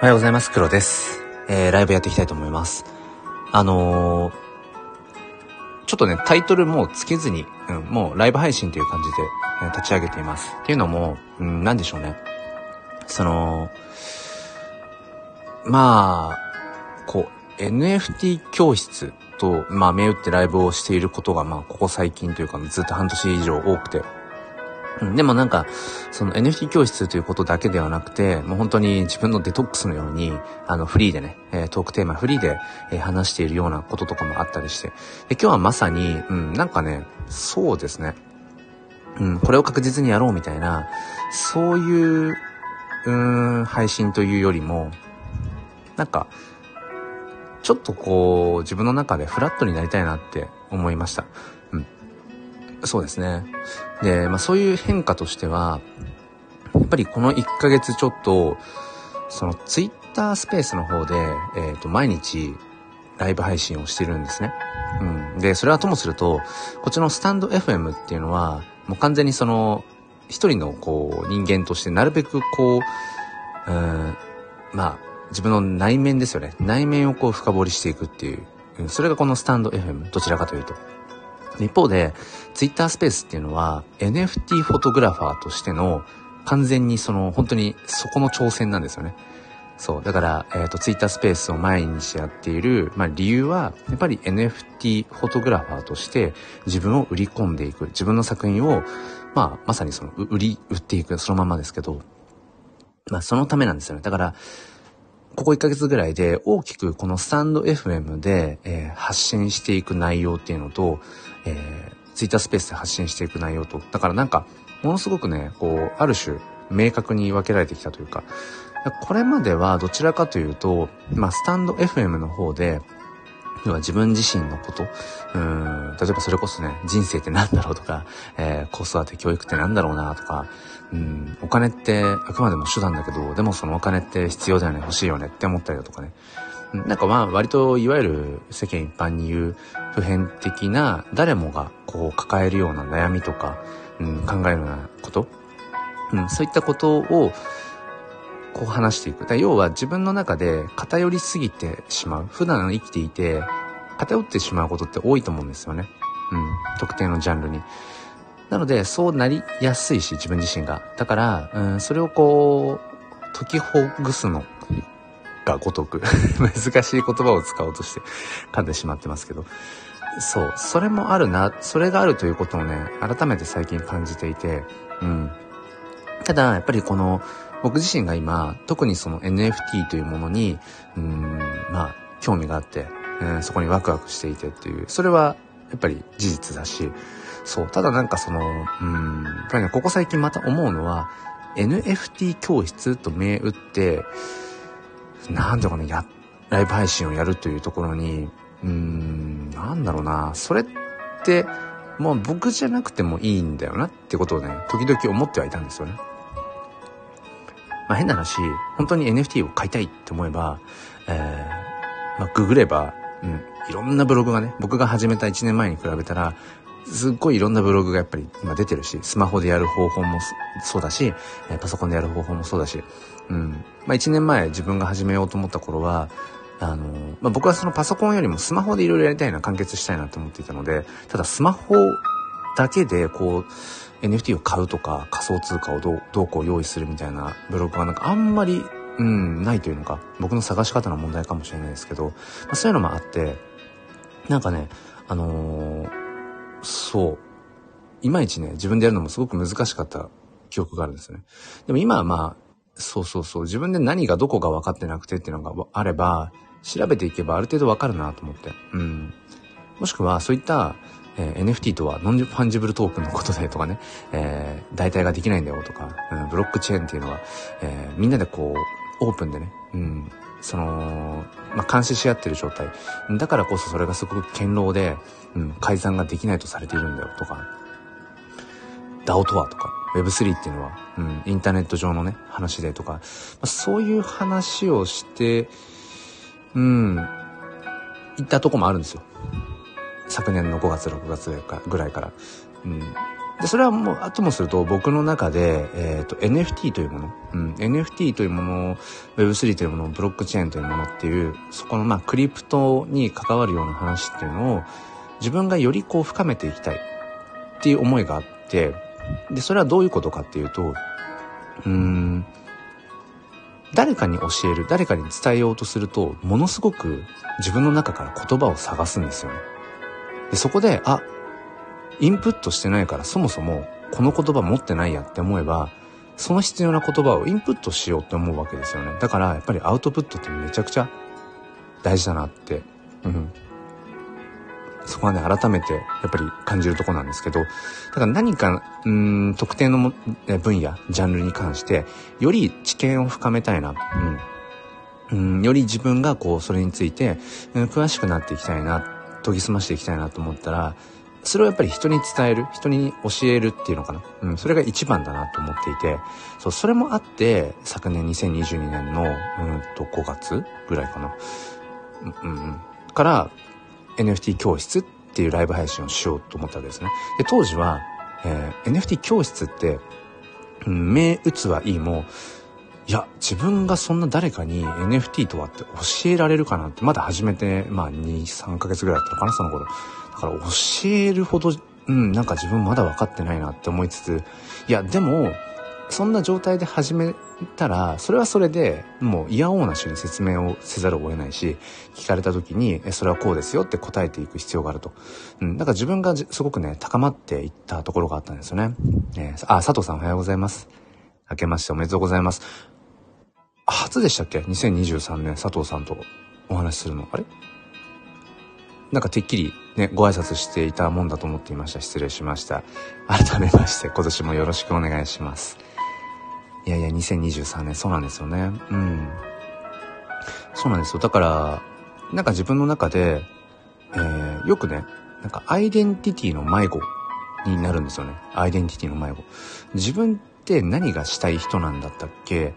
おはようございます。黒です。えー、ライブやっていきたいと思います。あのー、ちょっとね、タイトルもつけずに、うん、もうライブ配信という感じで、え、立ち上げています。っていうのも、うん、なんでしょうね。その、まあ、こう、NFT 教室と、まあ、銘打ってライブをしていることが、まあ、ここ最近というか、ずっと半年以上多くて、うん、でもなんか、その NFT 教室ということだけではなくて、もう本当に自分のデトックスのように、あの、フリーでね、えトークテーマフリーで、え話しているようなこととかもあったりして、で今日はまさに、うん、なんかね、そうですね、うん、これを確実にやろうみたいな、そういう、うん、配信というよりも、なんか、ちょっとこう、自分の中でフラットになりたいなって思いました。うん。そうですね。で、まあそういう変化としては、やっぱりこの1ヶ月ちょっと、そのツイッタースペースの方で、えっ、ー、と、毎日ライブ配信をしてるんですね。うん。で、それはともすると、こっちのスタンド FM っていうのは、もう完全にその、一人のこう、人間としてなるべくこう、うん、まあ、自分の内面ですよね。内面をこう深掘りしていくっていう。それがこのスタンド FM、どちらかというと。一方で、ツイッタースペースっていうのは NFT フォトグラファーとしての完全にその本当にそこの挑戦なんですよね。そう。だから、えっ、ー、と、ツイッタースペースを毎日やっている、まあ理由は、やっぱり NFT フォトグラファーとして自分を売り込んでいく。自分の作品を、まあ、まさにその、売り、売っていく、そのままですけど、まあそのためなんですよね。だから、ここ1ヶ月ぐらいで大きくこのスタンド FM で、えー、発信していく内容っていうのと、えー、ツイッタースペースで発信していく内容と、だからなんか、ものすごくね、こう、ある種、明確に分けられてきたというか、これまではどちらかというと、まあ、スタンド FM の方で、要は自分自身のこと、うん、例えばそれこそね、人生って何だろうとか、えー、子育て教育って何だろうなとか、うん、お金ってあくまでも手段だけど、でもそのお金って必要だよね、欲しいよねって思ったりだとかね。なんかまあ割といわゆる世間一般に言う普遍的な誰もがこう抱えるような悩みとか、うん、考えるようなこと、うん、そういったことをこう話していく。だ要は自分の中で偏りすぎてしまう。普段生きていて偏ってしまうことって多いと思うんですよね。うん。特定のジャンルに。なので、そうなりやすいし、自分自身が。だから、うん、それをこう、解きほぐすのがごとく 難しい言葉を使おうとして噛んでしまってますけど。そう。それもあるな、それがあるということをね、改めて最近感じていて、うん。ただ、やっぱりこの、僕自身が今、特にその NFT というものに、うん、まあ、興味があって、うん、そこにワクワクしていてっていう、それはやっぱり事実だし、そう、ただなんかその、うん、やっぱりね、ここ最近また思うのは、NFT 教室と銘打って、なんとかね、や、ライブ配信をやるというところに、うーん、なんだろうな、それって、もう僕じゃなくてもいいんだよなってことをね、時々思ってはいたんですよね。まあ変な話、本当に NFT を買いたいって思えば、えー、まあググれば、うん、いろんなブログがね、僕が始めた1年前に比べたら、すっごいいろんなブログがやっぱり今出てるし、スマホでやる方法もそうだし、パソコンでやる方法もそうだし、うん。まあ1年前自分が始めようと思った頃は、あの、まあ僕はそのパソコンよりもスマホでいろいろやりたいな、完結したいなと思っていたので、ただスマホだけでこう、NFT を買うとか仮想通貨をどうどうこう用意するみたいなブログはなんかあんまり、うん、ないというのか、僕の探し方の問題かもしれないですけど、まあ、そういうのもあって、なんかね、あのーそう。いまいちね、自分でやるのもすごく難しかった記憶があるんですよね。でも今はまあ、そうそうそう、自分で何がどこが分かってなくてっていうのがあれば、調べていけばある程度分かるなと思って。うん。もしくは、そういった、えー、NFT とは non-fungible token のことでとかね、えー、代替ができないんだよとか、うん、ブロックチェーンっていうのは、えー、みんなでこう、オープンでね、うん、その、まあ、監視し合ってる状態。だからこそそれがすごく堅牢で、うん、改ざんができないとされているんだよとか、DAO とはとか、Web3 っていうのは、うん、インターネット上のね、話でとか、まあ、そういう話をして、うん、行ったとこもあるんですよ。昨年の5月、6月ぐらいから。うん。で、それはもう、あともすると僕の中で、えっ、ー、と、NFT というもの、うん、NFT というもの、Web3 というもの、ブロックチェーンというものっていう、そこのまあ、クリプトに関わるような話っていうのを、自分がよりこう深めていきたいっていう思いがあって、で、それはどういうことかっていうと、うん、誰かに教える、誰かに伝えようとすると、ものすごく自分の中から言葉を探すんですよね。で、そこで、あ、インプットしてないからそもそもこの言葉持ってないやって思えば、その必要な言葉をインプットしようって思うわけですよね。だからやっぱりアウトプットってめちゃくちゃ大事だなって、うん。そこはね、改めてやっぱり感じるとこなんですけど、だから何か、うん、特定の分野、ジャンルに関して、より知見を深めたいな、うん。うん、より自分がこう、それについて、うん、詳しくなっていきたいな、研ぎ澄ましていきたいなと思ったら、それをやっぱり人に伝える、人に教えるっていうのかな。うん、それが一番だなと思っていて、そう、それもあって、昨年2022年の、うんと5月ぐらいかな。うん、うん、から、NFT 教室っていうライブ配信をしようと思ったわけですね。で、当時は、えー、NFT 教室って、目打つはいいも、いや、自分がそんな誰かに NFT とはって教えられるかなって、まだ始めて、まあ2、3ヶ月ぐらいだったのかな、その頃。だから教えるほど、うん、なんか自分まだ分かってないなって思いつつ、いや、でも、そんな状態で始めたら、それはそれでもう嫌おうなしに説明をせざるを得ないし、聞かれた時に、え、それはこうですよって答えていく必要があると。うん、だから自分がすごくね、高まっていったところがあったんですよね。えー、あ、佐藤さんおはようございます。明けましておめでとうございます。初でしたっけ ?2023 年佐藤さんとお話しするの。あれ？なんかてっきりね、ご挨拶していたもんだと思っていました。失礼しました。改めまして今年もよろしくお願いします。いやいや、2023年、そうなんですよね。うん。そうなんですよ。だから、なんか自分の中で、えー、よくね、なんかアイデンティティの迷子になるんですよね。アイデンティティの迷子。自分って何がしたい人なんだったっけ？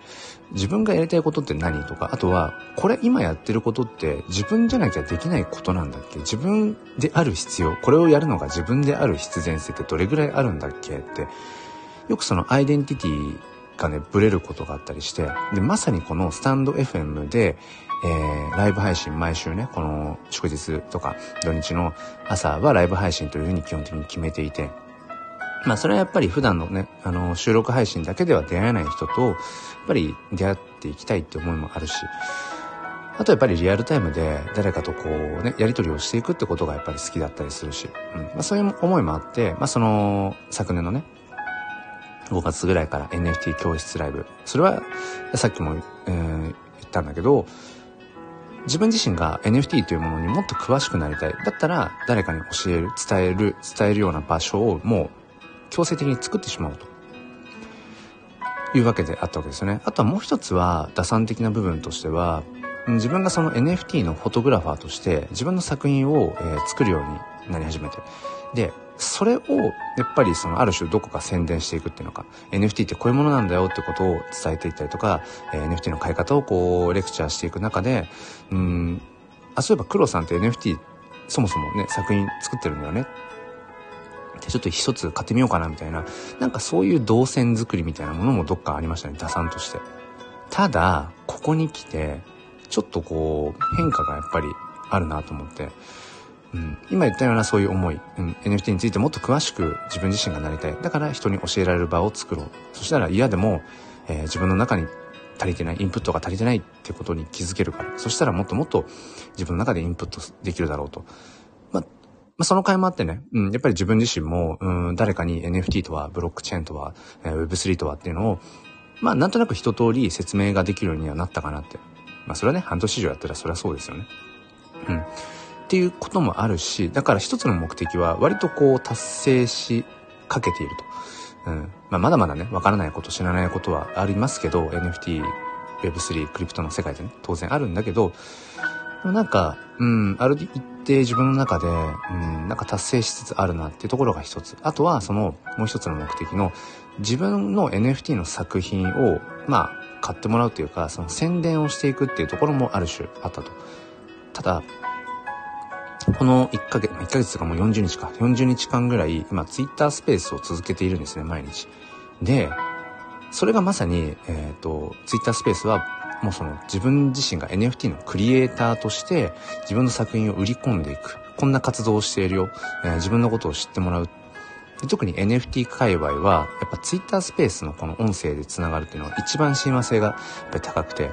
自分がやりたいことって何とか、あとは、これ今やってることって自分じゃなきゃできないことなんだっけ？自分である必要、これをやるのが自分である必然性ってどれぐらいあるんだっけって、よくそのアイデンティティがね、ブレることがあったりして、で、まさにこのスタンド FM で、えー、ライブ配信毎週ね、この祝日とか土日の朝はライブ配信というふうに基本的に決めていて、まあそれはやっぱり普段のね、あの、収録配信だけでは出会えない人と、やっぱり出会っていきたいって思いもあるし、あとやっぱりリアルタイムで誰かとこうね、やりとりをしていくってことがやっぱり好きだったりするし、うん。まあそういう思いもあって、まあその、昨年のね、5月ぐらいから NFT 教室ライブ。それは、さっきも、えー、言ったんだけど、自分自身が NFT というものにもっと詳しくなりたい。だったら、誰かに教える、伝える、伝えるような場所をもう強制的に作ってしまうと。いうわけであったわけですよね。あとはもう一つは、打算的な部分としては、自分がその NFT のフォトグラファーとして自分の作品を、えー、作るようになり始めて。で、それを、やっぱりそのある種どこか宣伝していくっていうのか、NFT ってこういうものなんだよってことを伝えていったりとか、え、NFT の買い方をこう、レクチャーしていく中で、うん、あ、そういえば黒さんって NFT そもそもね、作品作ってるんだよね。ちょっと一つ買ってみようかなみたいな、なんかそういう動線作りみたいなものもどっかありましたね、打算として。ただ、ここに来て、ちょっとこう、変化がやっぱりあるなと思って、うん、今言ったようなそういう思い、うん、NFT についてもっと詳しく自分自身がなりたい。だから人に教えられる場を作ろう。そしたら嫌でも、えー、自分の中に足りてない、インプットが足りてないってことに気づけるから。そしたらもっともっと自分の中でインプットできるだろうと。ま、まあ、その回もあってね、うん、やっぱり自分自身も、うん、誰かに NFT とは、ブロックチェーンとは、えー、Web3 とはっていうのを、まあ、なんとなく一通り説明ができるようにはなったかなって。まあ、それはね、半年以上やったらそれはそうですよね。うん。っていうこともあるし、だから一つの目的は割とこう達成しかけていると。うん。まあ、まだまだね、わからないこと、知らないことはありますけど、NFT、Web3、クリプトの世界でね、当然あるんだけど、でもなんか、うん、ある一定自分の中で、うん、なんか達成しつつあるなっていうところが一つ。あとは、その、もう一つの目的の、自分の NFT の作品を、まあ、買ってもらうというか、その宣伝をしていくっていうところもある種あったと。ただ、この1ヶ月、1ヶ月とかもう40日か、40日間ぐらい、今、ツイッタースペースを続けているんですね、毎日。で、それがまさに、えっ、ー、と、ツイッタースペースは、もうその自分自身が NFT のクリエイターとして自分の作品を売り込んでいく。こんな活動をしているよ。えー、自分のことを知ってもらう。特に NFT 界隈は、やっぱ Twitter スペースのこの音声で繋がるっていうのが一番親和性がやっぱり高くて、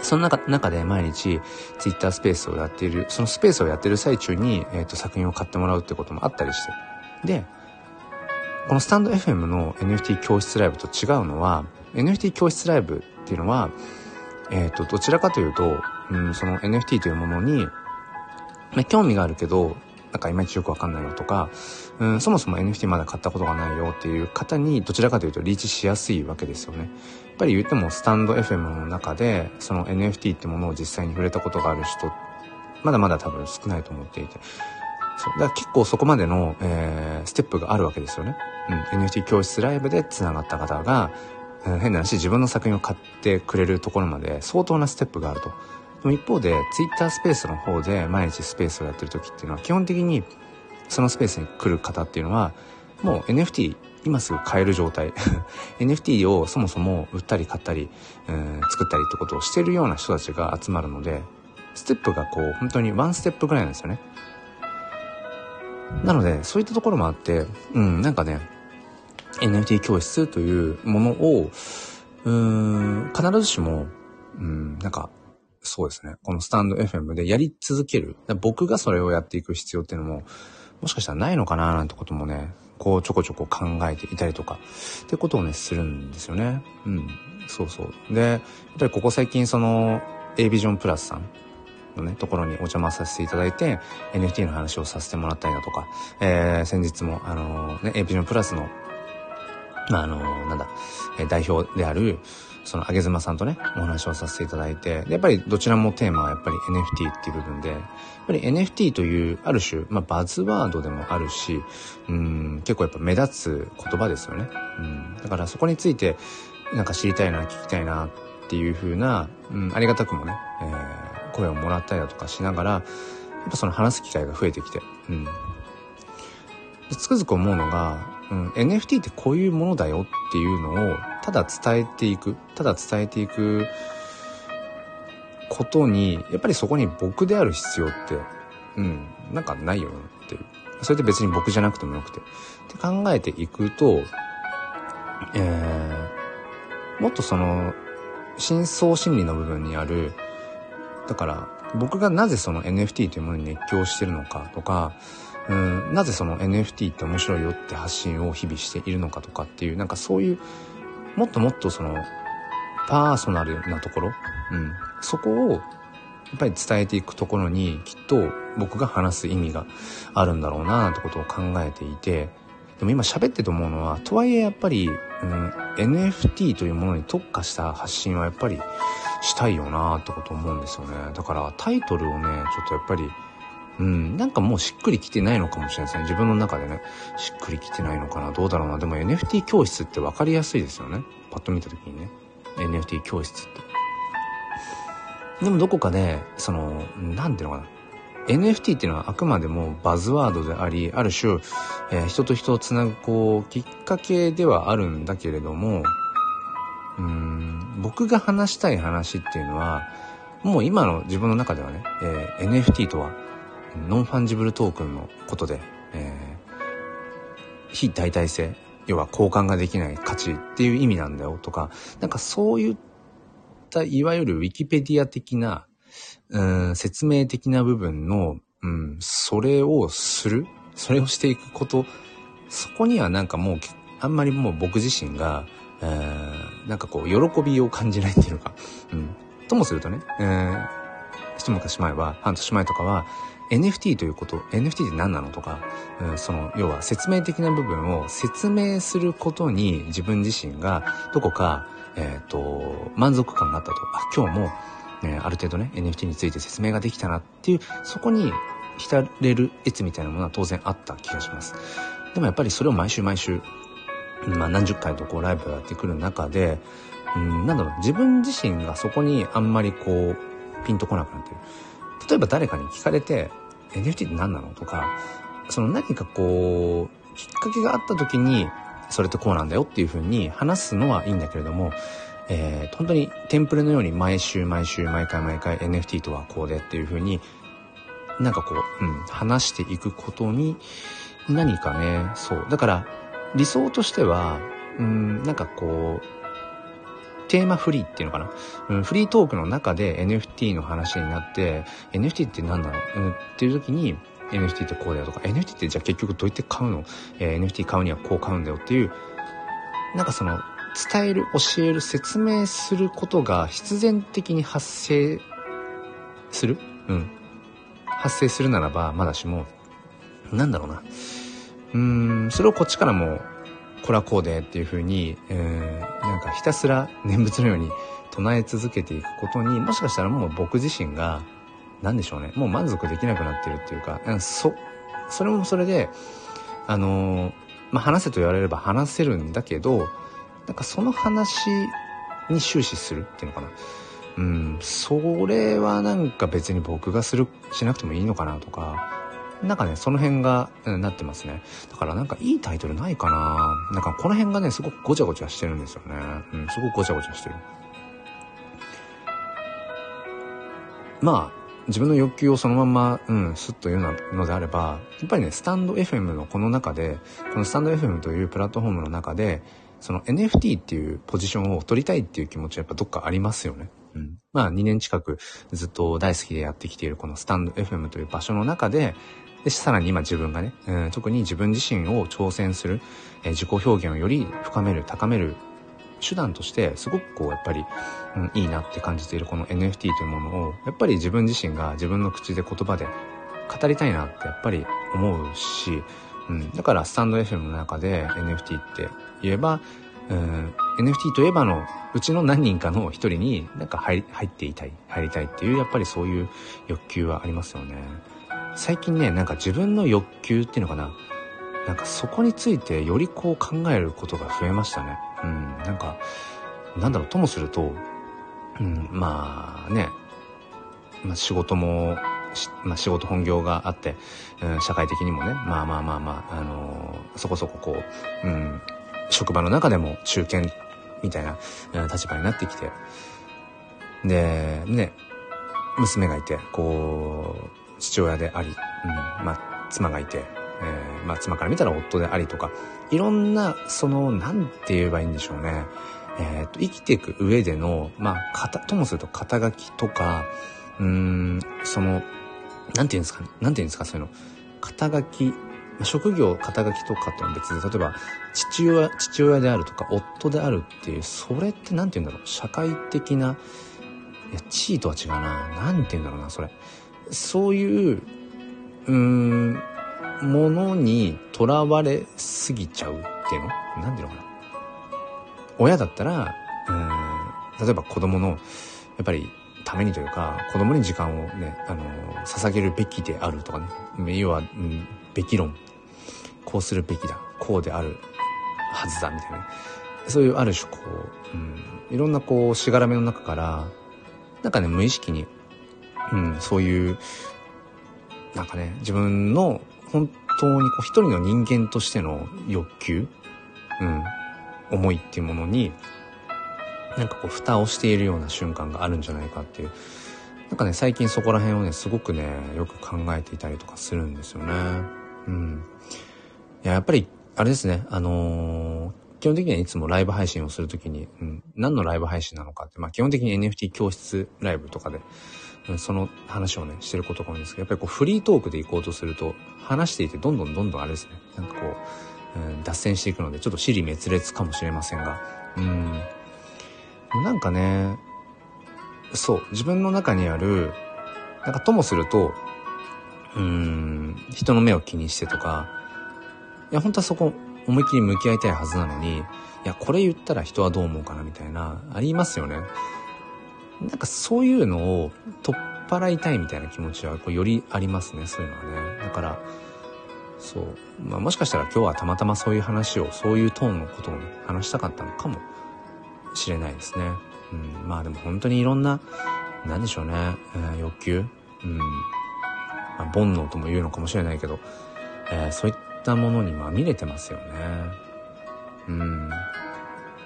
その中で毎日 Twitter スペースをやっている、そのスペースをやってる最中に、えっ、ー、と、作品を買ってもらうってこともあったりして。で、このスタンド FM の NFT 教室ライブと違うのは、NFT 教室ライブっていうのは、えっ、ー、と、どちらかというと、うん、その NFT というものに、ま、興味があるけど、なんかいまいちよくわかんないよとか、うん、そもそも NFT まだ買ったことがないよっていう方にどちらかというとリーチしやすいわけですよね。ぱり言ってもスタンド FM の中でその NFT ってものを実際に触れたことがある人、まだまだ多分少ないと思っていて。そうだから結構そこまでの、えー、ステップがあるわけですよね。うん、NFT 教室ライブで繋がった方が、うん、変な話自分の作品を買ってくれるところまで相当なステップがあると。でも一方で Twitter スペースの方で毎日スペースをやってる時っていうのは基本的にそのスペースに来る方っていうのはもう NFT 今すぐ買える状態 NFT をそもそも売ったり買ったり、うん、作ったりってことをしてるような人たちが集まるのでステップがこう本当にワンステップぐらいなんですよねなのでそういったところもあってうんなんかね NFT 教室というものをうーん必ずしもうんなんかそうですね。このスタンド FM でやり続ける。僕がそれをやっていく必要っていうのも、もしかしたらないのかななんてこともね、こうちょこちょこ考えていたりとか、ってことをね、するんですよね。うん。そうそう。で、やっぱりここ最近その、A ビジョンプラスさんのね、ところにお邪魔させていただいて、NFT の話をさせてもらったりだとか、えー、先日も、あのー、ね、A ビジョンプラスの、まあ、あのー、なんだ、え代表である、その、あげずまさんとね、お話をさせていただいて、やっぱりどちらもテーマはやっぱり NFT っていう部分で、やっぱり NFT というある種、まあバズワードでもあるし、うん、結構やっぱ目立つ言葉ですよね。うん、だからそこについて、なんか知りたいな、聞きたいなっていう風な、うん、ありがたくもね、えー、声をもらったりだとかしながら、やっぱその話す機会が増えてきて、うん。つくづく思うのが、うん、NFT ってこういうものだよっていうのをただ伝えていくただ伝えていくことにやっぱりそこに僕である必要ってうんなんかないよなっていう。それって別に僕じゃなくてもよくて。って考えていくとえー、もっとその深層心理の部分にあるだから僕がなぜその NFT というものに熱狂してるのかとかうん、なぜその NFT って面白いよって発信を日々しているのかとかっていう、なんかそういう、もっともっとその、パーソナルなところ、うん、そこを、やっぱり伝えていくところに、きっと僕が話す意味があるんだろうな、なんてことを考えていて、でも今喋ってて思うのは、とはいえやっぱり、うん、NFT というものに特化した発信はやっぱりしたいよなってこと思うんですよね。だからタイトルをね、ちょっとやっぱりうん、なんかもうしっくりきてないのかもしれないですね。自分の中でね、しっくりきてないのかな。どうだろうな。でも NFT 教室って分かりやすいですよね。パッと見た時にね。NFT 教室って。でもどこかで、その、なんていうのかな。NFT っていうのはあくまでもバズワードであり、ある種、えー、人と人をつなぐ、こう、きっかけではあるんだけれども、うん、僕が話したい話っていうのは、もう今の自分の中ではね、えー、NFT とはnon-fungible token のことで、えー、非代替性、要は交換ができない価値っていう意味なんだよとか、なんかそういったいわゆるウィキペディア的な、うん、説明的な部分の、うん、それをする、それをしていくこと、そこにはなんかもう、あんまりもう僕自身が、えー、なんかこう、喜びを感じないっていうか、うん。ともするとね、えー、一昔前は、半年前とかは、NFT ということ、NFT って何なのとか、うん、その、要は説明的な部分を説明することに自分自身がどこか、えっ、ー、と、満足感があったと。あ、今日も、えー、ある程度ね、NFT について説明ができたなっていう、そこに浸れる越みたいなものは当然あった気がします。でもやっぱりそれを毎週毎週、まあ何十回とこうライブをやってくる中で、うん、なんだろう、自分自身がそこにあんまりこう、ピンとこなくなってる。例えば誰かに聞かれて、NFT って何なの？とか、その何かこう、きっかけがあった時に、それってこうなんだよっていう風に話すのはいいんだけれども、えー、本当にテンプレのように毎週毎週毎回毎回 NFT とはこうでっていう風になんかこう、うん、話していくことに何かね、そう。だから理想としては、うん、なんかこう、テーマフリーっていうのかな、うん、フリートークの中で NFT の話になって、NFT って何なの、うん、っていう時に、NFT ってこうだよとか、NFT ってじゃあ結局どうやって買うの、えー、NFT 買うにはこう買うんだよっていう、なんかその、伝える、教える、説明することが必然的に発生する？うん。発生するならば、まだしも、なんだろうな。うーん、それをこっちからも、これはこうでっていう風に、えー、なんかひたすら念仏のように唱え続けていくことにもしかしたらもう僕自身が何でしょうねもう満足できなくなってるっていうかそそれもそれであのー、まあ、話せと言われれば話せるんだけどなんかその話に終始するっていうのかな。うんそれはなんか別に僕がするしなくてもいいのかなとかなんかね、その辺が、うん、なってますね。だからなんかいいタイトルないかななんかこの辺がね、すごくごちゃごちゃしてるんですよね。うん、すごくごちゃごちゃしてる。まあ、自分の欲求をそのまま、うん、スッと言うのであれば、やっぱりね、スタンド FM のこの中で、このスタンド FM というプラットフォームの中で、その NFT っていうポジションを取りたいっていう気持ちはやっぱどっかありますよね。うん。まあ2年近くずっと大好きでやってきているこのスタンド FM という場所の中で、で、さらに今自分がね、うん、特に自分自身を挑戦する、えー、自己表現をより深める、高める手段として、すごくこう、やっぱり、うん、いいなって感じているこの NFT というものを、やっぱり自分自身が自分の口で言葉で語りたいなってやっぱり思うし、うん、だからスタンド FM の中で NFT って言えば、うん、NFT といえばのうちの何人かの一人になんか入入っていたい、入りたいっていう、やっぱりそういう欲求はありますよね。最近ね、なんか自分の欲求っていうのかな。なんかそこについてよりこう考えることが増えましたね。うん、なんか、なんだろう、ともすると、うん、まあね、まあ、仕事も、まあ、仕事本業があって、うん、社会的にもね、まあまあまあまあ、あのー、そこそここう、うん、職場の中でも中堅みたいな、うん、立場になってきて、で、ね、娘がいて、こう、父親であり、うん、まあ、妻がいて、えー、まあ、妻から見たら夫でありとか、いろんな、その、なんて言えばいいんでしょうね。えっ、ー、と、生きていく上での、まあ、型、ともすると肩書きとか、うん、その、なんて言うんですかね。なんて言うんですか、そういうの。肩書き、職業、肩書きとかとは別で、例えば、父親、父親であるとか、夫であるっていう、それってなんて言うんだろう。社会的な、いや、地位とは違うな。なんて言うんだろうな、それ。そういう、うん、ものにとらわれすぎちゃうっていうの？なんていうのかな？親だったら、うん、例えば子供の、やっぱり、ためにというか、子供に時間をね、あの、捧げるべきであるとかね、要は、うん、べき論。こうするべきだ。こうであるはずだ、みたいな、ね。そういうある種こう、うん、いろんなこう、しがらみの中から、なんかね、無意識にうん、そういう、なんかね、自分の本当にこう一人の人間としての欲求、うん、思いっていうものに、なんかこう蓋をしているような瞬間があるんじゃないかっていう。なんかね、最近そこら辺をね、すごくね、よく考えていたりとかするんですよね。うん。いや、やっぱり、あれですね、あのー、基本的にはいつもライブ配信をするときに、うん、何のライブ配信なのかって、まあ基本的に NFT 教室ライブとかでその話をね、してることが多いんですけど、やっぱりこうフリートークで行こうとすると、話していてどんどんどんどんあれですね、なんかこう、うん、脱線していくので、ちょっと尻滅裂かもしれませんが、うん。なんかね、そう、自分の中にある、なんかともすると、うん、人の目を気にしてとか、いや、本当はそこ、思いっきり向き合いたいはずなのに、いや、これ言ったら人はどう思うかなみたいな、ありますよね。なんかそういうのを取っ払いたいみたいな気持ちはこうよりありますね、そういうのはね。だから、そう。まあもしかしたら今日はたまたまそういう話を、そういうトーンのことをね、話したかったのかもしれないですね。うん、まあでも本当にいろんな、なんでしょうね、えー、欲求、うん、まあ、煩悩とも言うのかもしれないけど、えー、そういったものにまみれてますよね。うん。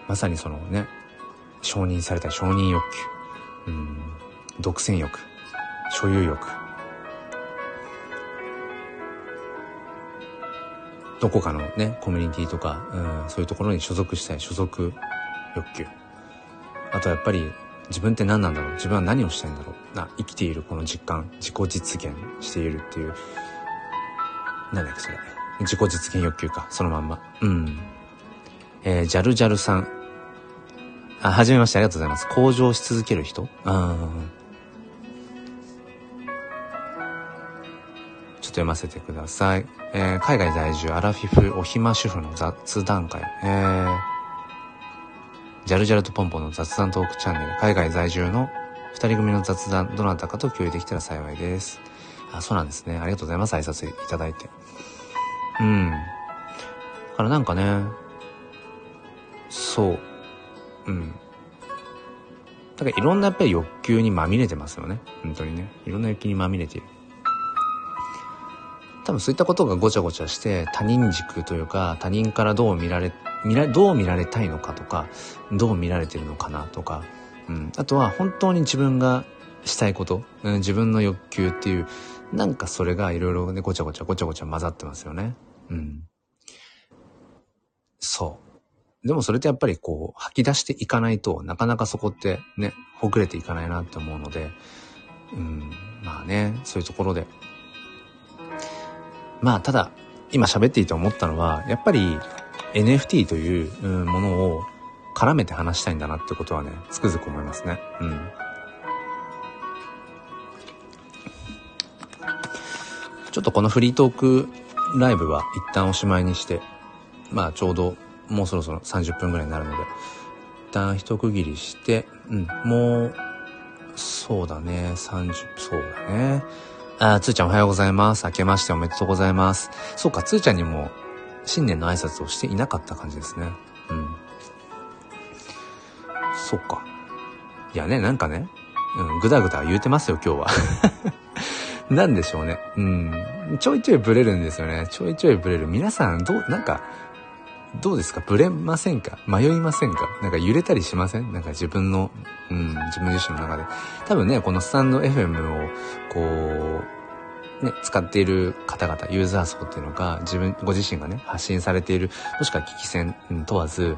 まさにそのね、承認された承認欲求。うん。独占欲。所有欲。どこかのね、コミュニティとか、うん、そういうところに所属したい所属欲求。あとはやっぱり自分って何なんだろう自分は何をしたいんだろうな、生きているこの実感、自己実現しているっていう、なんだっけそれ。自己実現欲求か、そのまんま。うん。えー、ジャルジャルさん。あ、はじめましてありがとうございます。向上し続ける人？うん。ちょっと読ませてください。えー、海外在住アラフィフお暇主婦の雑談会。えージャルジャルとポンポンの雑談トークチャンネル、海外在住の二人組の雑談、どなたかと共有できたら幸いです。あ、そうなんですね。ありがとうございます。挨拶いただいて。うん。だからなんかね、そう。うん。だからいろんなやっぱり欲求にまみれてますよね。本当にね。いろんな欲求にまみれている。多分そういったことがごちゃごちゃして他人軸というか他人からどう見られ見らどう見られたいのかとかどう見られてるのかなとか、うん、あとは本当に自分がしたいこと、うん、自分の欲求っていうなんかそれがいろいろねごちゃごちゃごちゃごちゃ混ざってますよね。うん。そう。でもそれってやっぱりこう吐き出していかないとなかなかそこってねほぐれていかないなって思うので、うん、まあねそういうところでまあただ今喋っていて思ったのはやっぱり NFT というものを絡めて話したいんだなってことはね、つくづく思いますね。うん。ちょっとこのフリートークライブは一旦おしまいにして、まあちょうどもうそろそろ30分ぐらいになるので、一旦一区切りして、うん、もう、そうだね、30、そうだね。あ、つーちゃんおはようございます。明けましておめでとうございます。そうか、つーちゃんにも新年の挨拶をしていなかった感じですね。うん。そっか。いやね、なんかね、うん、ぐだぐだ言うてますよ、今日は。なんでしょうね。うん。ちょいちょいブレるんですよね。ちょいちょいブレる。皆さん、どう、なんか、どうですか？ブレませんか？迷いませんか？なんか揺れたりしません？なんか自分の、うん、自分自身の中で。多分ね、このスタンド FM を、こう、ね、使っている方々、ユーザー層っていうのが、自分、ご自身がね、発信されている、もしくは聞き戦問わず、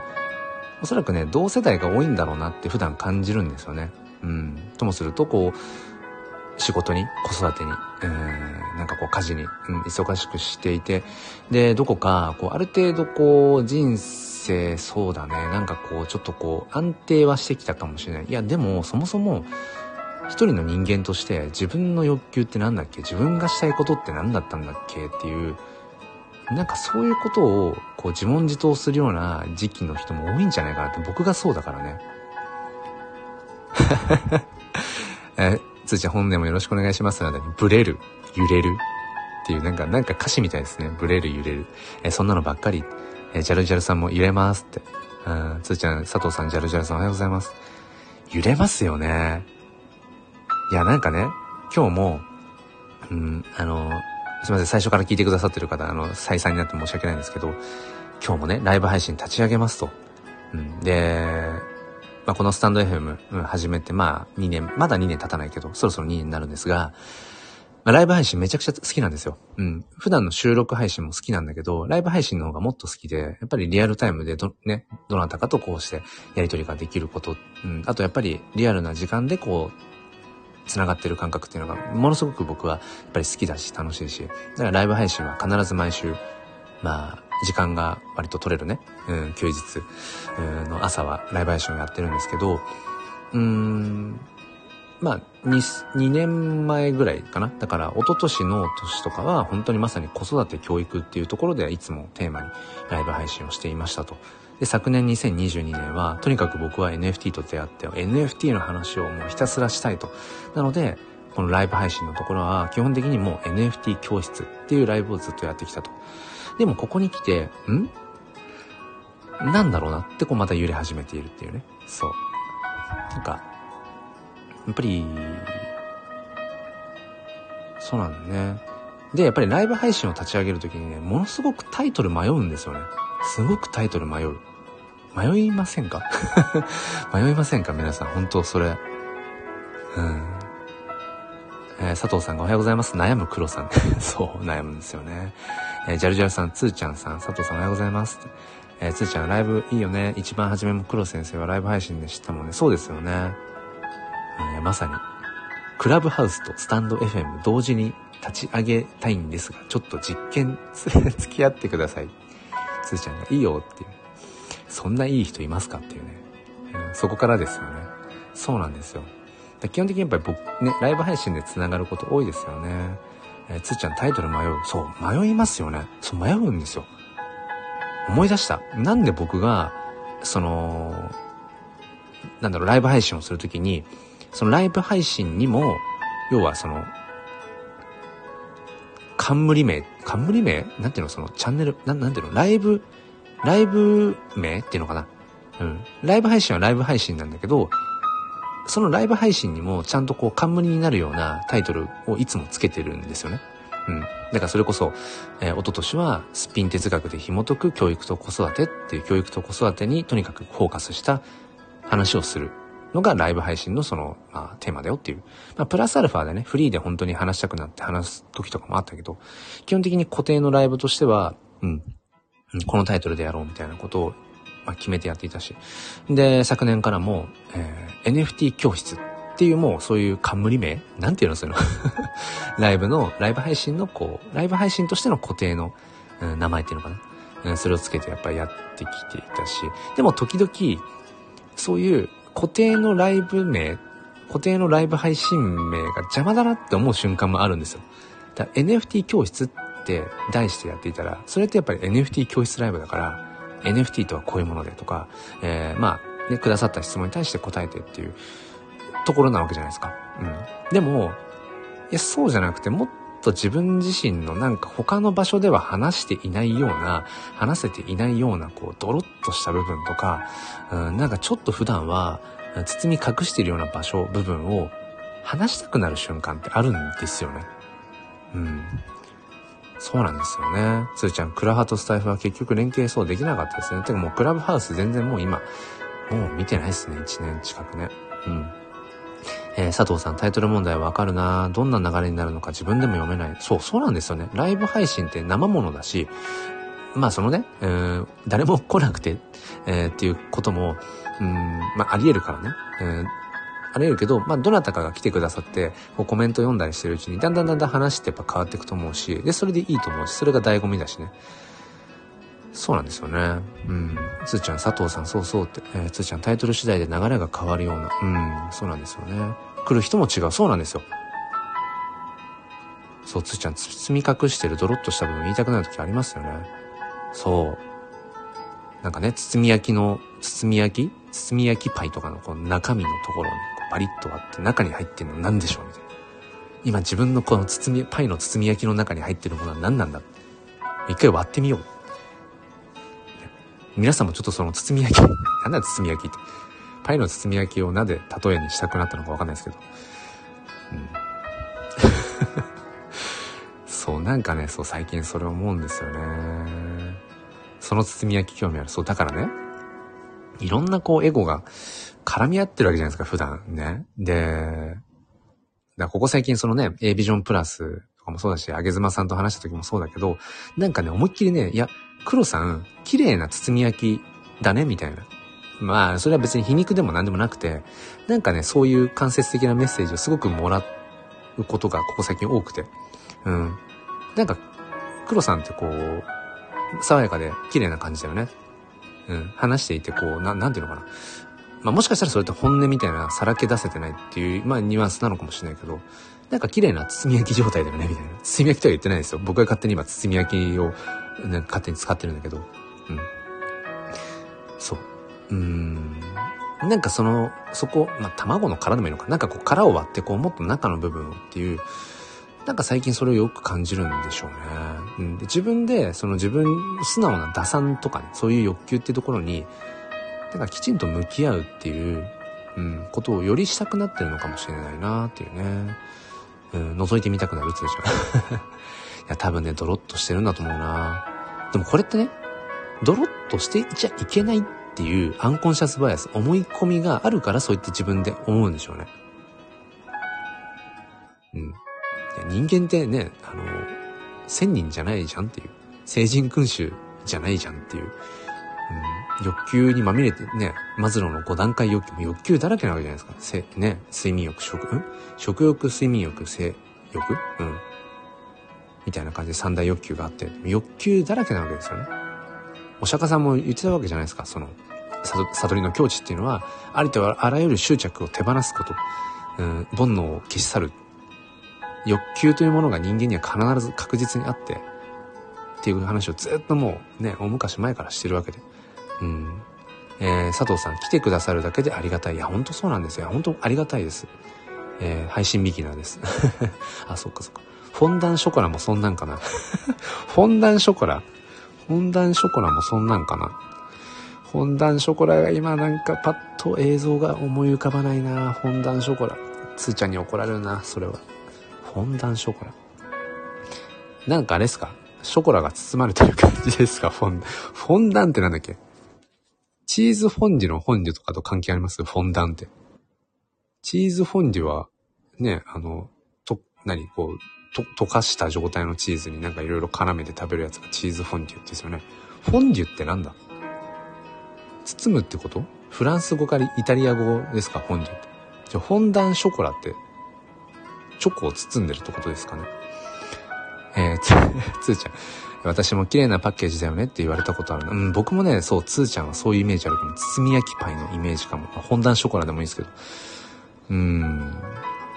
おそらくね、同世代が多いんだろうなって普段感じるんですよね。うん。ともすると、こう、仕事に、子育てに、うん、なんかこう家事に、うん、忙しくしていて、で、どこか、こう、ある程度こう、人生、そうだね、なんかこう、ちょっとこう、安定はしてきたかもしれない。いや、でも、そもそも、一人の人間として自分の欲求って何だっけ？自分がしたいことって何だったんだっけ？っていう、なんかそういうことをこう自問自答するような時期の人も多いんじゃないかなって。僕がそうだからね。え、つーちゃん本年もよろしくお願いします。なので、ブレる、揺れる。っていうなんか、なんか歌詞みたいですね。ブレる、揺れる。え、そんなのばっかり。え、ジャルジャルさんも揺れますって。うん、つーちゃん、佐藤さん、ジャルジャルさんおはようございます。揺れますよね。いや、なんかね、今日も、うん、あの、すいません、最初から聞いてくださってる方、あの、再三になって申し訳ないんですけど、今日もね、ライブ配信立ち上げますと。うん、で、まあ、このスタンド FM、うん、始めて、まあ、2年、まだ2年経たないけど、そろそろ2年になるんですが、ライブ配信めちゃくちゃ好きなんですよ。うん。普段の収録配信も好きなんだけど、ライブ配信の方がもっと好きで、やっぱりリアルタイムでど、ね、どなたかとこうしてやりとりができること、うん。あとやっぱりリアルな時間でこう、繋がってる感覚っていうのが、ものすごく僕はやっぱり好きだし楽しいし、だからライブ配信は必ず毎週、まあ、時間が割と取れるね、うん、休日。の朝はライブ配信をやってるんですけど、うーん、まあ2、2年前ぐらいかな。だから、一昨年の年とかは、本当にまさに子育て教育っていうところでいつもテーマにライブ配信をしていましたと。で、昨年2022年は、とにかく僕は NFT と出会って、NFT の話をもうひたすらしたいと。なので、このライブ配信のところは、基本的にもう NFT 教室っていうライブをずっとやってきたと。でもここに来て、ん？なんだろうなってこうまた揺れ始めているっていうね。そう。なんか、やっぱり、そうなんだね。で、やっぱりライブ配信を立ち上げるときにね、ものすごくタイトル迷うんですよね。すごくタイトル迷う。迷いませんか？迷いませんか？皆さん。本当それ。うん。えー、佐藤さんがおはようございます。悩む黒さん。そう、悩むんですよね。えー、ジャルジャルさん、つーちゃんさん、佐藤さんおはようございます。えー、つーちゃん、ライブいいよね。一番初めも黒先生はライブ配信で知ったもんね。そうですよね。えー、まさに。クラブハウスとスタンド FM 同時に立ち上げたいんですが、ちょっと実験 付き合ってください。つーちゃんがいいよっていう。そんないい人いますかっていうね。うん、そこからですよね。そうなんですよ。基本的にやっぱり僕、ね、ライブ配信で繋がること多いですよね。えー、つーちゃんタイトル迷う。そう、迷いますよね。そう、迷うんですよ。思い出した。なんで僕が、その、なんだろう、ライブ配信をするときに、そのライブ配信にも、要はその、冠名、冠名？なんていうの？そのチャンネル、ななんていうの？ライブ、ライブ名っていうのかな？うん。ライブ配信はライブ配信なんだけど、そのライブ配信にもちゃんとこう冠になるようなタイトルをいつもつけてるんですよね。うん。だからそれこそ、えー、一昨年はスピン哲学で紐解く教育と子育てっていう教育と子育てにとにかくフォーカスした話をするのがライブ配信のその、まあ、テーマだよっていう。まあ、プラスアルファでね、フリーで本当に話したくなって話す時とかもあったけど、基本的に固定のライブとしては、うん、このタイトルでやろうみたいなことを、まあ、決めてやっていたし。で、昨年からも、えー、NFT 教室っていうもうそういう冠名なんていうのその ライブの、ライブ配信のこう、ライブ配信としての固定の、うん、名前っていうのかな。うん、それをつけてやっぱりやってきていたし。でも時々、そういう固定のライブ名、固定のライブ配信名が邪魔だなって思う瞬間もあるんですよ。だ NFT 教室っって題してやっていたら、それってやっぱり NFT 教室ライブだから、NFT とはこういうものでとか、えー、まあ、ね、くださった質問に対して答えてっていうところなわけじゃないですか。うん。でも、いや、そうじゃなくて、もっと自分自身のなんか他の場所では話していないような、話せていないような、こう、ドロッとした部分とか、うん、なんかちょっと普段は、包み隠してるような場所、部分を話したくなる瞬間ってあるんですよね。うん。そうなんですよね。つーちゃん、クラハとスタイフは結局連携そうできなかったですね。てかもうクラブハウス全然もう今、もう見てないですね。1年近くね。うん。えー、佐藤さん、タイトル問題わかるなどんな流れになるのか自分でも読めない。そう、そうなんですよね。ライブ配信って生ものだし、まあそのね、えー、誰も来なくて、えー、っていうことも、うん、まああり得るからね。えーあり得るけど、まあ、どなたかが来てくださって、こうコメント読んだりしてるうちに、だんだんだんだん話ってやっぱ変わっていくと思うし、で、それでいいと思うし、それが醍醐味だしね。そうなんですよね。うん。つーちゃん、佐藤さん、そうそうって、えー、つーちゃん、タイトル次第で流れが変わるような。うん、そうなんですよね。来る人も違う。そうなんですよ。そう、つーちゃん、包み隠してるドロッとした部分言いたくなる時ありますよね。そう。なんかね、包み焼きの、包み焼き？包み焼きパイとかのこの中身のところにパリッと割って中に入ってるの何でしょうみたいな。今自分のこの包み、パイの包み焼きの中に入ってるものは何なんだ？一回割ってみよう。皆さんもちょっとその包み焼き、なんだ包み焼きって。パイの包み焼きをなぜ例えにしたくなったのかわかんないですけど。うん。そう、なんかね、そう最近それ思うんですよね。その包み焼き興味ある。そう、だからね、いろんなこうエゴが絡み合ってるわけじゃないですか、普段ね。で、だここ最近そのね、A ビジョンプラスとかもそうだし、あげずまさんと話した時もそうだけど、なんかね、思いっきりね、いや、黒さん、綺麗な包み焼きだね、みたいな。まあ、それは別に皮肉でも何でもなくて、なんかね、そういう間接的なメッセージをすごくもらうことがここ最近多くて。うん。なんか、黒さんってこう、爽やかで綺麗な感じだよね。うん。話していてこう、な、なんていうのかな。まあもしかしたらそれって本音みたいなさらけ出せてないっていう、まあニュアンスなのかもしれないけど、なんか綺麗な包み焼き状態だよね、みたいな。包み焼きとは言ってないですよ。僕が勝手に今包み焼きを、ね、勝手に使ってるんだけど。うん。そう。うん。なんかその、そこ、まあ卵の殻でもいいのか。なんかこう殻を割ってこうもっと中の部分をっていう、なんか最近それをよく感じるんでしょうね。うん、で自分で、その自分、素直な打算とかね、そういう欲求っていうところに、なんかきちんと向き合うっていう、うん、ことをよりしたくなってるのかもしれないなっていうね。うん、覗いてみたくなるつーちゃん。いや、多分ね、ドロッとしてるんだと思うなでもこれってね、ドロッとしていちゃいけないっていうアンコンシャスバイアス、思い込みがあるからそう言って自分で思うんでしょうね。うん。人間ってね、あの、千人じゃないじゃんっていう。成人君主じゃないじゃんっていう。うん、欲求にまみれてね、マズローの5段階欲求、も欲求だらけなわけじゃないですか。せ、ね、睡眠欲、食、ん？食欲、睡眠欲、性欲？うん。みたいな感じで三大欲求があって、欲求だらけなわけですよね。お釈迦さんも言ってたわけじゃないですか。その、悟りの境地っていうのは、ありとあらゆる執着を手放すこと。うん、煩悩を消し去る。欲求というものが人間には必ず確実にあって、っていう話をずっともうね、大昔前からしてるわけで。うん。えー、佐藤さん来てくださるだけでありがたい。いや、ほんとそうなんですよ。ほんとありがたいです。えー、配信ビギナーです。あ、そっかそっか。フォンダンショコラもそんなんかな。フォンダンショコラフォンダンショコラもそんなんかな。フォンダンショコラが今なんかパッと映像が思い浮かばないな。フォンダンショコラ。つーちゃんに怒られるな、それは。フォンダンショコラ。なんかあれっすか？ショコラが包まれてる感じですか？フォン、フォンダンってなんだっけ？チーズフォンデュのフォンデュとかと関係あります？フォンダンって。チーズフォンデュは、ね、あの、と、何、こう、と、溶かした状態のチーズになんかいろいろ絡めて食べるやつがチーズフォンデュって言うんですよね。フォンデュってなんだ？包むってこと？フランス語からイタリア語ですか？フォンデュって。じゃあ、フォンダンショコラって、チョコを包んでるってことですかね？えー、つ、つーちゃん。私も綺麗なパッケージだよねって言われたことあるな。うん、僕もね、そう、つーちゃんはそういうイメージあるかも。包み焼きパイのイメージかも。本段ショコラでもいいですけど。うーん。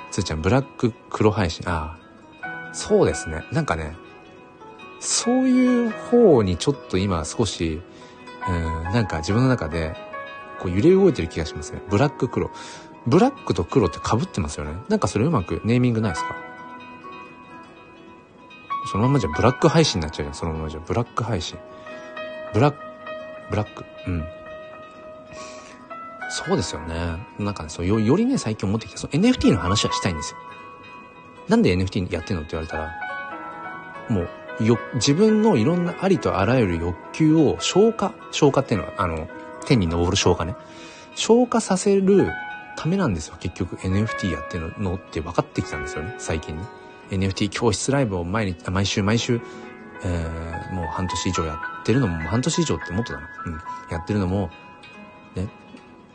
つーちゃん、ブラック黒配信。ああ。そうですね。なんかね、そういう方にちょっと今少し、うん、なんか自分の中で、こう揺れ動いてる気がしますね。ブラック黒。ブラックと黒って被ってますよね。なんかそれうまくネーミングないですか？そのままじゃブラック配信になっちゃうじゃん。そのままじゃブラック配信。ブラック、ブラック。うん。そうですよね。なんかね、そうよ、りね、最近思ってきた、その NFT の話はしたいんですよ。なんで NFT やってんのって言われたら、もう、よ、自分のいろんなありとあらゆる欲求を消化、消化っていうのは、あの、天に昇る消化ね。消化させるためなんですよ。結局 NFT やってるのって分かってきたんですよね。最近ね。NFT 教室ライブを毎日、毎週毎週、えー、もう半年以上やってるのも、半年以上ってもっとだな。うん。やってるのも、ね、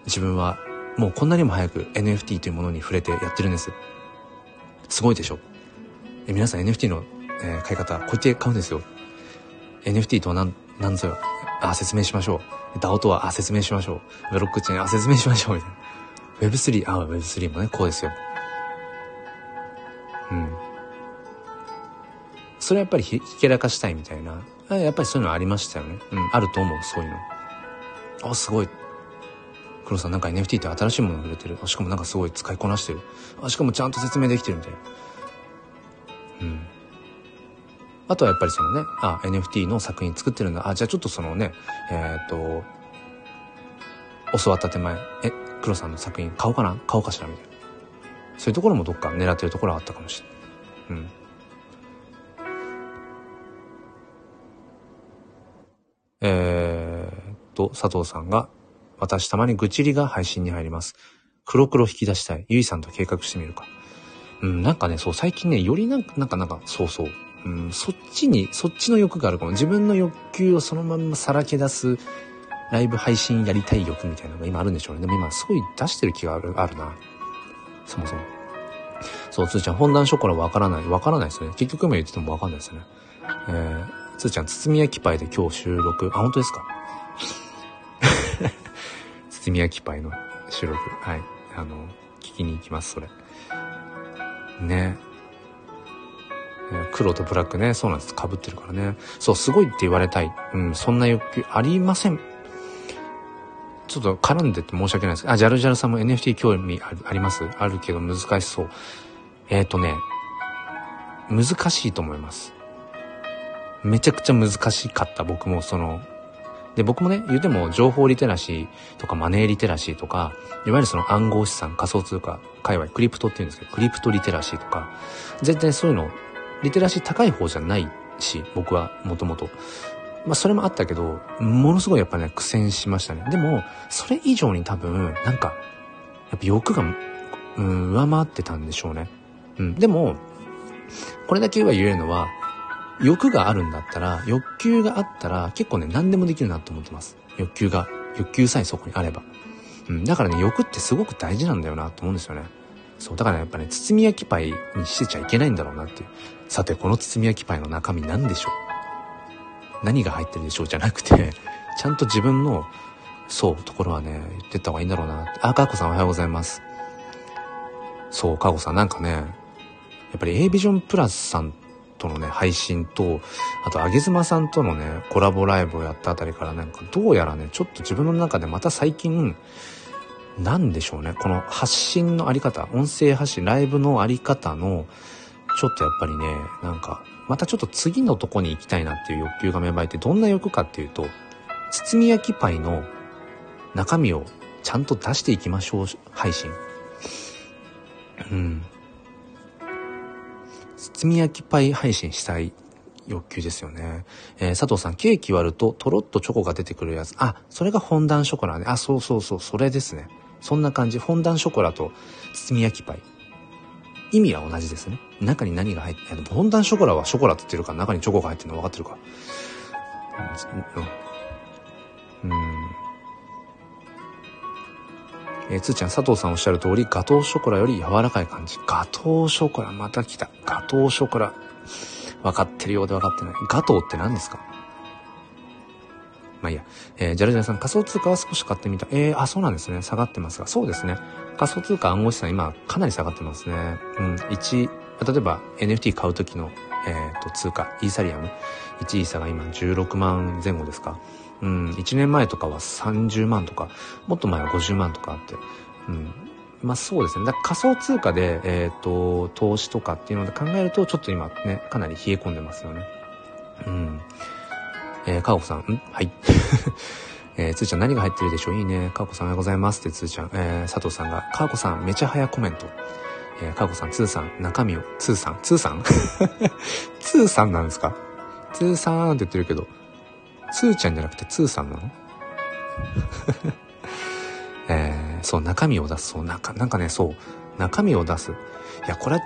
自分はもうこんなにも早く NFT というものに触れてやってるんです。すごいでしょえ皆さん NFT の、えー、買い方、こうやって買うんですよ。NFT とは何、何ぞよ。あ、説明しましょう。DAO とは、あ、説明しましょう。ブロックチェーン、あ、説明しましょう。みたいな。Web3、あ、Web3 もね、こうですよ。うん。それはやっぱりひひけらかしたいみたいな。やっぱりそういうのありましたよね。うん、あると思う、そういうの。あ、すごい。黒さんなんか NFT って新しいもの売れてる。しかもなんかすごい使いこなしてる。あ、しかもちゃんと説明できてるみたいな。うん。あとはやっぱりそのね、あ、NFT の作品作ってるんだ。あ、じゃあちょっとそのね、えっ、と、教わった手前、え、黒さんの作品買おうかな？買おうかしら？みたいな。そういうところもどっか狙ってるところはあったかもしれない。うん。えー、と、佐藤さんが、私たまに愚痴りが配信に入ります。黒黒引き出したい。ゆいさんと計画してみるか。うん、なんかね、そう、最近ね、よりなんか、なんか、なんか、そうそう。うん、そっちに、そっちの欲があるかも。自分の欲求をそのまんまさらけ出す、ライブ配信やりたい欲みたいなのが今あるんでしょうね。でも今、すごい出してる気がある、あるな。そもそも。そう、つーちゃん、本段ショコラわからない。わからないですね。結局今言っててもわかんないですね。えー、つーちゃん、包み焼きパイで今日収録。あ、本当ですか？包み焼きパイの収録。はい。あの、聞きに行きます、それ。ね。黒とブラックね、そうなんです。被ってるからね。そう、すごいって言われたい。うん、そんな欲求ありません。ちょっと絡んでて申し訳ないです。あ、ジャルジャルさんも NFT 興味あります？あるけど難しそう。えっ、ー、とね、難しいと思います。めちゃくちゃ難しかった僕もそので、僕もね、言うても情報リテラシーとかマネーリテラシーとか、いわゆるその暗号資産、仮想通貨、界隈、クリプトって言うんですけど、クリプトリテラシーとか、絶対そういうの、リテラシー高い方じゃないし、僕はもともと。まあそれもあったけど、ものすごいやっぱね、苦戦しましたね。でも、それ以上に多分、なんか、やっぱ欲が、うん、上回ってたんでしょうね。うん。でも、これだけは言えるのは、欲があるんだったら、欲求があったら、結構ね、何でもできるなと思ってます。欲求が、欲求さえそこにあれば。うん、だからね、欲ってすごく大事なんだよなと思うんですよね。そう、だからやっぱね、包み焼きパイにしてちゃいけないんだろうなっていう。さて、この包み焼きパイの中身何でしょう？何が入ってるでしょうじゃなくて、ちゃんと自分の、そう、ところはね、言ってった方がいいんだろうな。あ、かこさんおはようございます。そう、かこさんなんかね、やっぱり A ビジョンプラスさんとのね、配信と、あと、あげずまさんとのね、コラボライブをやったあたりからなんか、どうやらね、ちょっと自分の中でまた最近、なんでしょうね、この発信のあり方、音声発信、ライブのあり方の、ちょっとやっぱりね、なんか、またちょっと次のとこに行きたいなっていう欲求が芽生えて、どんな欲かっていうと、包み焼きパイの中身をちゃんと出していきましょう配信。うん。包み焼きパイ配信したい欲求ですよね。えー、佐藤さん、ケーキ割るととろっとチョコが出てくるやつ。あ、それがフォンダンショコラね。あ、そうそうそう、それですね。そんな感じ。フォンダンショコラと包み焼きパイ。意味は同じですね。中に何が入って、フォンダンショコラはショコラって言ってるから中にチョコが入ってるの分かってるか。うん。うんえー、つーちゃん、佐藤さんおっしゃる通り、ガトーショコラより柔らかい感じ。ガトーショコラ、また来た。ガトーショコラ。分かってるようで分かってない。ガトーって何ですか？まあいいや。えー、ジャルジャルさん、仮想通貨は少し買ってみた。えー、あ、そうなんですね。下がってますが。そうですね。仮想通貨暗号資産今かなり下がってますね。うん。1、例えば NFT 買う時の、えっ、ー、と、通貨、イーサリアム。1イーサが今16万前後ですか。うん、1年前とかは30万とか、もっと前は50万とかあって、うん。まあそうですね。だ仮想通貨で、えっ、ー、と、投資とかっていうので考えると、ちょっと今ね、かなり冷え込んでますよね。うん。えー、かおこさん、ん？はい。えー、つーちゃん何が入ってるでしょう？いいね。かおこさんおはようございますってつーちゃん。えー、佐藤さんが、かおこさんめちゃ早コメント。えー、かおこさん、つーさん、中身を、つーさん、つーさん？つーさんなんですか？つーさんって言ってるけど、つーちゃんじゃなくてつーさんなの？えー、そう、中身を出す。そう、なんか、なんかね、そう、中身を出す。いや、これ、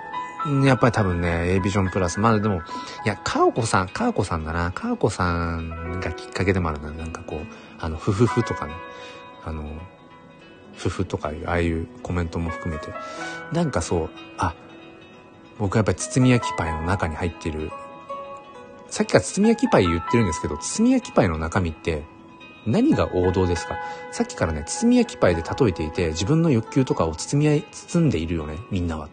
やっぱり多分ね、A ビジョンプラス。まだでも、いや、かおこさん、かおこさんだな。かおこさんがきっかけでもあるな。なんかこう、あの、ふふふとかね。あの、ふふとかいう、ああいうコメントも含めて。なんかそう、あ、僕はやっぱり包み焼きパイの中に入ってるさっきから包み焼きパイ言ってるんですけど、包み焼きパイの中身って何が王道ですか？さっきからね、包み焼きパイで例えていて、自分の欲求とかを包み合い、包んでいるよね、みんなは。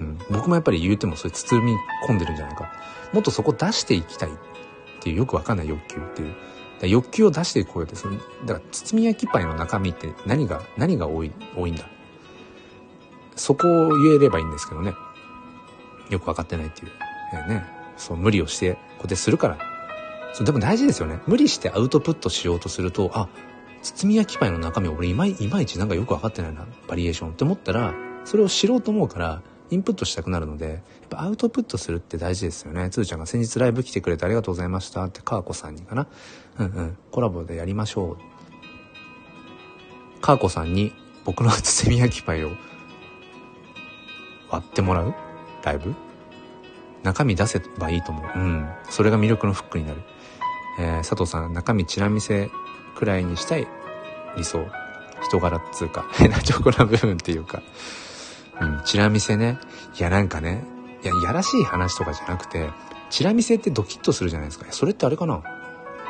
うん。僕もやっぱり言うてもそれ包み込んでるんじゃないか。もっとそこ出していきたいっていうよくわかんない欲求っていう。欲求を出していこうよって、その、だから包み焼きパイの中身って何が、何が多い、多いんだ。そこを言えればいいんですけどね。よくわかってないっていう。ね。そう、無理をして、こうやってするから。そうでも大事ですよね。無理してアウトプットしようとすると、あ、包み焼きパイの中身俺いまいいまいちなんかよくわかってないな、バリエーションって思ったら、それを知ろうと思うから、インプットしたくなるので、やっぱアウトプットするって大事ですよね。つーちゃんが先日ライブ来てくれてありがとうございましたって、かーこさんにかな。うんうん。コラボでやりましょう。かーこさんに僕の包み焼きパイを割ってもらう？ライブ？中身出せばいいと思う。うん。それが魅力のフックになる。えー、佐藤さん、中身チラ見せくらいにしたい理想。人柄っつうか、変なチョコな部分っていうか。うん、チラ見せね。いや、なんかね、いや、やらしい話とかじゃなくて、チラ見せってドキッとするじゃないですか。それってあれかな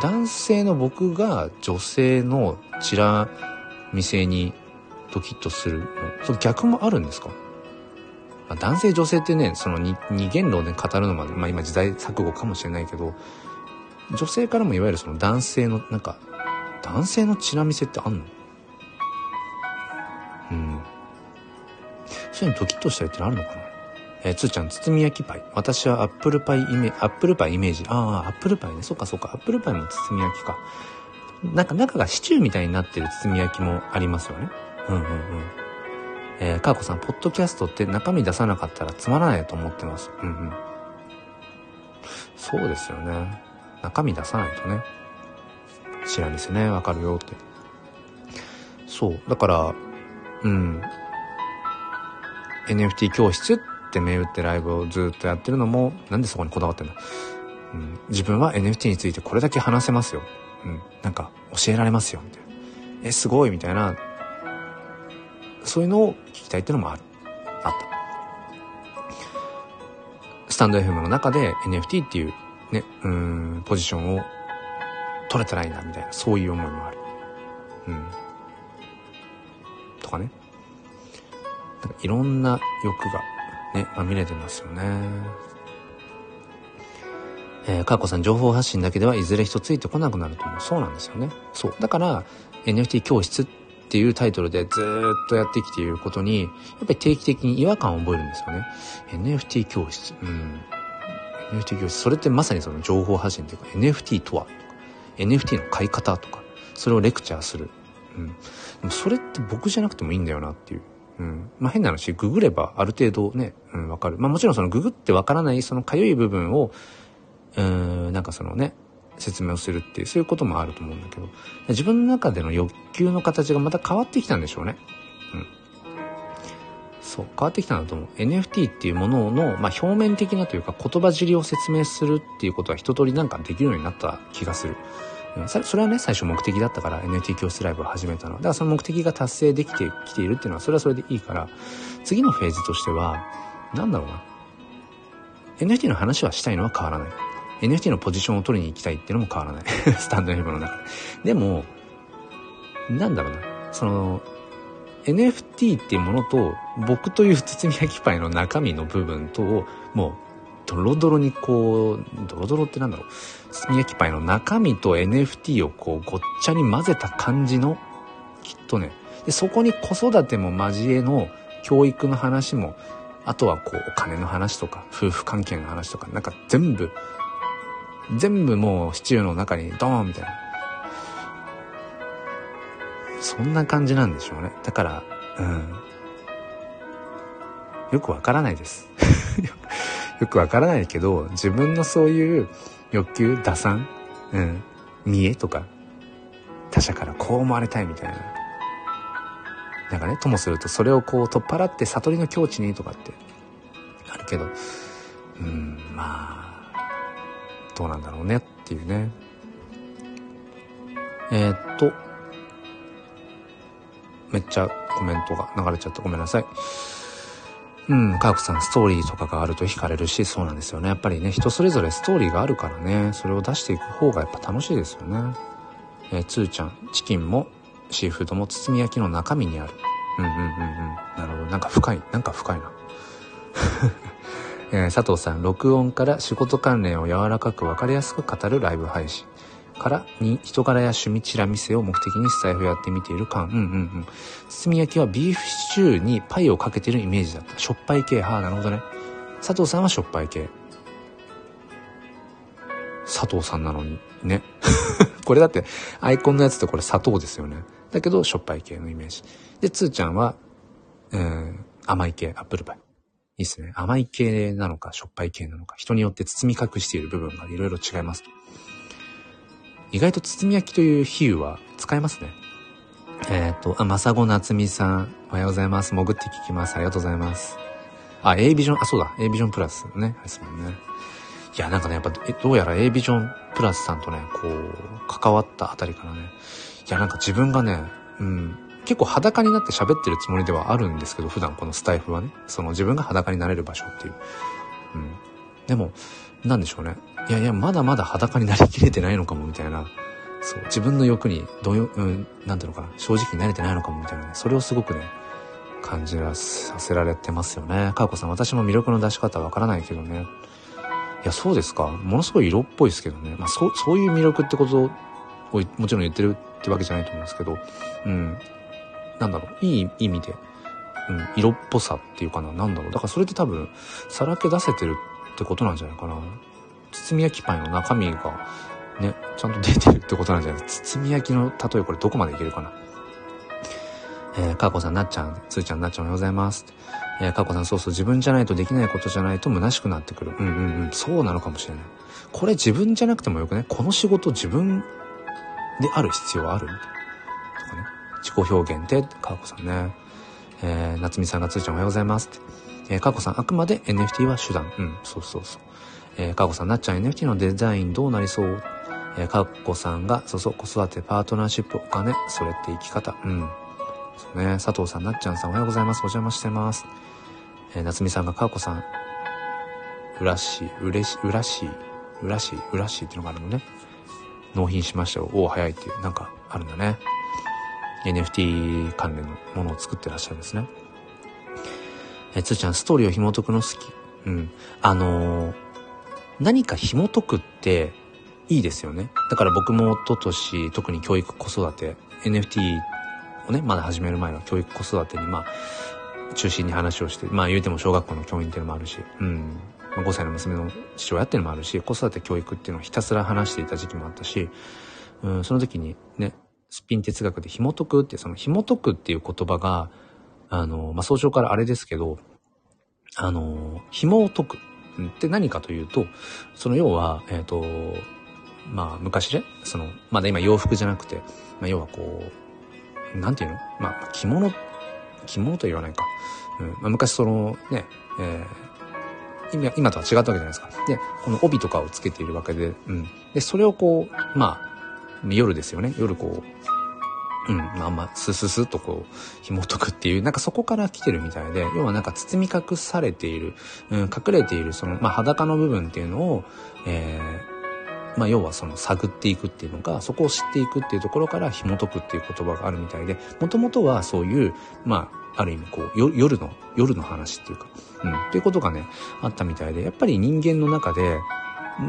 男性の僕が女性のチラ見せにドキッとするの。その逆もあるんですか？ま、男性女性ってね、その二元論で語るのまで、まあ今時代錯誤かもしれないけど、女性からもいわゆるその男性の、なんか、男性のチラ見せってあんの？そういうのドキッとしたりってあるのかな？えー、つーちゃん、包み焼きパイ。私はアップルパイイメージ、アップルパイイメージ。ああ、アップルパイね。そっかそっか。アップルパイも包み焼きか。なんか中がシチューみたいになってる包み焼きもありますよね。うんうんうん。えー、かーこさん、ポッドキャストって中身出さなかったらつまらないと思ってます。うんうん。そうですよね。中身出さないとね。知らんですよね。わかるよって。そう。だから、うん。NFT 教室って銘打ってライブをずっとやってるのも、なんでそこにこだわってんだ、うん、自分は NFT についてこれだけ話せますよ。うん。なんか、教えられますよ。みたいな。え、すごいみたいな、そういうのを聞きたいっていうのもある。あった。スタンド FM の中で NFT っていうね、うん、ポジションを取れたらいいな、みたいな、そういう思いもある。うん。とかね。いろんな欲がね、まあ、見れてますよね。えー、かーこさん、情報発信だけではいずれ人ついてこなくなると思う。そうなんですよね。そう。だから、NFT 教室っていうタイトルでずっとやってきていることに、やっぱり定期的に違和感を覚えるんですよね。NFT 教室。うん。NFT 教室。それってまさにその情報発信というか、NFT とはとか、NFT の買い方とか、それをレクチャーする。うん。でもそれって僕じゃなくてもいいんだよなっていう。うん。まあ、変な話、ググればある程度ね、うん、わかる。まあ、もちろんそのググってわからないそのかゆい部分を、うん、なんかそのね、説明をするっていう、そういうこともあると思うんだけど、自分の中での欲求の形がまた変わってきたんでしょうね。うん。そう、変わってきたんだと思う。NFT っていうものの、まあ、表面的なというか言葉尻を説明するっていうことは一通りなんかできるようになった気がする。それはね、最初目的だったから NFT 教室ライブを始めたの。だからその目的が達成できてきているっていうのは、それはそれでいいから、次のフェーズとしては、なんだろうな。NFT の話はしたいのは変わらない。NFT のポジションを取りに行きたいっていうのも変わらない。スタンド FM の中で。でも、なんだろうな。その、NFT っていうものと、僕という包み焼きパイの中身の部分とを、もう、ドロドロにこう、ドロドロってなんだろう。包み焼きパイの中身と NFT をこうごっちゃに混ぜた感じの、きっとね。で、そこに子育ても交えの教育の話も、あとはこうお金の話とか、夫婦関係の話とか、なんか全部、全部もうシチューの中にドーンみたいな。そんな感じなんでしょうね。だから、うん。よくわからないです。よくわからないけど、自分のそういう欲求、打算、うん、見栄とか、他者からこう思われたいみたいな。なんかね、ともするとそれをこう取っ払って悟りの境地にとかってあるけど、うん、まあ、どうなんだろうねっていうね。えー、っと、めっちゃコメントが流れちゃってごめんなさい。うん、カークさんストーリーとかがあると惹かれるし、そうなんですよね。やっぱりね、人それぞれストーリーがあるからね、それを出していく方がやっぱ楽しいですよね。えー、つーちゃん、チキンもシーフードも包み焼きの中身にある。うんうんうんうん。なるほど。なんか深い。なんか深いな。えー、佐藤さん、録音から仕事関連を柔らかくわかりやすく語るライブ配信。からに人柄や趣味チラ見せを目的にスタイフをやってみている感。うんうんうん。包み焼きはビーフシチューにパイをかけてるイメージだった。しょっぱい系。はあ、なるほどね。佐藤さんはしょっぱい系。佐藤さんなのに。ね。これだって、アイコンのやつってこれ砂糖ですよね。だけど、しょっぱい系のイメージ。で、つーちゃんは、うん、甘い系、アップルパイ。いいっすね。甘い系なのか、しょっぱい系なのか、人によって包み隠している部分がいろいろ違いますと。意外と包み焼きという比喩は使えますね。えっ、ー、と、あ、まさごなつみさん、おはようございます。潜って聞きます。ありがとうございます。あ、A ビジョン、あ、そうだ、A ビジョンプラスね、ですもんね。いや、なんかね、やっぱ、どうやら A ビジョンプラスさんとね、こう、関わったあたりからね、いや、なんか自分がね、うん、結構裸になって喋ってるつもりではあるんですけど、普段このスタイフはね、その自分が裸になれる場所っていう。うん。でも、なんでしょうね。いやいや、まだまだ裸になりきれてないのかも、みたいな。そう、自分の欲に、どううん、なんていうのかな、正直に慣れてないのかも、みたいなね。それをすごくね、感じらさせられてますよね。かーこさん、私も魅力の出し方わからないけどね。いや、そうですか。ものすごい色っぽいですけどね。まあ、そう、そういう魅力ってことを、もちろん言ってるってわけじゃないと思うんですけど、うん。なんだろう、いい意味で、うん、色っぽさっていうかな、なんだろう。だからそれって多分、さらけ出せてるってことなんじゃないかな。包み焼きパイの中身がね、ちゃんと出てるってことなんじゃない？ですか包み焼きの例えこれどこまでいけるかな？えー、かこさん、なっちゃん、つーちゃん、なっちゃんおはようございます。えー、かこさん、そうそう、自分じゃないとできないことじゃないと虚しくなってくる。うんうんうん、そうなのかもしれない。これ自分じゃなくてもよくね、この仕事自分である必要ある？とかね。自己表現って、かこさんね。えー、夏美さんがつーちゃんおはようございますって。えー、かこさん、あくまで NFT は手段。うん、そうそうそう。えー、かこさん、なっちゃん NFT のデザインどうなりそう？えー、かっこさんが、そうそう、子育て、パートナーシップ、お金、それって生き方。うん。そうね、佐藤さん、なっちゃんさん、おはようございます。お邪魔してます。えー、夏美さんが、かっこさん、うらしい、うれし、うらしい、うらしい、うらしいっていうのがあるのね。納品しましたよ。おお、早いっていう、なんかあるんだね。NFT 関連のものを作ってらっしゃるんですね。えー、つーちゃん、ストーリーを紐解くの好き。うん。あのー、何か紐解くって、いいですよね。だから僕も一昨年、特に教育子育て、NFT をね、まだ始める前は教育子育てに、まあ、中心に話をして、まあ言うても小学校の教員っていうのもあるし、うん。まあ、5歳の娘の父親っていうのもあるし、子育て教育っていうのをひたすら話していた時期もあったし、うん、その時にね、スピン哲学で紐解くって、その紐解くっていう言葉が、あの、まあ、早朝からあれですけど、あの、紐を解くって何かというと、その要は、えっ、ー、と、まあ昔ね、その、まだ今洋服じゃなくて、まあ要はこう、なんていうの？まあ着物、着物と言わないか。うん。まあ昔そのね、えー、今、今とは違ったわけじゃないですか。で、この帯とかをつけているわけで、うん。で、それをこう、まあ、夜ですよね。夜こう、うん、まあまあ、スススッとこう、紐解くっていう、なんかそこから来てるみたいで、要はなんか包み隠されている、うん、隠れている、その、まあ裸の部分っていうのを、えー、まあ、要はその探っていくっていうのが、そこを知っていくっていうところから紐解くっていう言葉があるみたいで、もともとはそういう、まあ、ある意味こう、夜の、夜の話っていうか、うん、っていうことがね、あったみたいで、やっぱり人間の中で、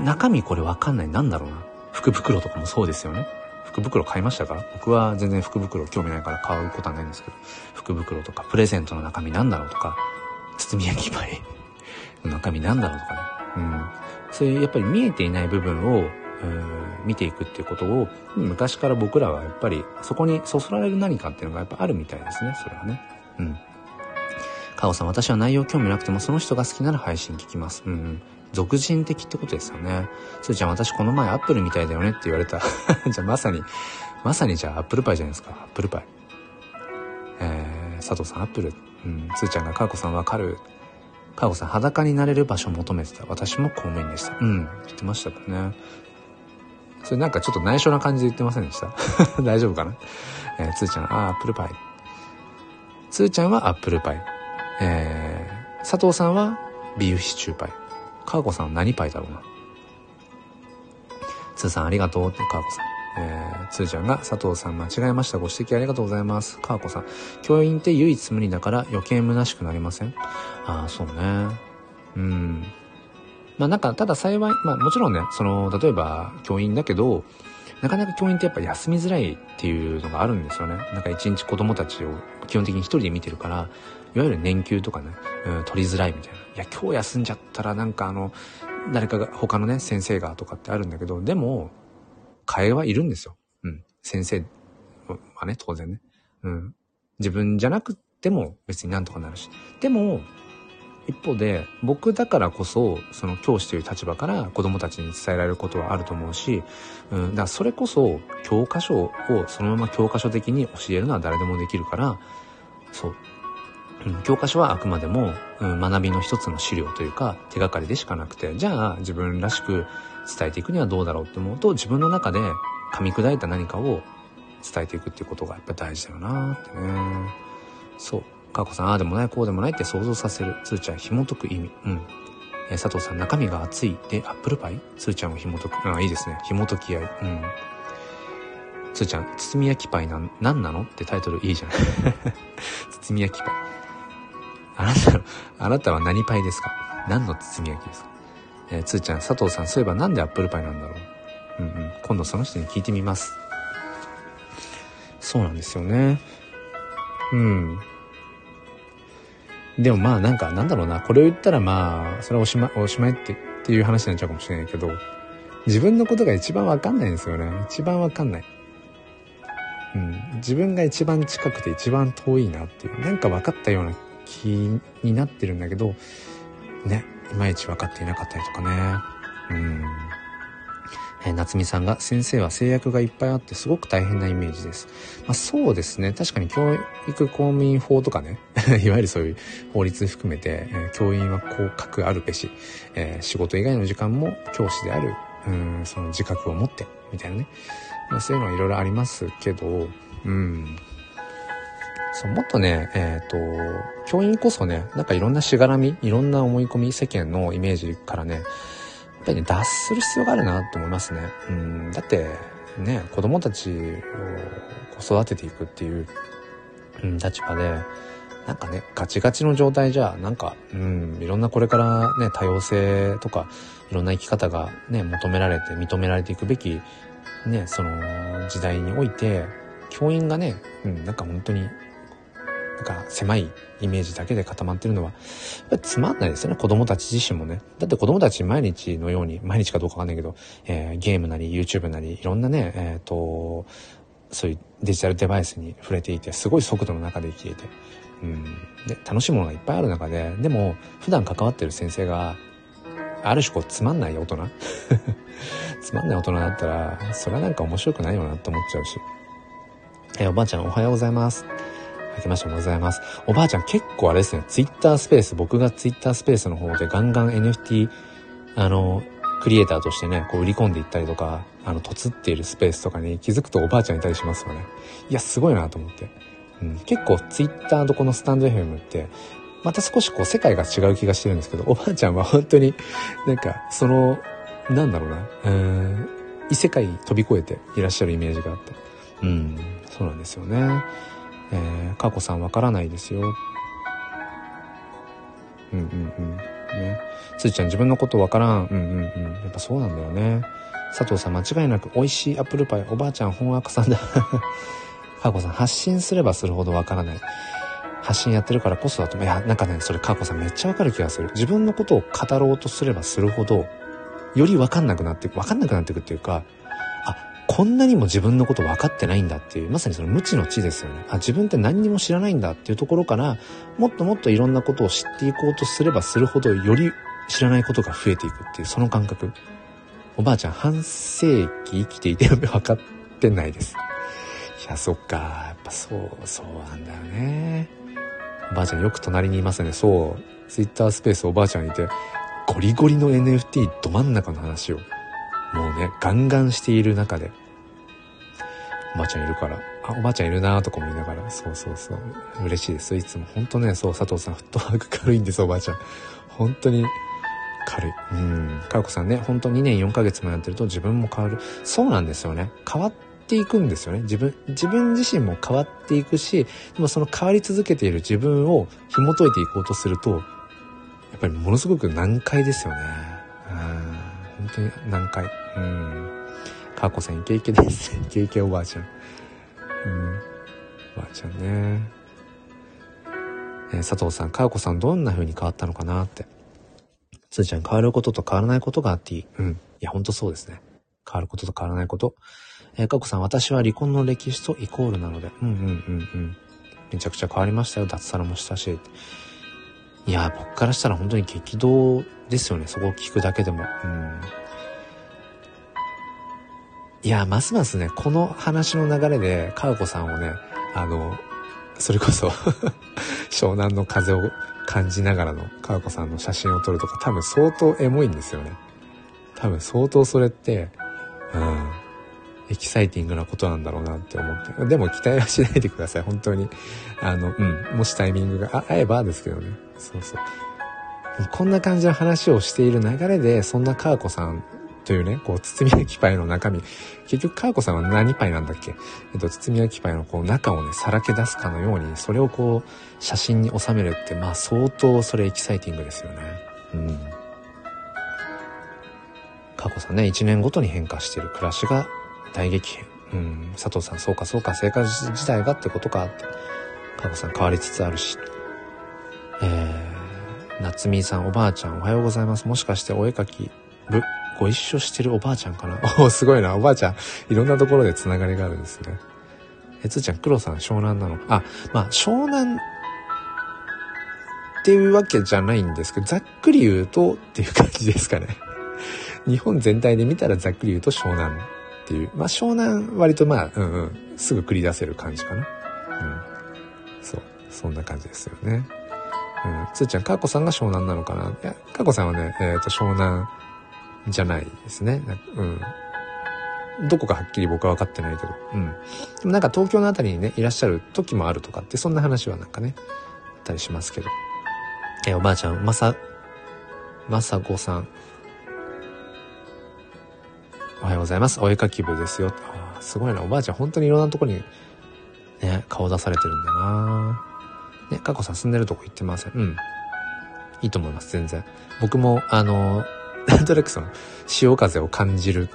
中身これわかんない。なんだろうな。福袋とかもそうですよね。福袋買いましたか？僕は全然福袋興味ないから買うことはないんですけど、福袋とかプレゼントの中身なんだろうとか、包み焼きパイ。の 中身なんだろうとかね。うん。そういうやっぱり見えていない部分を、見ていくっていうことを昔から僕らはやっぱりそこにそそられる何かっていうのがやっぱあるみたいですね。それはね。うん。カオさん私は内容興味なくてもその人が好きなら配信聞きます。うんうん。俗人的ってことですよねすーちゃん私この前アップルみたいだよねって言われた じゃあまさにまさにじゃあアップルパイじゃないですかアップルパイえー、佐藤さんアップルうんすーちゃんがカーコさんわかるかごさん、裸になれる場所を求めてた。私も公務員でした。うん。言ってましたかね。それなんかちょっと内緒な感じで言ってませんでした？大丈夫かな？えー、つーちゃん、あ、アップルパイ。つーちゃんはアップルパイ。えー、佐藤さんはビーフシチューパイ。かーこさん何パイだろうな？つーさんありがとうってかーこさん。えー、つーちゃんが佐藤さん間違えました。ご指摘ありがとうございます。かーこさん。教員って唯一無二だから余計虚しくなりません？ああ、そうね。うん。まあなんか、ただ幸い、まあもちろんね、その、例えば教員だけど、なかなか教員ってやっぱ休みづらいっていうのがあるんですよね。なんか一日子供たちを基本的に一人で見てるから、いわゆる年休とかね、うん、取りづらいみたいな。いや、今日休んじゃったらなんかあの、誰かが、他のね、先生がとかってあるんだけど、でも、替えはいるんですよ。うん。先生はね、当然ね。うん。自分じゃなくても別になんとかなるし。でも、一方で、僕だからこそ、その教師という立場から子供たちに伝えられることはあると思うし、うん、だからそれこそ教科書をそのまま教科書的に教えるのは誰でもできるから、そう。うん、教科書はあくまでも、うん、学びの一つの資料というか手がかりでしかなくて、じゃあ自分らしく伝えていくにはどうだろうって思うと、自分の中で噛み砕いた何かを伝えていくっていうことがやっぱ大事だよなってね。そう。かこさん、ああでもない、こうでもないって想像させる。つーちゃん、紐解く意味。うん。佐藤さん、中身が熱い。で、アップルパイ？つーちゃんを紐解く。ああ、いいですね。紐解き合い。うん。つーちゃん、包み焼きパイなん、なんなの？ってタイトルいいじゃない。包み焼きパイ。あなた、あなたは何パイですか？何の包み焼きですか？えー、つーちゃん、佐藤さん、そういえばなんでアップルパイなんだろう？うんうん。今度その人に聞いてみます。そうなんですよね。うん。でもまあなんかなんだろうな、これを言ったらまあ、それはおしまい、おしまいってっていう話になっちゃうかもしれないけど、自分のことが一番わかんないんですよね。一番わかんない。うん。自分が一番近くて一番遠いなっていう。なんか分かったような気になってるんだけど、ね、いまいち分かっていなかったりとかね。うん。え、夏美さんが先生は制約がいっぱいあってすごく大変なイメージです。まあ、そうですね。確かに教育公務員法とかね、いわゆるそういう法律含めて、え、教員は降格あるべし、えー、仕事以外の時間も教師である、うん、その自覚を持って、みたいなね。まあ、そういうのはいろいろありますけど、うん。そう、もっとね、えっ、ー、と、教員こそね、なんかいろんなしがらみ、いろんな思い込み、世間のイメージからね、やっぱりね、脱する必要があるなって思いますね。うん、だって、ね、子供たちを育てていくっていう、うん、立場で、なんかね、ガチガチの状態じゃ、なんか、うん、いろんなこれからね、多様性とか、いろんな生き方がね、求められて、認められていくべき、ね、その時代において、教員がね、うん、なんか本当になんか狭いイメージだけで固まってるのは、やっぱつまんないですよね、子供たち自身もね。だって子供たち毎日のように、毎日かどうかわかんないけど、えー、ゲームなり YouTube なり、いろんなね、えっ、と、そういうデジタルデバイスに触れていて、すごい速度の中で生きていて、うん。で、楽しいものがいっぱいある中で、でも、普段関わってる先生が、ある種こう、つまんない大人 つまんない大人だったら、それはなんか面白くないよなって思っちゃうし。えー、おばあちゃんおはようございます。明けましておめでとうございます。おばあちゃん結構あれですね、ツイッタースペース、僕がツイッタースペースの方でガンガン NFT、あの、クリエイターとしてね、こう売り込んでいったりとか、あの、とつっているスペースとかに気づくとおばあちゃんいたりしますよね。いや、すごいなと思って。うん、結構ツイッターとこのスタンド FM って、また少しこう世界が違う気がしてるんですけど、おばあちゃんは本当になんか、その、なんだろうな、うん、異世界飛び越えていらっしゃるイメージがあって。うん、そうなんですよね。えー、かこさんわからないですよ。うんうんうん。ね。つーちゃん自分のことわからん。うんうんうん。やっぱそうなんだよね。佐藤さん間違いなく美味しいアップルパイ。おばあちゃん本悪さんだ。かこさん発信すればするほどわからない。発信やってるからこそだと。いや、なんかね、それかこさんめっちゃわかる気がする。自分のことを語ろうとすればするほど、よりわかんなくなっていく。わかんなくなっていくっていうか、こんなにも自分のこと分かってないんだっていう、まさにその無知の知ですよね。あ、自分って何にも知らないんだっていうところから、もっともっといろんなことを知っていこうとすればするほど、より知らないことが増えていくっていう、その感覚。おばあちゃん半世紀生きていて分かってないです。いや、そっか。やっぱそう、そうなんだよね。おばあちゃんよく隣にいますね。そう。ツイッタースペースおばあちゃんいて、ゴリゴリの NFT ど真ん中の話をもうね、ガンガンしている中で、おばあちゃんいるから、あ、おばあちゃんいるなとか思いながら、そうそうそう、嬉しいです。いつも本当ね、そう、佐藤さん、フットワーク軽いんです、おばあちゃん。本当に軽い。うん。かよこさんね、本当2年4ヶ月もやってると自分も変わる。そうなんですよね。変わっていくんですよね。自分、自分自身も変わっていくし、でもその変わり続けている自分を紐解いていこうとすると、やっぱりものすごく難解ですよね。うん。本当に難解。うん。かーこさんイケイケです。イケイケおばあちゃん。うん。おばあちゃんね。えー、佐藤さん、かーこさんどんな風に変わったのかなって。つーちゃん変わることと変わらないことがあっていい。うん。いや、ほんとそうですね。変わることと変わらないこと。えー、かこさん、私は離婚の歴史とイコールなので。うんうんうんうん。めちゃくちゃ変わりましたよ。脱サラもしたし。いや、僕からしたら本当に激動ですよね。そこを聞くだけでも。うん。いや、ますますね、この話の流れで、かうこさんをね、あの、それこそ 湘南の風を感じながらのかうこさんの写真を撮るとか、多分相当エモいんですよね。多分相当それって、うん、エキサイティングなことなんだろうなって思って。でも期待はしないでください、本当に。あの、うん、もしタイミングが合えばですけどね。そうそう。こんな感じの話をしている流れで、そんなかーこさんというね、こう、包み焼きパイの中身。結局、かーこさんは何パイなんだっけ？えっと、包み焼きパイのこう、中をね、さらけ出すかのように、それをこう、写真に収めるって、まあ、相当それエキサイティングですよね。うん。かーこさんね、一年ごとに変化している暮らしが大激変。うん、佐藤さん、そうかそうか、生活時代がってことかって。かーこさん変わりつつあるし。えー、夏美さん、おばあちゃん、おはようございます。もしかしてお絵かき部？ご一緒してるおばあちゃんかな？おすごいな。おばあちゃん、いろんなところでつながりがあるんですね。え、つーちゃん、黒さん、湘南なの？あ、まあ、湘南っていうわけじゃないんですけど、ざっくり言うとっていう感じですかね。日本全体で見たらざっくり言うと湘南っていう。まあ湘南割とまあ、うんうん、すぐ繰り出せる感じかな。うん。そう。そんな感じですよね。うん。つーちゃん、かーこさんが湘南なのかな？いや、かーこさんはね、えっ、ー、と、湘南じゃないですね。うん。どこかはっきり僕は分かってないけど。うん。でもなんか東京のあたりにね、いらっしゃる時もあるとかって、そんな話はなんかね、あったりしますけど。えおばあちゃん、まさ、まさごさん。おはようございます。お絵かき部ですよ。ああすごいな。おばあちゃん、本当にいろんなとこに、ね、顔出されてるんだなね、過去さん住んでるとこ行ってません。うん。いいと思います、全然。僕も、あの、なんとなくその、潮風を感じる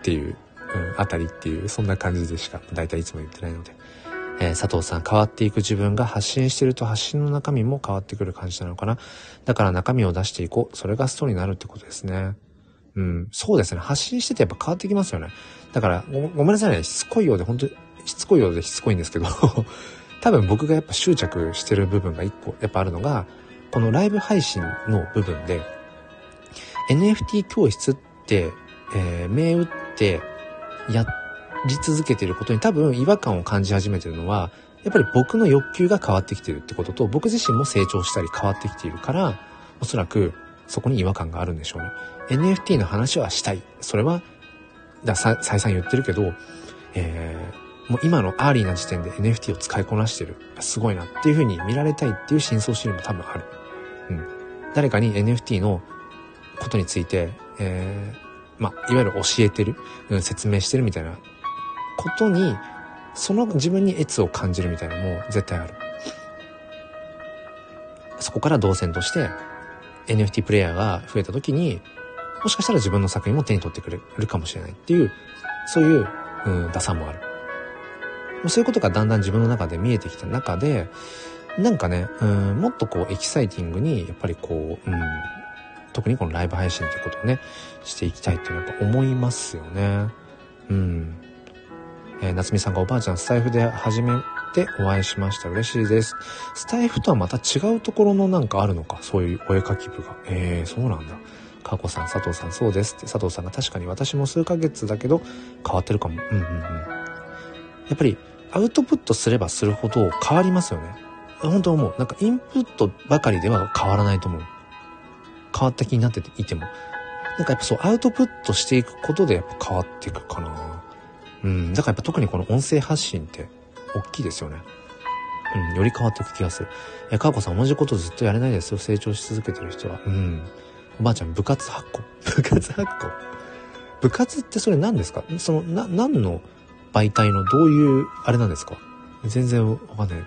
っていう、うん、あたりっていう、そんな感じでしか、だいたいいつも言ってないので。えー、佐藤さん、変わっていく自分が発信してると発信の中身も変わってくる感じなのかな。だから中身を出していこう。それがストになるってことですね。うん、そうですね。発信しててやっぱ変わってきますよね。だからご、ごめんなさいね。しつこいようで、本当にしつこいようでしつこいんですけど 多分僕がやっぱ執着してる部分が一個やっぱあるのが、このライブ配信の部分で、NFT 教室って、えー、銘打ってやり続けてることに多分違和感を感じ始めてるのは、やっぱり僕の欲求が変わってきてるってことと、僕自身も成長したり変わってきているから、おそらくそこに違和感があるんでしょうね。NFT の話はしたい。それは、だ再三言ってるけど、えー、もう今の early な時点で NFT を使いこなしてる。すごいなっていう風に見られたいっていう深層心理も多分ある。うん。誰かに NFT のことについて、えー、まあ、いわゆる教えてる、うん、説明してるみたいなことに、その自分に越を感じるみたいなのも絶対ある。そこから動線として NFT プレイヤーが増えた時に、もしかしたら自分の作品も手に取ってくれるかもしれないっていう、そういう、うん、打算もある。そういうことがだんだん自分の中で見えてきた中で、なんかね、うん、もっとこうエキサイティングに、やっぱりこう、うん、特にこのライブ配信っていうことをね、していきたいっていうのはやっぱ思いますよね。うん。えー、夏美さんがおばあちゃんスタイフで初めてお会いしました。嬉しいです。スタイフとはまた違うところのなんかあるのか？そういうお絵かき部が。えー、そうなんだ。かこさん、佐藤さん、そうですって。佐藤さんが確かに私も数ヶ月だけど変わってるかも。うんうんうん。やっぱりアウトプットすればするほど変わりますよね。本当思う。なんかインプットばかりでは変わらないと思う。変わった気になっていても。なんかやっぱそうアウトプットしていくことでやっぱ変わっていくかな。うん。だからやっぱ特にこの音声発信って大きいですよね。うん。より変わっていく気がする。え、かーこさん同じことずっとやれないですよ。成長し続けてる人は。うん。おばあちゃん部活8個。部活8個。部活ってそれ何ですか？その、な、何の媒体のどういう、あれなんですか？全然わかんないな。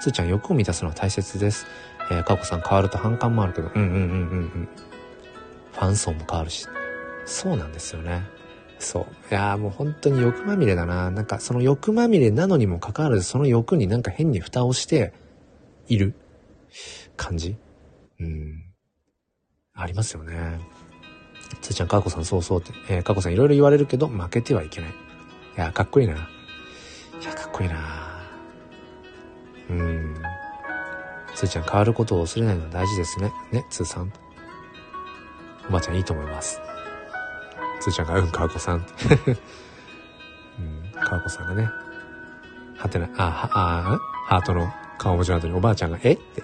つーちゃん欲を満たすのは大切です。えー、かこさん変わると反感もあるけど、うんうんうんうんうん。ファン層も変わるし。そうなんですよね。そう。いやもう本当に欲まみれだな。なんかその欲まみれなのにもかかわらずその欲になんか変に蓋をしている感じうん。ありますよね。つーちゃん、かこさんそうそうって。えー、かこさんいろいろ言われるけど負けてはいけない。いや、かっこいいな。いや、かっこいいな。うん。つーちゃん変わることを忘れないのは大事ですね。ね、つーさん。おばあちゃんいいと思います。つーちゃんが、うん、かわこさん。うん、かわこさんがね、はてな、あ、は、あ、ハートの顔文字の後におばあちゃんが、え？って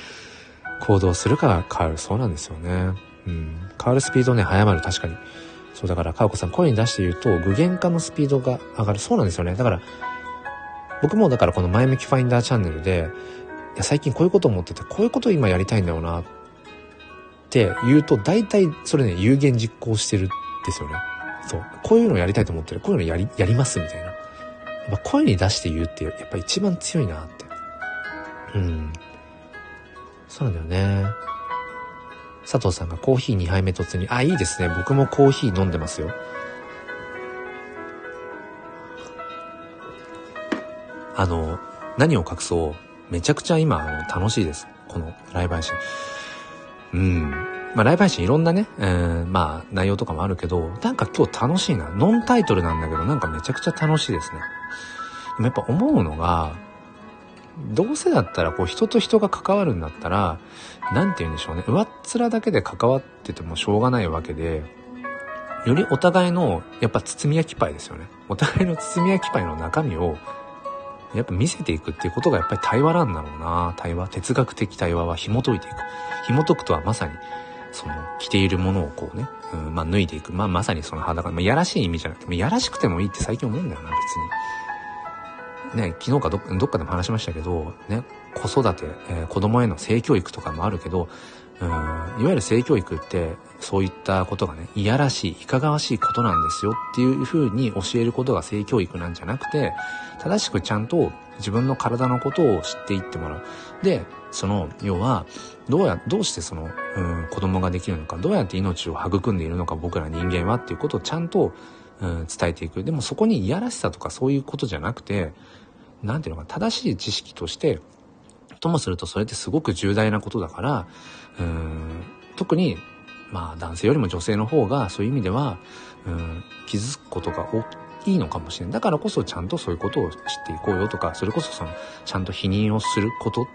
行動するかが変わる。そうなんですよね。うん。変わるスピードね、早まる。確かに。そう、だから、かわこさん、声に出して言うと、具現化のスピードが上がる。そうなんですよね。だから、僕もだからこの前向きファインダーチャンネルで、や、最近こういうこと思ってて、こういうこと今やりたいんだよな、って言うと、大体それね、有言実行してるんですよね。そう。こういうのやりたいと思ってる。こういうのやり、やりますみたいな。やっぱ声に出して言うって、やっぱ一番強いなって。うん。そうなんだよね。佐藤さんがコーヒー2杯目突入。あ、いいですね。僕もコーヒー飲んでますよ。あの、何を隠そう。めちゃくちゃ今、あの、楽しいです。このライブ配信。うん。まあライブ配信いろんなね、えー、まあ内容とかもあるけど、なんか今日楽しいな。ノンタイトルなんだけど、なんかめちゃくちゃ楽しいですね。でもやっぱ思うのが、どうせだったらこう人と人が関わるんだったら、なんて言うんでしょうね。上っ面だけで関わっててもしょうがないわけで、よりお互いの、やっぱ包み焼きパイですよね。お互いの包み焼きパイの中身を、やっぱ見せていくっていうことがやっぱり対話なんだろうな。対話。哲学的対話は紐解いていく。紐解くとはまさに、その、着ているものをこうね、うん、まあ脱いでいく。まあまさにその裸、まあやらしい意味じゃなくて、やらしくてもいいって最近思うんだよな、別に。ね、昨日かどどっかでも話しましたけど、ね、子育て、えー、子供への性教育とかもあるけど、うん、いわゆる性教育ってそういったことがね、いやらしい、いかがわしいことなんですよっていう風に教えることが性教育なんじゃなくて、正しくちゃんと自分の体のことを知っていってもらう。で、その、要は、どうや、どうしてその、うん、子供ができるのか、どうやって命を育んでいるのか、僕ら人間はっていうことをちゃんと、うん、伝えていく。でもそこにいやらしさとかそういうことじゃなくて、なんていうのか、正しい知識として、ともするとそれってすごく重大なことだから、うん、特に、まあ男性よりも女性の方がそういう意味では、うん、気づくことが大きいいのかもしれない。だからこそちゃんとそういうことを知っていこうよとか、それこそその、ちゃんと否認をすること、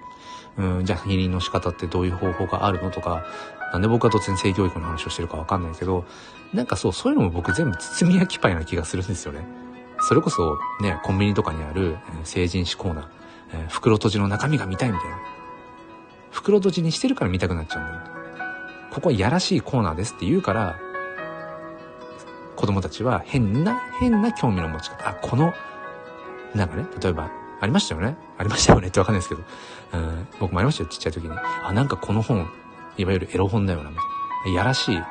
うん、じゃあ否認の仕方ってどういう方法があるのとか、なんで僕は突然性教育の話をしてるかわかんないけど、なんかそう、そういうのも僕全部包み焼きパイな気がするんですよね。それこそね、コンビニとかにある、成人史コーナー、えー、袋閉じの中身が見たいみたいな。袋閉じにしてるから見たくなっちゃうんだよ。ここはやらしいコーナーですって言うから、子供たちは変な、変な興味の持ち方。あ、この、なんかね、例えば、ありましたよね？ありましたよね？ってわかんないですけど、うん、僕もありましたよ、ちっちゃい時に。あ、なんかこの本、いわゆるエロ本だよな、みたいな。やらしい本。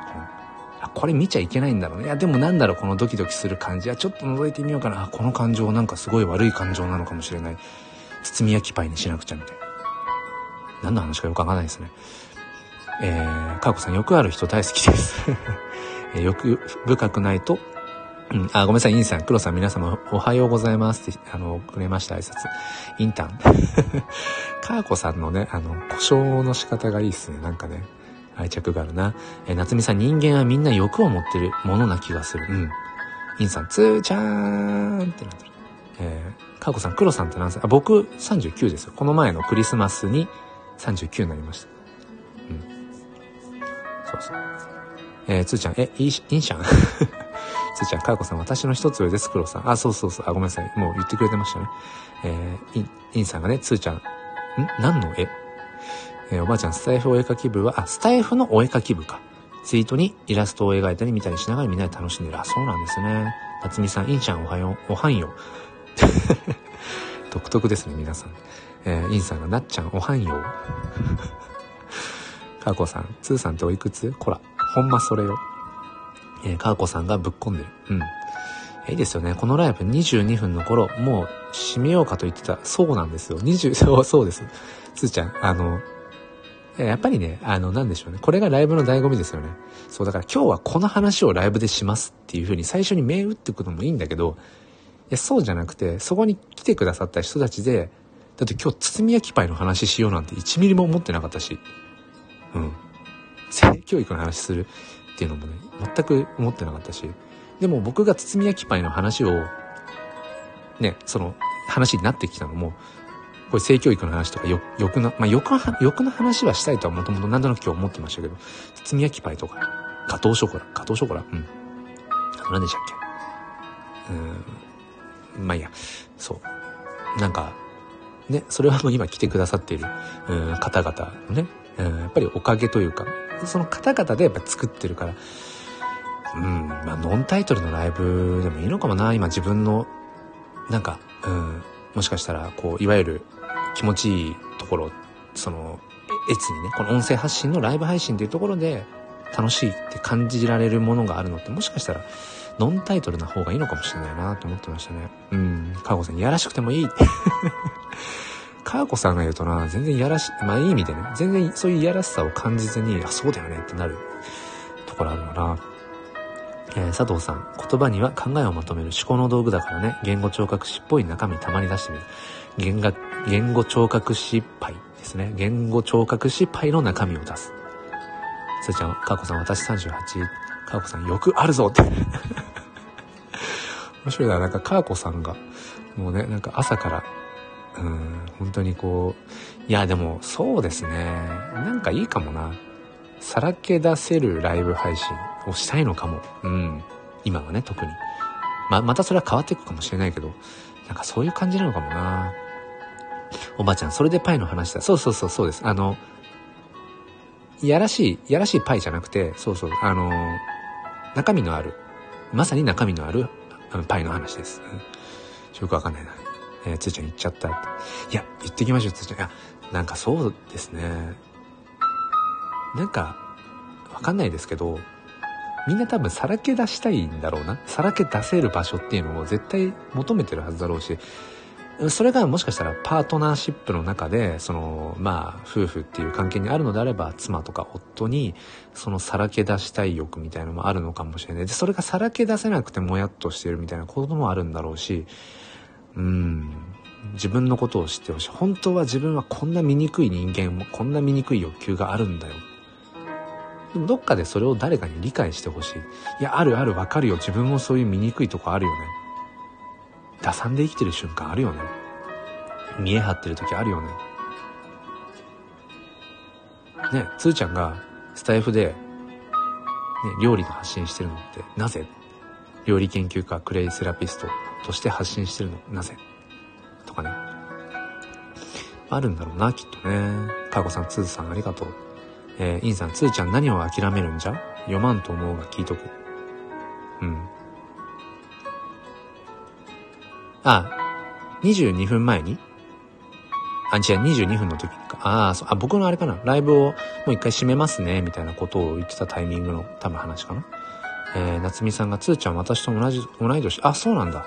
あ、これ見ちゃいけないんだろうね。いや、でもなんだろう、このドキドキする感じ。あ、ちょっと覗いてみようかな。あ、この感情なんかすごい悪い感情なのかもしれない。包み焼きパイにしなくちゃ、みたいな。何の話かよくわかんないですね。えー、かこさん、よくある人大好きです。え欲深くないと、うん、あ、ごめんなさい、インさん、黒さん、皆様、おはようございますって、あの、くれました挨拶。インターン。かーこさんのね、あの、故障の仕方がいいっすね、なんかね。愛着があるな。えー、夏美さん、人間はみんな欲を持ってるものな気がする。うん。インさん、つーちゃーんってなってる。えー、かーこさん、黒さんって何歳？あ、僕39ですよ。この前のクリスマスに39になりました。うん。そうそう。えー、つーちゃん、え、いい、いいんしゃん？つーちゃん、かーこさん、私の一つ上です、黒さん。あ、そうそうそう。あ、ごめんなさい。もう言ってくれてましたね。えー、いん、いんさんがね、つーちゃん、ん？何の絵？えー、おばあちゃん、スタイフお絵かき部は、あ、スタイフのお絵かき部か。ツイートにイラストを描いたり見たりしながらみんなで楽しんでる。あ、そうなんですね。夏美さん、いんちゃんおはよう、おはんよ。独特ですね、皆さん。えー、インさんがなっちゃんおはんよ。かーこさん、つーさんっておいくつ？こら、ほんまそれよ。えー、かーこさんがぶっこんでる。うん。いいですよね。このライブ22分の頃、もう閉めようかと言ってた。そうなんですよ。20、そう、そうです。つーちゃん、あの、やっぱりね、あの、なんでしょうね。これがライブの醍醐味ですよね。そう、だから今日はこの話をライブでしますっていう風に最初に銘打ってくのもいいんだけど、いや、そうじゃなくて、そこに来てくださった人たちで、だって今日包み焼きパイの話しようなんて1ミリも思ってなかったし、うん。性教育の話するっていうのもね、全く思ってなかったし、でも僕が包み焼きパイの話を、ね、その話になってきたのも、これ性教育の話とかよ、欲の、まあ、欲の、欲の話はしたいとはもともと何となく今日思ってましたけど、包み焼きパイとか、ガトーショコラ、ガトーショコラ？うん。あと何でしたっけ？うん、まあいいや、そう。なんか、ね、それはもう今来てくださっている、うん、方々のね、うん、やっぱりおかげというか、その方々でやっぱ作ってるから、うん、まあノンタイトルのライブでもいいのかもな、今自分の、なんか、うん、もしかしたら、こう、いわゆる気持ちいいところ、その、越にね、この音声発信のライブ配信っていうところで、楽しいって感じられるものがあるのって、もしかしたら、ノンタイトルな方がいいのかもしれないなと思ってましたね。うん。かーこさん、やらしくてもいい。かーこさんが言うとな、全然やらし、まあいい意味でね、全然そういういやらしさを感じずに、あ、そうだよねってなるところあるのな。えー、佐藤さん、言葉には考えをまとめる思考の道具だからね、言語聴覚士っぽい中身たまに出してみる。言語、言語聴覚士パイですね。言語聴覚士パイの中身を出す。つーちゃん、かーこさん、私38、かーこさん、欲あるぞって。面白いな、なんか、かーこさんが、もうね、なんか朝から、うん、本当にこう、いや、でも、そうですね。なんかいいかもな。さらけ出せるライブ配信をしたいのかも。うん。今はね、特に。ま、またそれは変わっていくかもしれないけど、なんかそういう感じなのかもな。おばあちゃん、それでパイの話だ。そうそうそう、そうです。あの、やらしい、やらしいパイじゃなくて、そうそう、あの、中身のある、まさに中身のあるパイの話です。うんよくわかんないな。えーつーちゃん言っちゃったって。いや、言ってきましょう、つーちゃん。いや、なんかそうですね。なんか、わかんないですけど、みんな多分さらけ出したいんだろうな。さらけ出せる場所っていうのを絶対求めてるはずだろうし、それがもしかしたらパートナーシップの中で、その、まあ、夫婦っていう関係にあるのであれば、妻とか夫に、そのさらけ出したい欲みたいなのもあるのかもしれない。で、それがさらけ出せなくてもやっとしてるみたいなこともあるんだろうし、うん、自分のことを知ってほしい。本当は自分はこんな醜い人間も、こんな醜い欲求があるんだよ。どっかでそれを誰かに理解してほしい。いや、あるあるわかるよ。自分もそういう醜いとこあるよね。打算で生きてる瞬間あるよね。見え張ってる時あるよね。ね、つーちゃんがスタイフで、ね、料理の発信してるのってなぜ？料理研究家クレイセラピストとして発信してるのなぜ？とかね。あるんだろうな、きっとね。かーこさん、つーさんありがとう。えー、インさん、つーちゃん何を諦めるんじゃ？読まんと思うが聞いとく。うん。あ、22分前に？あ、違う、22分の時か。ああ、そう、あ、僕のあれかな。ライブをもう一回閉めますね、みたいなことを言ってたタイミングの多分話かな。えー、夏美さんが、つーちゃん私と同じ、同い年。あ、そうなんだ。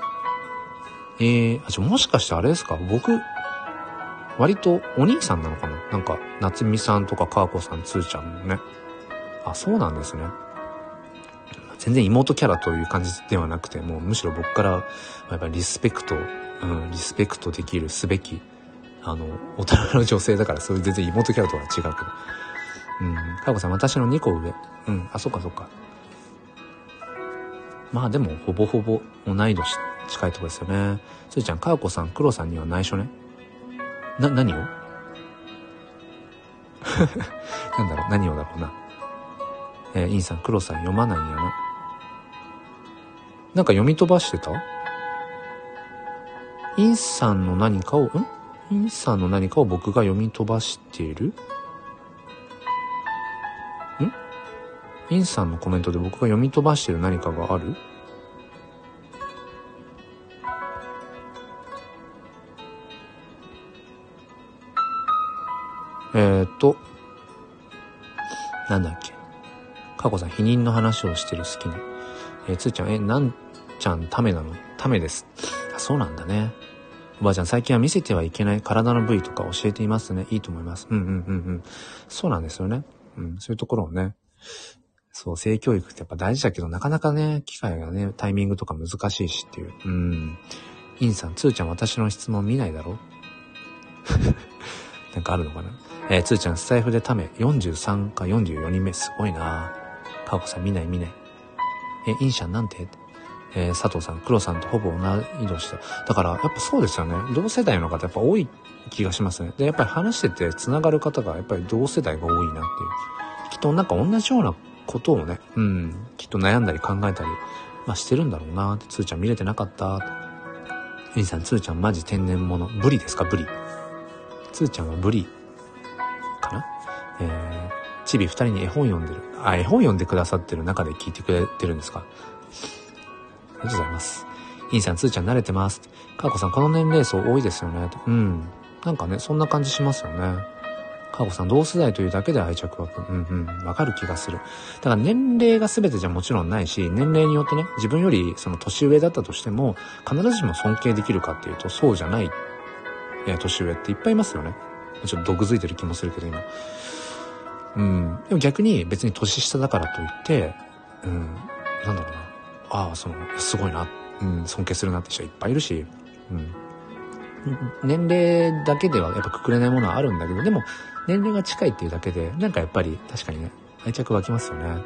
えー、あ、じゃもしかしてあれですか？僕、割とお兄さんなのかな？なんか、夏美さんとかかーこさん、つーちゃんのね。あ、そうなんですね。全然妹キャラという感じではなくて、もうむしろ僕から、やっぱりリスペクト、うん、リスペクトできる、すべき、あの、大人の女性だから、そういう全然妹キャラとは違うけど。うん、かーこさん、私の2個上。うん、あ、そっかそっか。まあでも、ほぼほぼ同い年近いとこですよね。つーちゃん、かーこさん、クロさんには内緒ね。な、何を？なんだろう、何をだろうな。えー、インさん、クロさん読まないんやな。なんか読み飛ばしてた？インさんの何かを、ん？インさんの何かを僕が読み飛ばしている？ん？インさんのコメントで僕が読み飛ばしている何かがある？えーと、なんだっけ。かこさん、否認の話をしてる好きに。えーつーちゃん、え、なんちゃんためなの？ためです。あ、そうなんだね。おばあちゃん、最近は見せてはいけない体の部位とか教えていますね。いいと思います。うんうんうんうん。そうなんですよね。うん、そういうところをね。そう、性教育ってやっぱ大事だけど、なかなかね、機会がね、タイミングとか難しいしっていう。うん。インさん、つーちゃん私の質問見ないだろ？なんかあるのかな？えー、つーちゃん、スタイフでため、43か44人目、すごいなかおこさん見ない見ない。え、インシャンなんて？えー佐藤さん、黒さんとほぼ同い年だ。だから、やっぱそうですよね。同世代の方やっぱ多い気がしますね。で、やっぱり話してて繋がる方がやっぱり同世代が多いなっていう。きっとなんか同じようなことをね、うん、きっと悩んだり考えたり、まあしてるんだろうなって、つーちゃん見れてなかったって。インさん、つーちゃんマジ天然物。ブリですか？ブリ。つーちゃんはブリえー、チビ二人に絵本読んでる。あ、絵本読んでくださってる中で聞いてくれてるんですか？ありがとうございます。インさん、つーちゃん慣れてます。かーこさん、この年齢層多いですよね。うん。なんかね、そんな感じしますよね。かーこさん、同世代というだけで愛着湧く。うんうん。わかる気がする。だから年齢が全てじゃもちろんないし、年齢によってね、自分よりその年上だったとしても、必ずしも尊敬できるかっていうと、そうじゃない、えー年上っていっぱいいますよね。ちょっと毒づいてる気もするけど、今。うん。でも逆に別に年下だからといって、うん、なんだろうな。ああ、その、すごいな。うん、尊敬するなって人はいっぱいいるし、うん。年齢だけではやっぱくくれないものはあるんだけど、でも、年齢が近いっていうだけで、なんかやっぱり確かにね、愛着湧きますよね。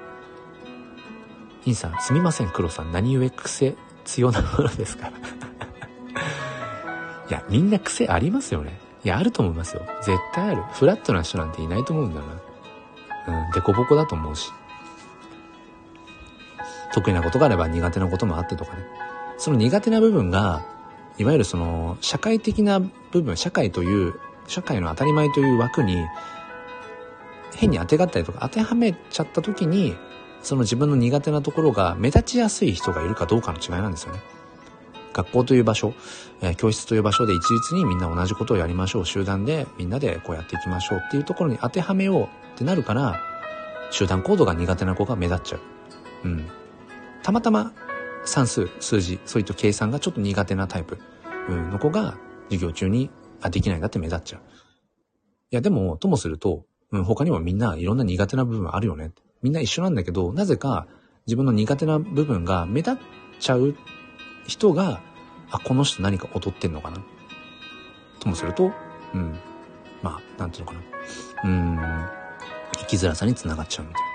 インさん、すみません、黒さん。何故癖強なものですか？ら。いや、みんな癖ありますよね。いや、あると思いますよ。絶対ある。フラットな人なんていないと思うんだな。うん、デコボコだと思うし。得意なことがあれば苦手なこともあってとかね。その苦手な部分が、いわゆるその、社会的な部分、社会という、社会の当たり前という枠に、変に当てがったりとか当てはめちゃった時に、その自分の苦手なところが目立ちやすい人がいるかどうかの違いなんですよね。学校という場所、えー、教室という場所で一律にみんな同じことをやりましょう。集団でみんなでこうやっていきましょうっていうところに当てはめようってなるから、集団行動が苦手な子が目立っちゃう。うん。たまたま算数、数字、そういった計算がちょっと苦手なタイプ、うん、の子が授業中に、あ、できないんだって目立っちゃう。いや、でも、ともすると、うん、他にもみんないろんな苦手な部分あるよね。みんな一緒なんだけど、なぜか自分の苦手な部分が目立っちゃう人が、あ、この人何か劣ってんのかな？ともすると、うん、まあ、なんていうのかな。うん、生きづらさにつながっちゃうみたいな。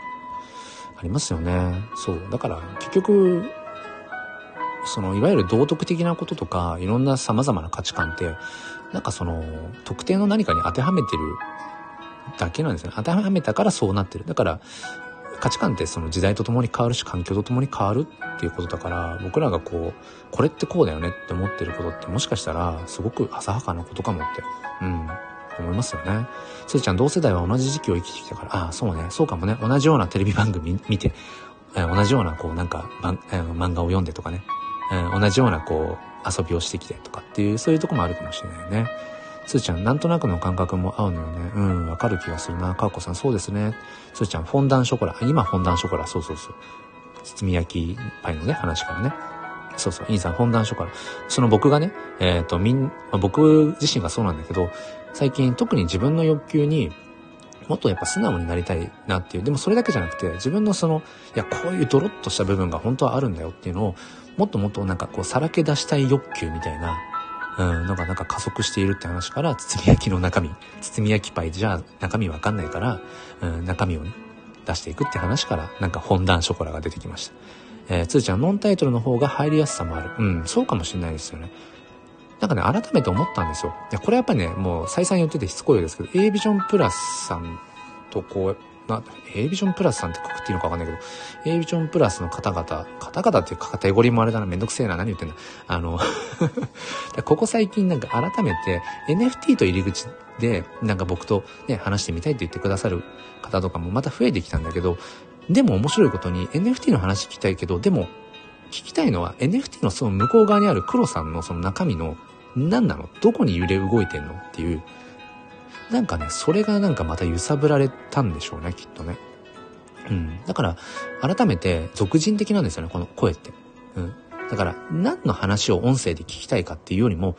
ありますよね。そう。だから結局、そのいわゆる道徳的なこととかいろんな様々な価値観ってなんかその特定の何かに当てはめてるだけなんですね。当てはめたからそうなってる。だから価値観ってその時代とともに変わるし環境とともに変わるっていうことだから僕らがこうこれってこうだよねって思ってることってもしかしたらすごく浅はかなことかもってうん思いますよね。すーちゃん同世代は同じ時期を生きてきたから、ああ、そうね、そうかもね、同じようなテレビ番組見て、えー、同じようなこうなんか、えー、漫画を読んでとかね、えー、同じようなこう遊びをしてきてとかっていう、そういうとこもあるかもしれないよね。すーちゃん、なんとなくの感覚も合うのよね。うん、わかる気がするな。かわこさん、そうですね。すーちゃん、フォンダンショコラ。今、フォンダンショコラ。そうそうそう。包み焼きパイのね、話からね。そうそう、インさん、フォンダンショコラ。その僕がね、えっ、ー、と、みん、まあ僕自身がそうなんだけど、最近特に自分の欲求にもっとやっぱ素直になりたいなっていう。でもそれだけじゃなくて、自分のその、いや、こういうドロッとした部分が本当はあるんだよっていうのを、もっともっとなんかこう、さらけ出したい欲求みたいな、うん、のがなんか加速しているって話から、包み焼きの中身、包み焼きパイじゃ中身わかんないから、うん、中身をね、出していくって話から、なんか本段ショコラが出てきました。えー、つーちゃん、ノンタイトルの方が入りやすさもある。うん、そうかもしれないですよね。なんかね、改めて思ったんですよ。いや、これやっぱりね、もう再三言っててしつこいですけど、A ビジョンプラスさんとこう、な、A ビジョンプラスさんってくくっていいのかわかんないけど、A ビジョンプラスの方々、方々っていうかカテゴリーもあれだな、めんどくせえな、何言ってんだ。あの ここ最近なんか改めて NFT と入り口で、なんか僕とね、話してみたいって言ってくださる方とかもまた増えてきたんだけど、でも面白いことに NFT の話聞きたいけど、でも聞きたいのは NFT のその向こう側にある黒さんのその中身の何なの？どこに揺れ動いてんの？っていう、なんかね、それがなんかまた揺さぶられたんでしょうね、きっとね。うん。だから、改めて、俗人的なんですよね、この声って。うん。だから、何の話を音声で聞きたいかっていうよりも、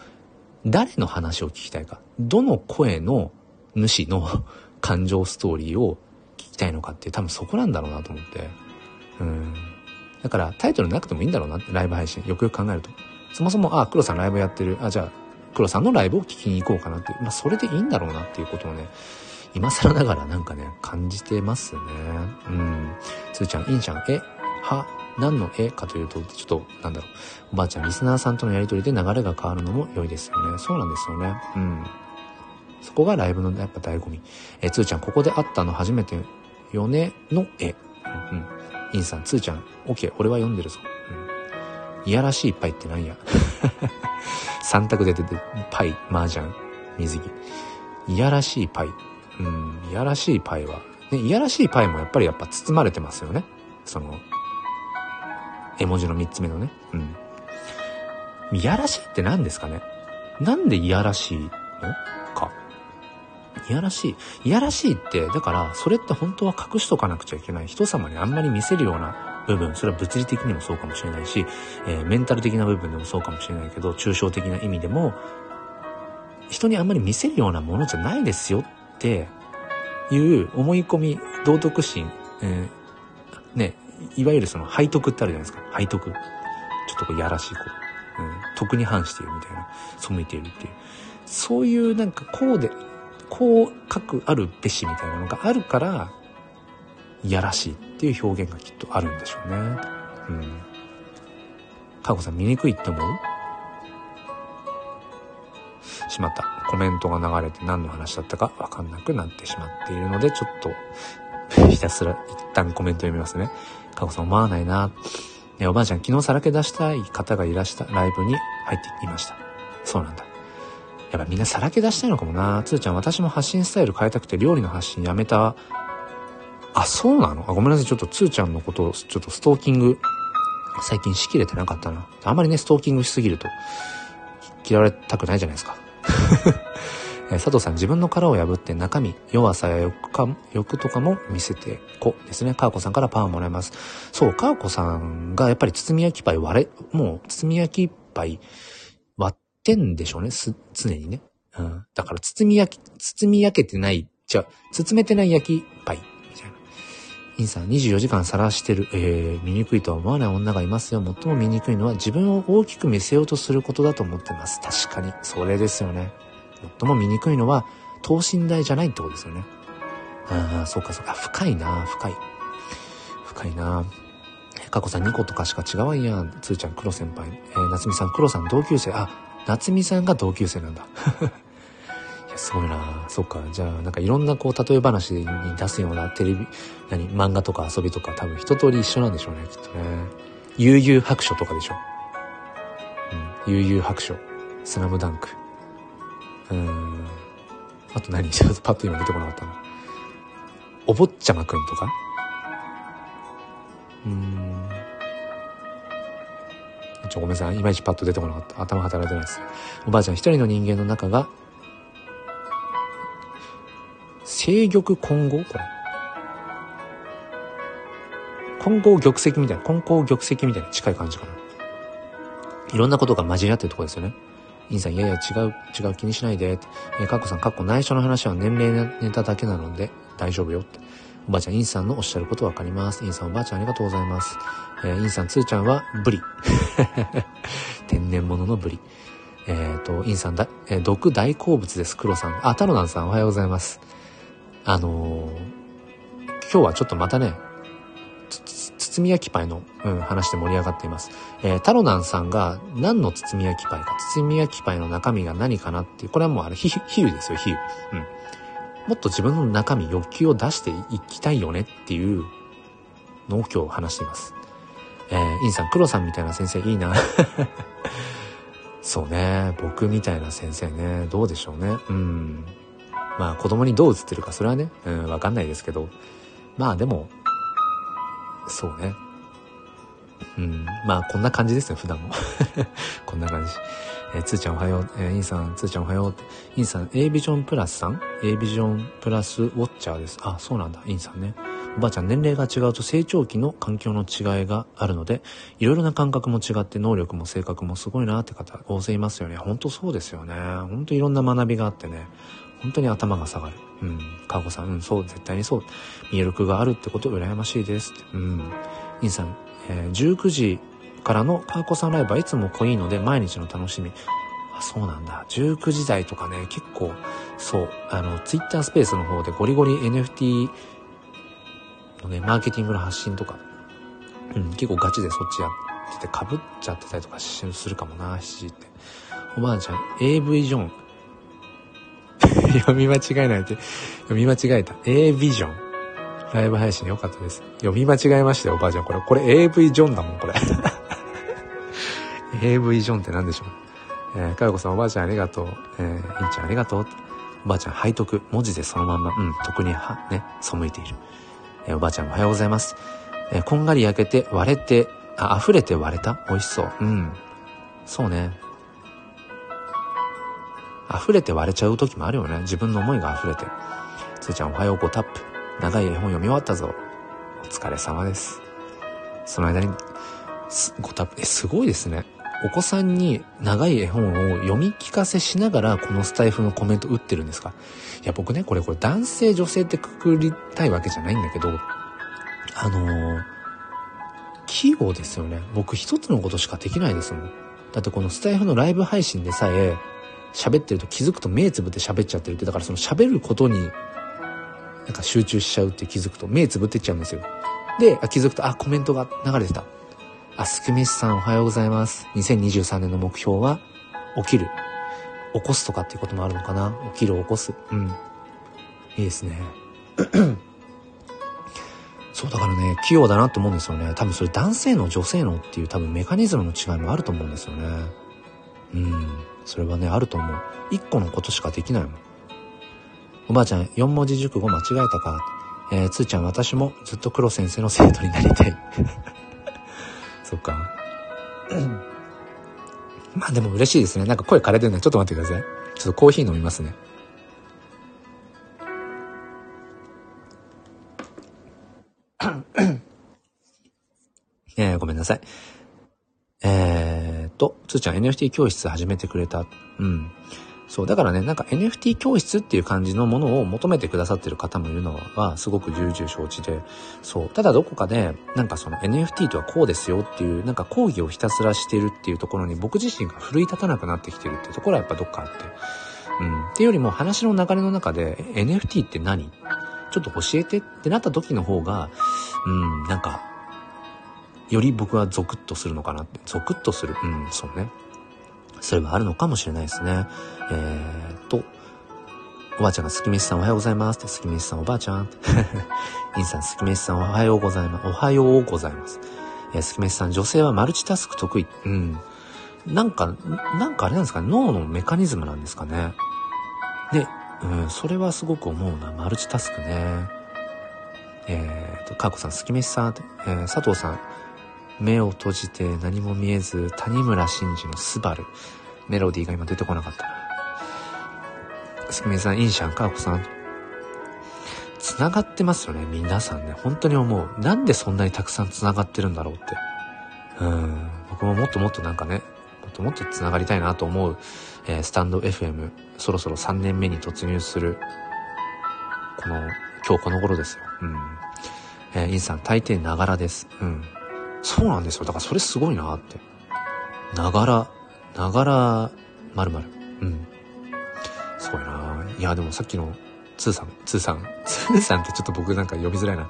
誰の話を聞きたいか。どの声の主の 感情ストーリーを聞きたいのかって、多分そこなんだろうなと思って。うん。だから、タイトルなくてもいいんだろうな、ライブ配信。よくよく考えると。そもそも、あ、黒さんライブやってる。あ、じゃあ、黒さんのライブを聞きに行こうかなっていう。まあ、それでいいんだろうなっていうことをね、今更ながらなんかね、感じてますね。うん。つーちゃん、いんちゃん、え、は、何の絵かというと、ちょっと、なんだろう。おばあちゃん、リスナーさんとのやりとりで流れが変わるのも良いですよね。そうなんですよね。うん。そこがライブのやっぱ醍醐味。え、つーちゃん、ここで会ったの初めてよね？の絵。うん、うん。インさん、つーちゃん、オッケー、俺は読んでるぞ。いやらしいパイってなんや 三択で出て、パイ、麻雀、水着。いやらしいパイ。うん、いやらしいパイは、ね、いやらしいパイもやっぱりやっぱ包まれてますよね。その、絵文字の三つ目のね。うん。いやらしいって何ですかね？なんでいやらしいの？か。いやらしい。いやらしいって、だから、それって本当は隠しとかなくちゃいけない。人様にあんまり見せるような部分、それは物理的にもそうかもしれないし、えー、メンタル的な部分でもそうかもしれないけど、抽象的な意味でも、人にあんまり見せるようなものじゃないですよっていう思い込み、道徳心、えー、ね、いわゆるその背徳ってあるじゃないですか。背徳。ちょっとこうやらしい、こう、うん、徳に反しているみたいな、背いているっていう。そういうなんかこうで、こう書くあるべしみたいなのがあるから、やらしいっていう表現がきっとあるんでしょうね。うん。かこさん見にくいって思う？しまった。コメントが流れて何の話だったかわかんなくなってしまっているので、ちょっと、ひたすら一旦コメント読みますね。かこさん思わないなね。おばあちゃん昨日さらけ出したい方がいらしたライブに入っていました。そうなんだ。やっぱみんなさらけ出したいのかもな。つーちゃん私も発信スタイル変えたくて料理の発信やめた。あ、そうなの？あ、ごめんなさい。ちょっとつーちゃんのことをちょっとストーキング最近しきれてなかったな。あんまりね、ストーキングしすぎると嫌われたくないじゃないですか。佐藤さん、自分の殻を破って中身、弱さや欲か欲とかも見せてこですね。かーこさんからパワーもらいます。そう、かーこさんがやっぱり包み焼きパイ割れ、もう包み焼きパイ割ってんでしょうね。す、常にね。うん。だから包み焼き、包み焼けてない、じゃ包めてない焼きパイ。インさん、24時間晒してる、えー、醜いとは思わない女がいますよ。最も醜いのは自分を大きく見せようとすることだと思ってます。確かに、それですよね。最も醜いのは、等身大じゃないってことですよね。ああ、そうかそうか。深いな深い。深いな過去さん2個とかしか違わんやん。つーちゃん黒先輩。えー、夏美さん黒さん同級生。あ、夏美さんが同級生なんだ。すごいなそっか。じゃあ、なんかいろんなこう、例え話に出すようなテレビ、何、漫画とか遊びとか多分一通り一緒なんでしょうね、きっとね。悠々白書とかでしょ。うん。悠々白書。スラムダンク。うん。あと何？ちょっとパッと今出てこなかったな。お坊ちゃまくんとか？うーん。ちょ、ごめんなさい。いまいちパッと出てこなかった。頭働いてないです。おばあちゃん一人の人間の中が、制玉混合？これ。混合玉石みたいな、混合玉石みたいな近い感じかな。いろんなことが混じり合ってるとこですよね。インさん、いやいや、違う、違う気にしないで。えー、カッコさん、カッコ内緒の話は年齢ネタだけなので大丈夫よって。おばあちゃん、インさんのおっしゃることわかります。インさん、おばあちゃんありがとうございます。えー、インさん、つーちゃんは、ブリ。天然物のブリ。えっ、ー、と、インさんだ、えー、毒大好物です。黒さん。あ、タロナンさん、おはようございます。あのー、今日はちょっとまたね、包み焼きパイの、うん、話で盛り上がっています。えー、タロナンさんが何の包み焼きパイか、包み焼きパイの中身が何かなっていう、これはもうあれ、比喩ですよ、比喩。うん。もっと自分の中身、欲求を出していきたいよねっていうのを今日話しています。えー、インさん、黒さんみたいな先生いいな。そうね、僕みたいな先生ね、どうでしょうね。うん。まあ子供にどう映ってるか、それはね、うん、わかんないですけど、まあでも、そうね。うん。まあ、こんな感じですよ、普段も。こんな感じ。えー、つーちゃんおはよう。えー、インさん、つーちゃんおはよう。インさん、A ビジョンプラスさん ?A ビジョンプラスウォッチャーです。あ、そうなんだ。インさんね。おばあちゃん、年齢が違うと成長期の環境の違いがあるので、いろいろな感覚も違って能力も性格もすごいなって方大勢いますよね。ほんとそうですよね。ほんといろんな学びがあってね。本当に頭が下がる。うん。かごさん、うん、そう、絶対にそう。魅力があるってこと羨ましいです。うん。インさん、えー、19時からのかごさんライブはいつも濃いので毎日の楽しみ。あ、そうなんだ。19時台とかね、結構、そう、あの、ツイッタースペースの方でゴリゴリ NFT のね、マーケティングの発信とか、うん、結構ガチでそっちやってて、被っちゃってたりとかするかもな、7時って。おばあちゃん、AV ジョン、読み間違えないで。読み間違えた。A ビジョン。ライブ配信よかったです。読み間違えましたよ、おばあちゃん。これ、これ AV ジョンだもん、これ。AV ジョンって何でしょう？えー、かよこさんおばあちゃんありがとう。えー、いんちゃんありがとう。おばあちゃん背徳。文字でそのまんま、うん、徳には、ね、背いている。えー、おばあちゃんおはようございます。えー、こんがり焼けて割れて、あ、溢れて割れた？美味しそう。うん。そうね。溢れて割れちゃう時もあるよね。自分の思いが溢れて。つーちゃんおはよう5タップ。長い絵本読み終わったぞ。お疲れ様です。その間に、す5タップ、え、すごいですね。お子さんに長い絵本を読み聞かせしながらこのスタイフのコメント打ってるんですか？いや、僕ね、これこれ男性女性ってくくりたいわけじゃないんだけど、あのー、器用ですよね。僕一つのことしかできないですもん。だってこのスタイフのライブ配信でさえ、喋ってると気づくと目つぶって喋っちゃってるって、だからその喋ることに、なんか集中しちゃうって気づくと目つぶってっちゃうんですよ。で、気づくと、あ、コメントが流れてた。あ、すくめしさんおはようございます。2023年の目標は、起きる。起こすとかっていうこともあるのかな？起きる、起こす。うん。いいですね。そう、だからね、器用だなと思うんですよね。多分それ男性の女性のっていう多分メカニズムの違いもあると思うんですよね。うん。それはね、あると思う。一個のことしかできないもん。おばあちゃん、四文字熟語間違えたか？えー、つーちゃん、私もずっと黒先生の生徒になりたい。そっか。まあでも嬉しいですね。なんか声枯れてるね。ちょっと待ってください。ちょっとコーヒー飲みますね。えー、ごめんなさい。えーと、つーちゃん NFT 教室始めてくれた。うん。そう、だからね、なんか NFT 教室っていう感じのものを求めてくださってる方もいるのは、すごく重々承知で、そう。ただどこかで、なんかその NFT とはこうですよっていう、なんか講義をひたすらしてるっていうところに僕自身が奮い立たなくなってきてるってところはやっぱどっかあって。うん。っていうよりも話の流れの中で NFT って何？ちょっと教えてってなった時の方が、うん、なんか、より僕はゾクッとするのかなって。ゾクッとする。うん、そうね。それはあるのかもしれないですね。えー、と、おばあちゃんがすきめしさんおはようございますって、すきめしさんおばあちゃんって。インさんすきめしさんおはようございます。おはようございます。えー、すきめしさん女性はマルチタスク得意。うん。なんか、なんかあれなんですかね、脳のメカニズムなんですかね。で、うん、それはすごく思うな。マルチタスクね。えーと、かこさん、すきめしさんって、えー、佐藤さん、目を閉じて何も見えず、谷村新司のスバル。メロディーが今出てこなかった。すきめさん、インシャン、カーコさん。繋がってますよね、皆さんね。本当に思う。なんでそんなにたくさん繋がってるんだろうって。うん。僕ももっともっとなんかね、もっともっと繋がりたいなと思う、えー、スタンド FM、そろそろ3年目に突入する、この、今日この頃ですよ。うん。えー、インさん、大抵ながらです。うん。そうなんですよ。だからそれすごいなって。ながら、ながら、まるまる。うん。すごいないや、でもさっきの、つーさん、つーさん、つーさんってちょっと僕なんか呼びづらいな。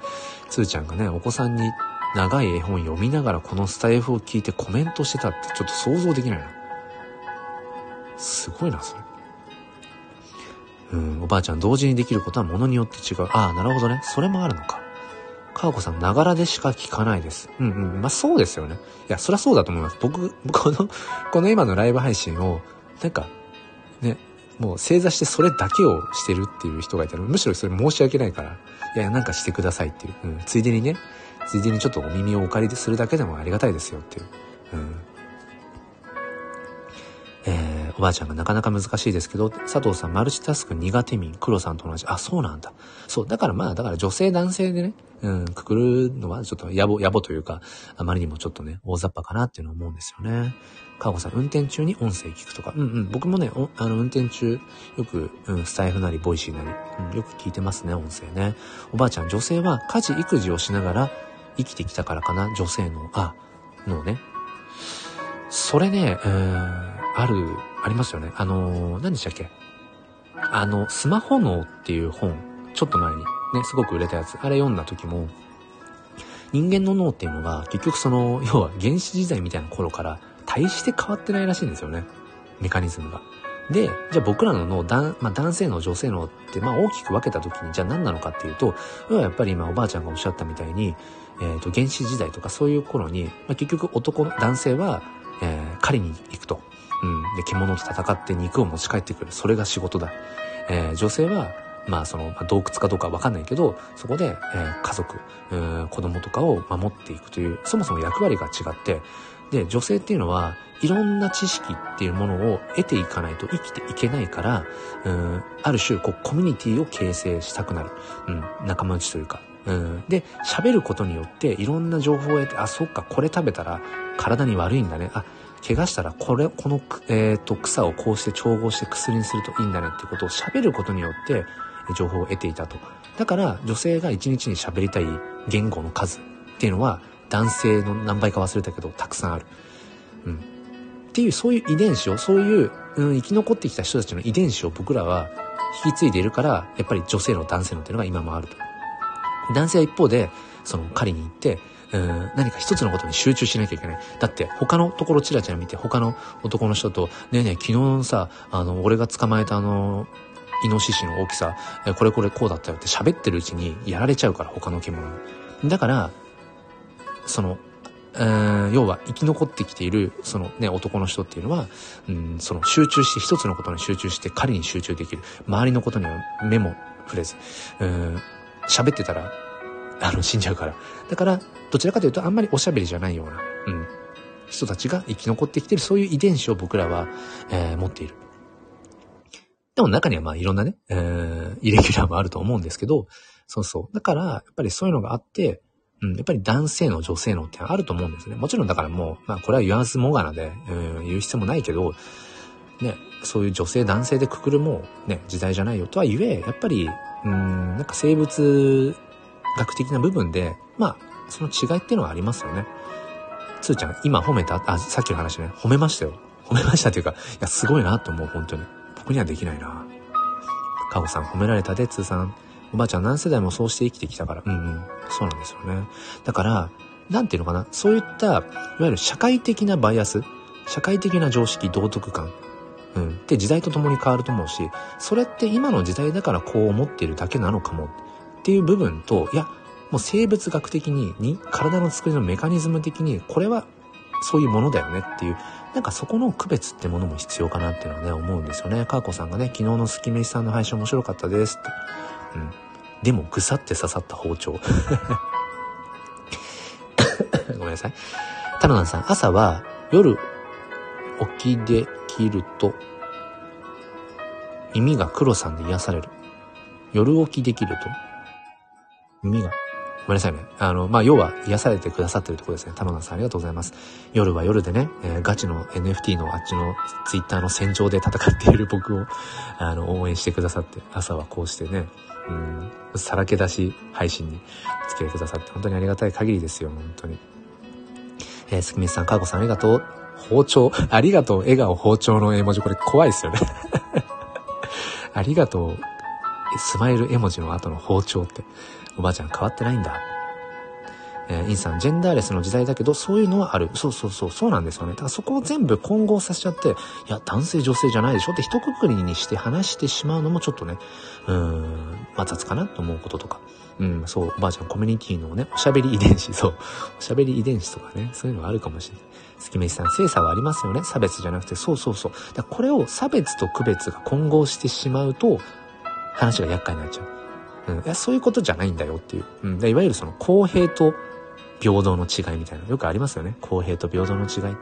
つーちゃんがね、お子さんに長い絵本読みながらこのスタイフを聞いてコメントしてたってちょっと想像できないな。すごいな、それ。うん、おばあちゃん同時にできることは物によって違う。ああ、なるほどね。それもあるのか。かわこさん、ながらでしか聞かないです。うんうん。まあ、そうですよね。いや、そりゃそうだと思います。僕、この、この今のライブ配信を、なんか、ね、もう正座してそれだけをしてるっていう人がいたら、むしろそれ申し訳ないから、いや、なんかしてくださいっていう。うん。ついでにね、ついでにちょっとお耳をお借りするだけでもありがたいですよっていう。うん。えー、おばあちゃんがなかなか難しいですけど、佐藤さんマルチタスク苦手民、黒さんと同じ。あ、そうなんだ。そう、だからまあ、だから女性男性でね、うん、くくるのはちょっと野暮、野暮というか、あまりにもちょっとね、大雑把かなっていうのは思うんですよね。かごさん、運転中に音声聞くとか。うんうん、僕もね、あの、運転中、よく、うん、スタイフなり、ボイシーなり、うん、よく聞いてますね、音声ね。おばあちゃん、女性は家事、育児をしながら生きてきたからかな、女性の、あ、のね。それね、えー、ある、ありますよね。あのー、何でしたっけ？あの、スマホ脳っていう本、ちょっと前にね、すごく売れたやつ、あれ読んだ時も、人間の脳っていうのが、結局その、要は原始時代みたいな頃から、大して変わってないらしいんですよね。メカニズムが。で、じゃあ僕らの脳、男,、まあ、男性脳、女性脳って、まあ大きく分けた時に、じゃあ何なのかっていうと、要はやっぱり今おばあちゃんがおっしゃったみたいに、えっ、ー、と、原始時代とかそういう頃に、まあ、結局男、男性は、えー、狩りに行くと。うん。で、獣と戦って肉を持ち帰ってくる。それが仕事だ。えー、女性は、まあその、まあ、洞窟かどうかわかんないけど、そこで、えー、家族、えー、子供とかを守っていくという、そもそも役割が違って、で、女性っていうのは、いろんな知識っていうものを得ていかないと生きていけないから、うん、ある種、こう、コミュニティを形成したくなる。うん、仲間内というか。うん、で、喋ることによって、いろんな情報を得て、あ、そっか、これ食べたら体に悪いんだね。あ、怪我したらこれ、この、えっ、ー、と、草をこうして調合して薬にするといいんだねってことを喋ることによって情報を得ていたと。だから女性が一日に喋りたい言語の数っていうのは男性の何倍か忘れたけどたくさんある。うん。っていうそういう遺伝子を、そういう、うん、生き残ってきた人たちの遺伝子を僕らは引き継いでいるから、やっぱり女性の男性のっていうのが今もあると。男性は一方で、その狩りに行って、うん、何か一つのことに集中しなきゃいけない。だって他のところチラチラ見て他の男の人と、ねえねえ昨日さ、あの、俺が捕まえたあの、イノシシの大きさ、これこれこうだったよって喋ってるうちにやられちゃうから他の獣。に。だから、その、要は生き残ってきているそのね男の人っていうのは、うん、その集中して一つのことに集中して狩りに集中できる。周りのことには目も触れず喋ってたらあの死んじゃうから。だからどちらかというとあんまりおしゃべりじゃないような、うん、人たちが生き残ってきてるそういう遺伝子を僕らは、えー、持っている。でも中にはまあいろんなね、えー、イレギュラーもあると思うんですけどそうそうだからやっぱりそういうのがあってうん、やっぱり男性の女性のってあると思うんですね。もちろんだからもう、まあこれは言わずもがなで、うん、言う必要もないけど、ね、そういう女性男性でくくるもね、時代じゃないよとは言え、やっぱり、うん、なんか生物学的な部分で、まあ、その違いっていうのはありますよね。つーちゃん、今褒めたあ、さっきの話ね、褒めましたよ。褒めましたっていうか、いや、すごいなと思う、本当に。僕にはできないな。かごさん褒められたで、つーさん。おばあちゃん何世代もそうして生きてきたから。うんうん。そうなんですよね。だから、なんていうのかな。そういった、いわゆる社会的なバイアス、社会的な常識、道徳感。うん。って時代とともに変わると思うし、それって今の時代だからこう思ってるだけなのかもっていう部分と、いや、もう生物学的に、に、体の作りのメカニズム的に、これはそういうものだよねっていう、なんかそこの区別ってものも必要かなっていうのはね、思うんですよね。かーこさんがね、昨日のスキメシさんの配信面白かったですって。うん。でもぐさって刺さった包丁。ごめんなさい。タロナさん、朝は夜起きできると耳が黒さんで癒される。夜起きできると耳がごめんなさいね。あの、まあ、要は癒されてくださってるとこですね。田野さんありがとうございます。夜は夜でね、えー、ガチの NFT のあっちのツイッターの戦場で戦っている 僕を、あの、応援してくださって、朝はこうしてね、うん、さらけ出し配信にお付き合いくださって、本当にありがたい限りですよ、本当に。えー、すきみさん、かーこさんありがとう。包丁、ありがとう、笑顔包丁の絵文字、これ怖いですよね。ありがとう、スマイル絵文字の後の包丁って。おばあちゃん変わってないんだ。えー、インさん、ジェンダーレスの時代だけど、そういうのはある。そうそうそう、そうなんですよね。だからそこを全部混合させちゃって、いや、男性女性じゃないでしょって一括りにして話してしまうのもちょっとね、うーん、まあ雑かなと思うこととか。うん、そう、おばあちゃんコミュニティのね、おしゃべり遺伝子、そう、おしゃべり遺伝子とかね、そういうのはあるかもしれない。月飯さん、性差はありますよね。差別じゃなくて、そうそうそう。だこれを差別と区別が混合してしまうと、話が厄介になっちゃう。うん、いやそういうことじゃないんだよっていう。うん、いわゆるその公平と平等の違いみたいな。よくありますよね。公平と平等の違い。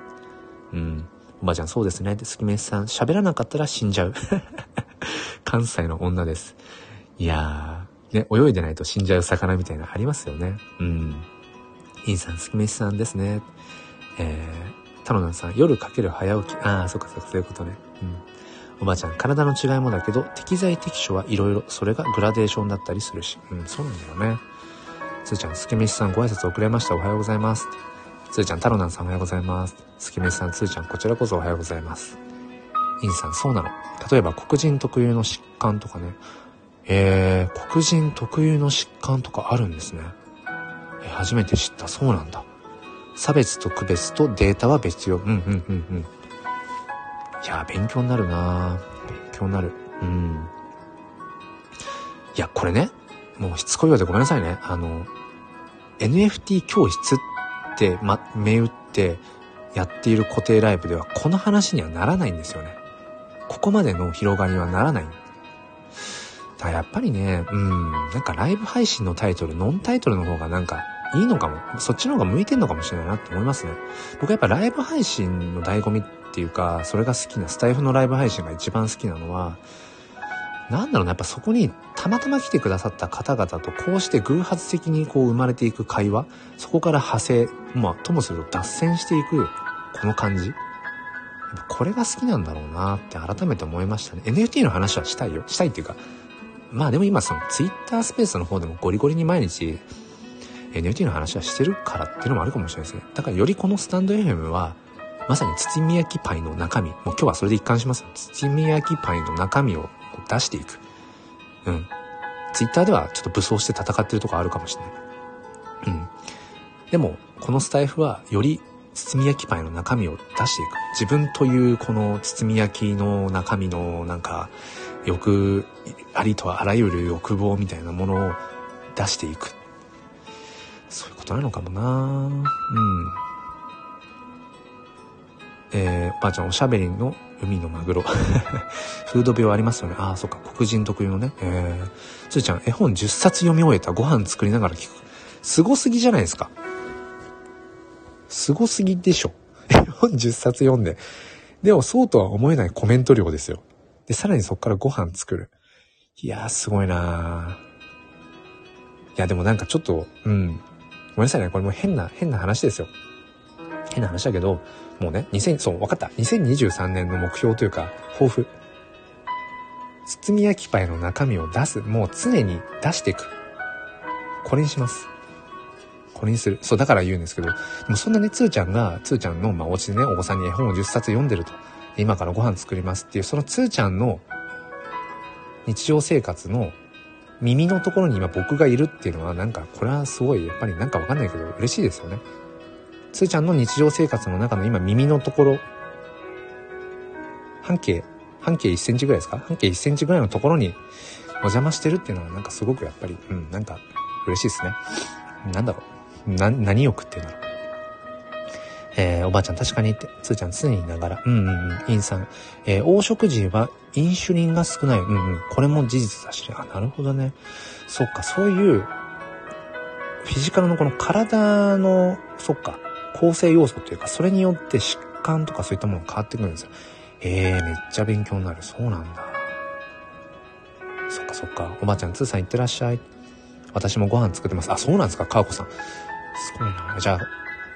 うん。おばあちゃんそうですね。で、月飯さん、喋らなかったら死んじゃう。関西の女です。いやー、ね、泳いでないと死んじゃう魚みたいなありますよね。うん。インさん、月飯さんですね。えー、タロナさん、夜かける早起き。ああ、そっかそっか、そういうことね。おばあちゃん、体の違いもだけど、適材適所はいろいろ、それがグラデーションだったりするし。うん、そうなんだよね。つーちゃん、すけめしさんご挨拶遅れました。おはようございます。つーちゃん、太郎なんさんおはようございます。すけめしさん、つーちゃん、こちらこそおはようございます。インさん、そうなの。例えば、黒人特有の疾患とかね。えー、黒人特有の疾患とかあるんですね。えー、初めて知った。そうなんだ。差別と区別とデータは別よ。うんうんうんうん。いや勉強になるな勉強になる。うん。いや、これね、もうしつこいようでごめんなさいね。あの、NFT 教室って、ま、銘打ってやっている固定ライブではこの話にはならないんですよね。ここまでの広がりはならない。だやっぱりね、うん、なんかライブ配信のタイトル、ノンタイトルの方がなんかいいのかも。そっちの方が向いてんのかもしれないなって思いますね。僕はやっぱライブ配信の醍醐味っていうか、それが好きな、スタイフのライブ配信が一番好きなのは、なんだろうな、やっぱそこにたまたま来てくださった方々とこうして偶発的にこう生まれていく会話、そこから派生、まあ、ともすると脱線していく、この感じ。これが好きなんだろうなって改めて思いましたね。NFT の話はしたいよ。したいっていうか、まあでも今その Twitter スペースの方でもゴリゴリに毎日 NFT の話はしてるからっていうのもあるかもしれないですね。だからよりこのスタンド FM は、まさに包み焼きパイの中身、もう今日はそれで一貫します。包み焼きパイの中身を出していく。うん。ツイッターではちょっと武装して戦ってるとこあるかもしれない。うん。でも、このスタイフはより包み焼きパイの中身を出していく。自分というこの包み焼きの中身のなんか欲、ありとあらゆる欲望みたいなものを出していく。そういうことなのかもなうん。えー、おばあちゃんおしゃべりの海のマグロ。フード病ありますよね。ああ、そっか。黒人特有のね。えー、つーちゃん、絵本10冊読み終えた。ご飯作りながら聞く。すすぎじゃないですか。すすぎでしょ。絵本10冊読んで。でもそうとは思えないコメント量ですよ。で、さらにそっからご飯作る。いやー、すごいなーいや、でもなんかちょっと、うん。ごめんなさいね。これも変な、変な話ですよ。変な話だけど、もうね、2000、そう、分かった。2023年の目標というか、抱負。包み焼きパイの中身を出す。もう常に出していく。これにします。これにする。そう、だから言うんですけど、でもそんなね、つーちゃんが、つーちゃんの、まあ、お家でね、お子さんに絵本を10冊読んでると。今からご飯作りますっていう、そのつーちゃんの日常生活の耳のところに今僕がいるっていうのは、なんか、これはすごい、やっぱりなんかわかんないけど、嬉しいですよね。つーちゃんの日常生活の中の今耳のところ、半径、半径1センチぐらいですか？半径1センチぐらいのところにお邪魔してるっていうのはなんかすごくやっぱり、うん、なんか嬉しいですね。なんだろう。な、何欲っていうんだろう。えー、おばあちゃん確かにって、つーちゃん常にいながら、うんうんうん、インさん、えー、黄色人はインシュリンが少ない、うんうん、これも事実だし、あ、なるほどね。そっか、そういう、フィジカルのこの体の、そっか、構成要素というか、それによって疾患とかそういったものが変わってくるんですよ。えー、めっちゃ勉強になる。そうなんだ。そっかそっか。おばあちゃん、つーさんいってらっしゃい。私もご飯作ってます。あ、そうなんですか、かわこさん。すごいな。じゃあ、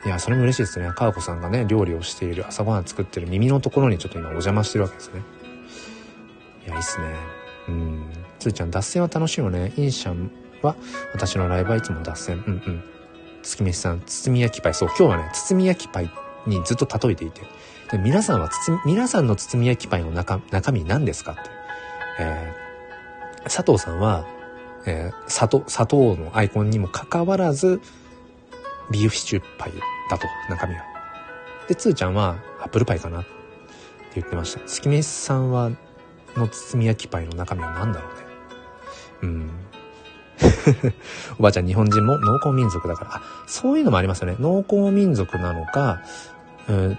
いや、それも嬉しいですね。かわこさんがね、料理をしている、朝ごはん作ってる耳のところにちょっと今お邪魔してるわけですね。いや、いいっすね。うん。つーちゃん、脱線は楽しいよね。インシャンは、私のライブはいつも脱線。うんうん。月飯さん、包み焼きパイ。そう、今日はね、包み焼きパイにずっと例えていて。で皆さんは、皆さんの包み焼きパイの中、中身何ですかって。えー、佐藤さんは、えー、砂糖、砂糖のアイコンにもかかわらず、ビーフシチューパイだと、中身は。で、つーちゃんは、アップルパイかなって言ってました。月飯さんは、の包み焼きパイの中身は何だろうね。うん。おばあちゃん日本人も農耕民族だから。あ、そういうのもありますよね。農耕民族なのか、うん、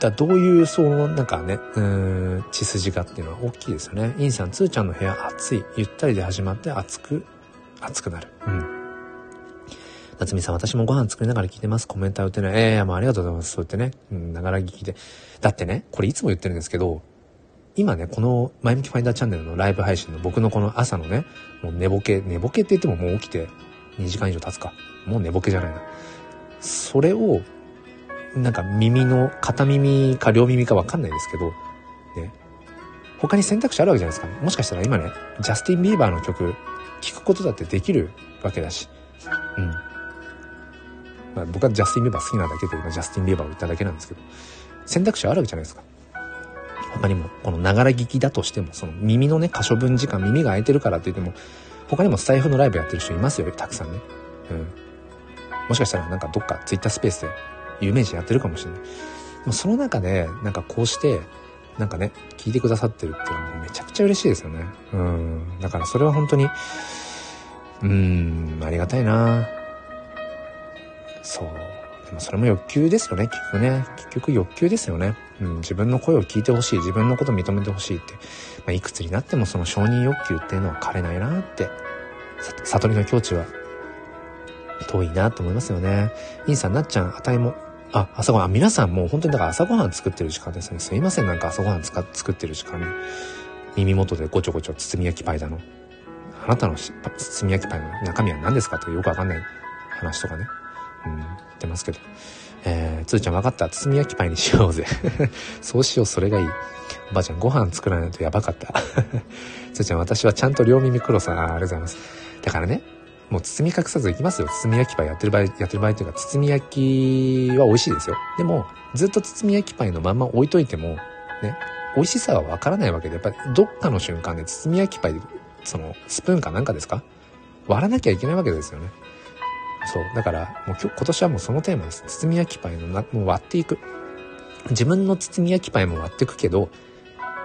だどういう、その、なんかね、うん、血筋かっていうのは大きいですよね。インさん、つーちゃんの部屋暑い。ゆったりで始まって暑く、暑くなる。うん。夏美さん、私もご飯作りながら聞いてます。コメントは打てない。ええー、もうありがとうございます。そう言ってね。うん、ながら聞きで。だってね、これいつも言ってるんですけど、今ね、この、前向きファインダーチャンネルのライブ配信の僕のこの朝のね、もう寝ぼけ、寝ぼけって言ってももう起きて2時間以上経つか。もう寝ぼけじゃないな。それを、なんか耳の、片耳か両耳かわかんないですけど、ね。他に選択肢あるわけじゃないですか。もしかしたら今ね、ジャスティン・ビーバーの曲、聴くことだってできるわけだし。うん。まあ、僕はジャスティン・ビーバー好きなだけで今ジャスティン・ビーバーを言っただけなんですけど、選択肢あるわけじゃないですか。他にも、このながら聞きだとしても、その耳のね、可処分時間、耳が空いてるからって言っても、他にもスタイフのライブやってる人いますよ、たくさんね。うん。もしかしたらなんかどっかツイッタースペースで有名人やってるかもしれない。でもその中で、なんかこうして、なんかね、聞いてくださってるっていうのはめちゃくちゃ嬉しいですよね。うん。だからそれは本当に、うーん、ありがたいなそう。でもそれも欲求ですよね、結局ね。結局欲求ですよね。うん、自分の声を聞いてほしい、自分のこと認めてほしいって。まあ、いくつになってもその承認欲求っていうのは枯れないなって。悟りの境地は遠いなと思いますよね。インさん、なっちゃん、あたいも、あ、朝ごはん、皆さんもう本当にだから朝ごはん作ってる時間ですね。すいません、なんか朝ごはん作ってる時間に、耳元でごちょごちょ包み焼きパイだの。あなたの包み焼きパイの中身は何ですかとよくわかんない話とかね。うん、ってますけど。えー、つーちゃん分かった？包み焼きパイにしようぜ。そうしよう、それがいい。おばあちゃん、ご飯作らないとやばかった。つーちゃん、私はちゃんと両耳黒さ、あありがとうございます。だからね、もう包み隠さずいきますよ。包み焼きパイやってる場合、やってる場合というか、包み焼きは美味しいですよ。でも、ずっと包み焼きパイのまんま置いといても、ね、美味しさはわからないわけで、やっぱりどっかの瞬間で包み焼きパイその、スプーンかなんかですか？割らなきゃいけないわけですよね。そう。だから、もう今日、今年はもうそのテーマです。包み焼きパイのな、もう割っていく。自分の包み焼きパイも割っていくけど、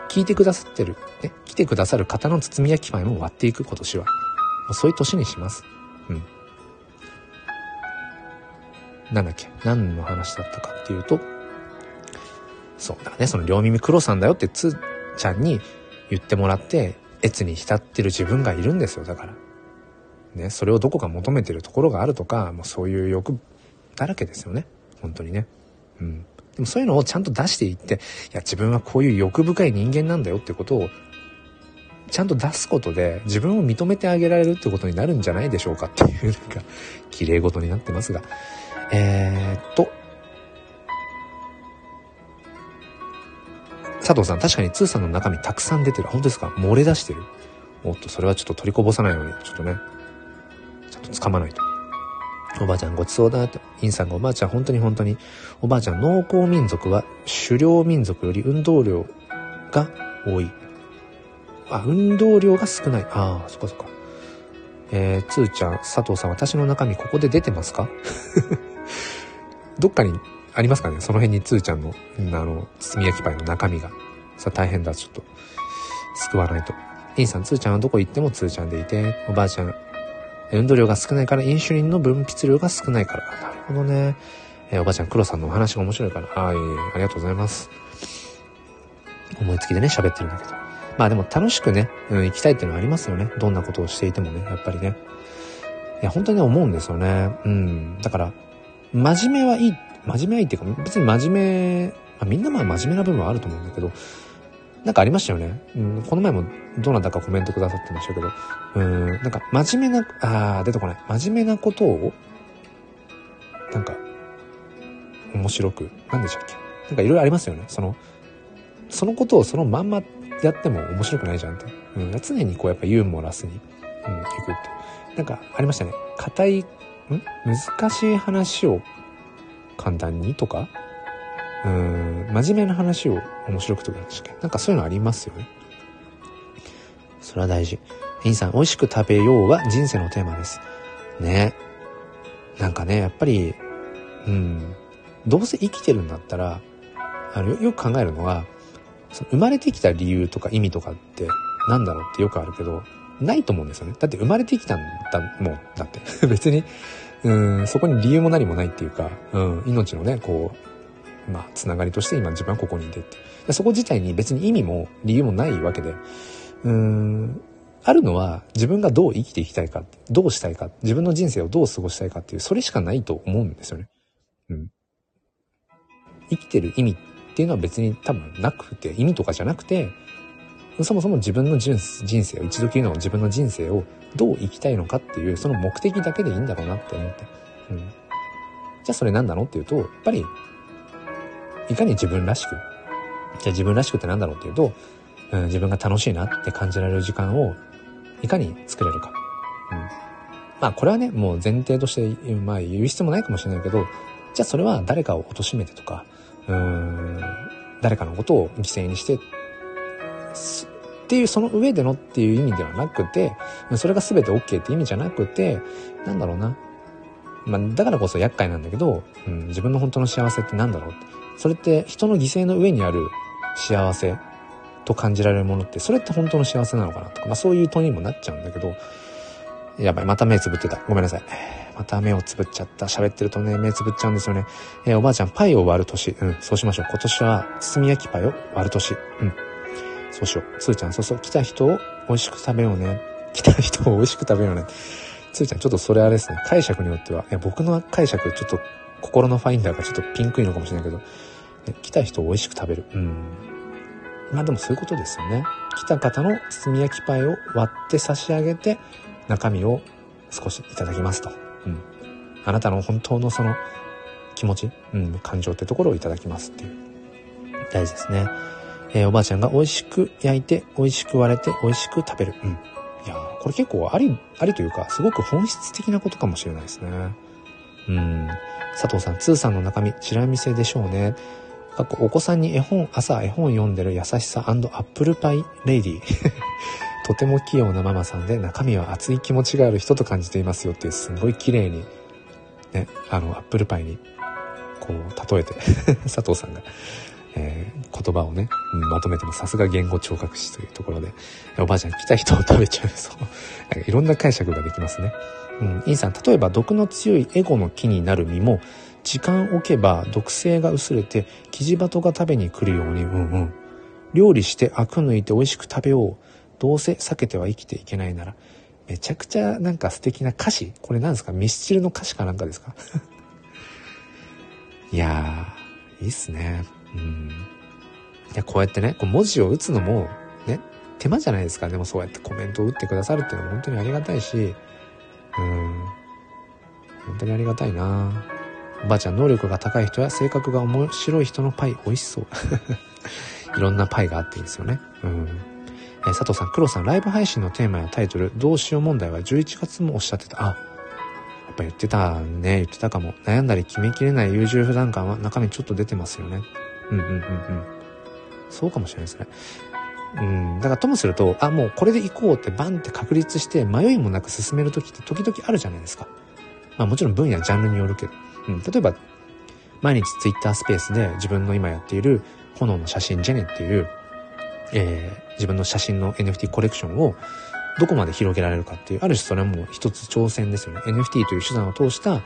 聞いてくださってる、ね、来てくださる方の包み焼きパイも割っていく今年は。もうそういう年にします。うん。なんだっけ？何の話だったかっていうと、そうだね、その両耳黒さんだよってつーちゃんに言ってもらって、越に浸ってる自分がいるんですよ、だから。ね、それをどこか求めてるところがあるとか、もうそういう欲だらけですよね。本当にね。うん。でもそういうのをちゃんと出していって、いや、自分はこういう欲深い人間なんだよってことを、ちゃんと出すことで自分を認めてあげられるってことになるんじゃないでしょうかっていう、なんか、綺麗事になってますが。えー、っと、佐藤さん、確かに通さんの中身たくさん出てる。本当ですか？漏れ出してる。おっと、それはちょっと取りこぼさないように、ちょっとね、掴まないと。おばあちゃんごちそうだと。インさんがおばあちゃん本当に本当に。おばあちゃん農耕民族は狩猟民族より運動量が多い。あ、運動量が少ない。ああ、そっかそっか。えー、つーちゃん、佐藤さん、私の中身ここで出てますか？どっかにありますかね？その辺につーちゃんの、あの、包み焼きパイの中身が。さ、大変だ。ちょっと、救わないと。インさん、つーちゃんはどこ行ってもつーちゃんでいて、おばあちゃん、運動量が少ないから、インシュリンの分泌量が少ないから。なるほどね。えー、おばあちゃん、黒さんのお話が面白いから。はい、ありがとうございます。思いつきでね、喋ってるんだけど。まあでも楽しくね、うん、行きたいっていうのはありますよね。どんなことをしていてもね、やっぱりね。いや、本当に思うんですよね。うん。だから、真面目はいい、真面目はいいっていうか、別に真面目、まあ、みんなまあ真面目な部分はあると思うんだけど、なんかありましたよね。うん、この前もどなたかコメントくださってましたけど、うん、なんか真面目な、あ、出てこない。真面目なことを、なんか、面白く、なんでしたっけ？なんかいろいろありますよね。その、そのことをそのまんまやっても面白くないじゃんって。うん、常にこうやっぱユーモラスに、うん、いくって。なんかありましたね。硬い、ん？難しい話を簡単にとか、うん、真面目な話を面白くとかなんかそういうのありますよね。それは大事。インさん、美味しく食べようは人生のテーマです。ね。なんかね、やっぱり、うん、どうせ生きてるんだったら、あの、よく考えるのは、その生まれてきた理由とか意味とかってなんだろうってよくあるけど、ないと思うんですよね。だって生まれてきたんだもん、だって。別に、うん、そこに理由も何もないっていうか、うん、命のね、こう、まあ、つながりとして今自分はここにいてって。でそこ自体に別に意味も理由もないわけで、うーん、あるのは自分がどう生きていきたいか、どうしたいか、自分の人生をどう過ごしたいかっていう、それしかないと思うんですよね。うん。生きてる意味っていうのは別に多分なくて、意味とかじゃなくて、そもそも自分の人生を、一度きりの自分の人生をどう生きたいのかっていう、その目的だけでいいんだろうなって思って。うん。じゃあそれ何なのっていうと、やっぱりいかに自分らしく、じゃあ自分らしくって何だろうっていうと、うん、自分が楽しいなって感じられる時間をいかに作れるか。うん。まあこれはね、もう前提として、まあ言う必要もないかもしれないけど、じゃあそれは誰かを貶めてとか、うん、誰かのことを犠牲にして、っていうその上でのっていう意味ではなくて、それが全て OK って意味じゃなくて、なんだろうな。まあだからこそ厄介なんだけど、うん、自分の本当の幸せってなんだろうって。それって人の犠牲の上にある幸せと感じられるものって、それって本当の幸せなのかなとか、まあそういう問いにもなっちゃうんだけど、やばい、また目つぶってた。ごめんなさい。また目をつぶっちゃった。喋ってるとね、目つぶっちゃうんですよね。えー、おばあちゃん、パイを割る年。うん、そうしましょう。今年は、包み焼きパイを割る年。うん。そうしよう。つーちゃん、そうそう、来た人を美味しく食べようね。来た人を美味しく食べようね。つーちゃん、ちょっとそれあれですね。解釈によっては、いや、僕の解釈、ちょっと、心のファインダーがちょっとピンクいのかもしれないけど、来た人を美味しく食べる。うん。まあでもそういうことですよね。来た方の包み焼きパイを割って差し上げて、中身を少しいただきますと。うん。あなたの本当のその気持ち、うん、感情ってところをいただきますっていう。大事ですね。えー、おばあちゃんが美味しく焼いて、美味しく割れて、美味しく食べる。うん。いやこれ結構あり、ありというか、すごく本質的なことかもしれないですね。うん。佐藤さん、通さんの中身、チラ見せでしょうね。お子さんに絵本、朝絵本読んでる優しさアップルパイレディ。とても器用なママさんで中身は熱い気持ちがある人と感じていますよってすごい綺麗にねあのアップルパイにこう例えて 佐藤さんが、えー、言葉をね、うん、まとめてもさすが言語聴覚士というところでおばあちゃん来た人を食べちゃうそうなんかいろんな解釈ができますね。うん、インさん例えば毒の強いエゴの木になる実も時間置けば毒性が薄れてキジバトが食べに来るようにうんうん料理してアク抜いて美味しく食べようどうせ避けては生きていけないならめちゃくちゃなんか素敵な歌詞これなんですか？ミスチルの歌詞かなんかですか？いやー、いいっすね。うん。いや、こうやってね、こう文字を打つのも、ね、手間じゃないですか。でもそうやってコメントを打ってくださるっていうのは本当にありがたいし、うん。本当にありがたいなおばあちゃん、能力が高い人や性格が面白い人のパイ美味しそう。いろんなパイがあっていいですよね。うん。え佐藤さん、黒さん、ライブ配信のテーマやタイトル、どうしよう問題は11月もおっしゃってた。あ、やっぱ言ってたね、言ってたかも。悩んだり決めきれない優柔不断感は中身ちょっと出てますよね。うんうんうんうん。そうかもしれないですね。うん、だからともすると、あ、もうこれで行こうってバンって確立して迷いもなく進める時って時々あるじゃないですか。まあもちろん分野、ジャンルによるけど。うん、例えば、毎日ツイッタースペースで自分の今やっている炎の写真ジェネっていう、えー、自分の写真の NFT コレクションをどこまで広げられるかっていう、ある種それはもう一つ挑戦ですよね。NFT という手段を通した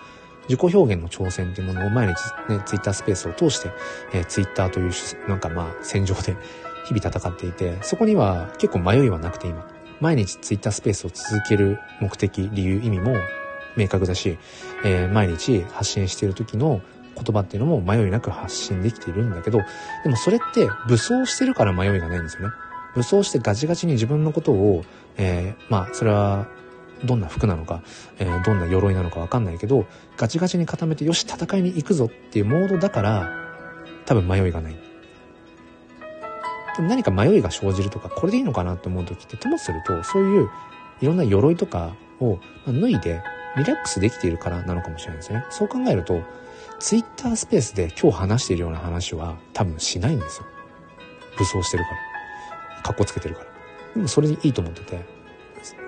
自己表現の挑戦っていうものを毎日ね、ツイッタースペースを通して、えー、ツイッターというなんかまあ戦場で 日々戦っていて、そこには結構迷いはなくて今、毎日ツイッタースペースを続ける目的、理由、意味も明確だし、えー、毎日発信している時の言葉っていうのも迷いなく発信できているんだけど、でもそれって武装してるから迷いがないんですよね。武装してガチガチに自分のことを、えー、まあ、それは、どんな服なのか、えー、どんな鎧なのかわかんないけど、ガチガチに固めて、よし、戦いに行くぞっていうモードだから、多分迷いがない。何か迷いが生じるとか、これでいいのかなって思う時って、ともすると、そういういろんな鎧とかを脱いで、リラックスできているからなのかもしれないですね。そう考えると、ツイッタースペースで今日話しているような話は多分しないんですよ。武装してるから。格好つけてるから。でもそれでいいと思ってて、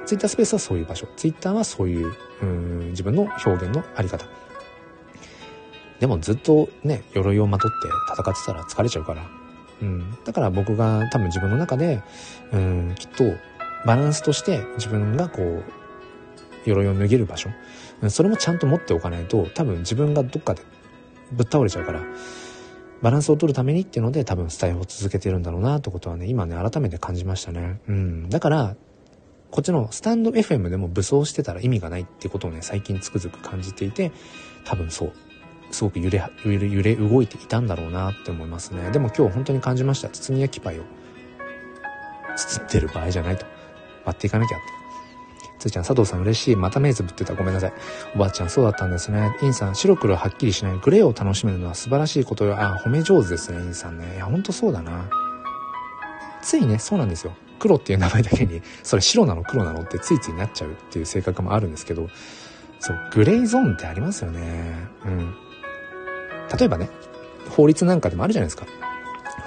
ツイッタースペースはそういう場所。ツイッターはそういう、うん、自分の表現のあり方。でもずっとね、鎧をまとって戦ってたら疲れちゃうから。うん。だから僕が多分自分の中で、うん、きっとバランスとして自分がこう、鎧を脱げる場所。それもちゃんと持っておかないと、多分自分がどっかでぶっ倒れちゃうから、バランスを取るためにっていうので多分スタイルを続けてるんだろうなってことはね、今ね、改めて感じましたね。うん。だから、こっちのスタンド FM でも武装してたら意味がないってことをね、最近つくづく感じていて、多分そう。すごく揺れ、揺れ、揺れ動いていたんだろうなって思いますね。でも今日本当に感じました。包み焼きパイを包ってる場合じゃないと。割っていかなきゃって。つーちゃん、佐藤さん嬉しい。また目つぶってた。ごめんなさい。おばあちゃん、そうだったんですね。インさん、白黒はっきりしないグレーを楽しめるのは素晴らしいことよ。あ、褒め上手ですね、インさんね。いや、ほんとそうだな。ついね、そうなんですよ。黒っていう名前だけに、それ白なの黒なのってついついなっちゃうっていう性格もあるんですけど、そう、グレーゾーンってありますよね。うん。例えばね、法律なんかでもあるじゃないですか。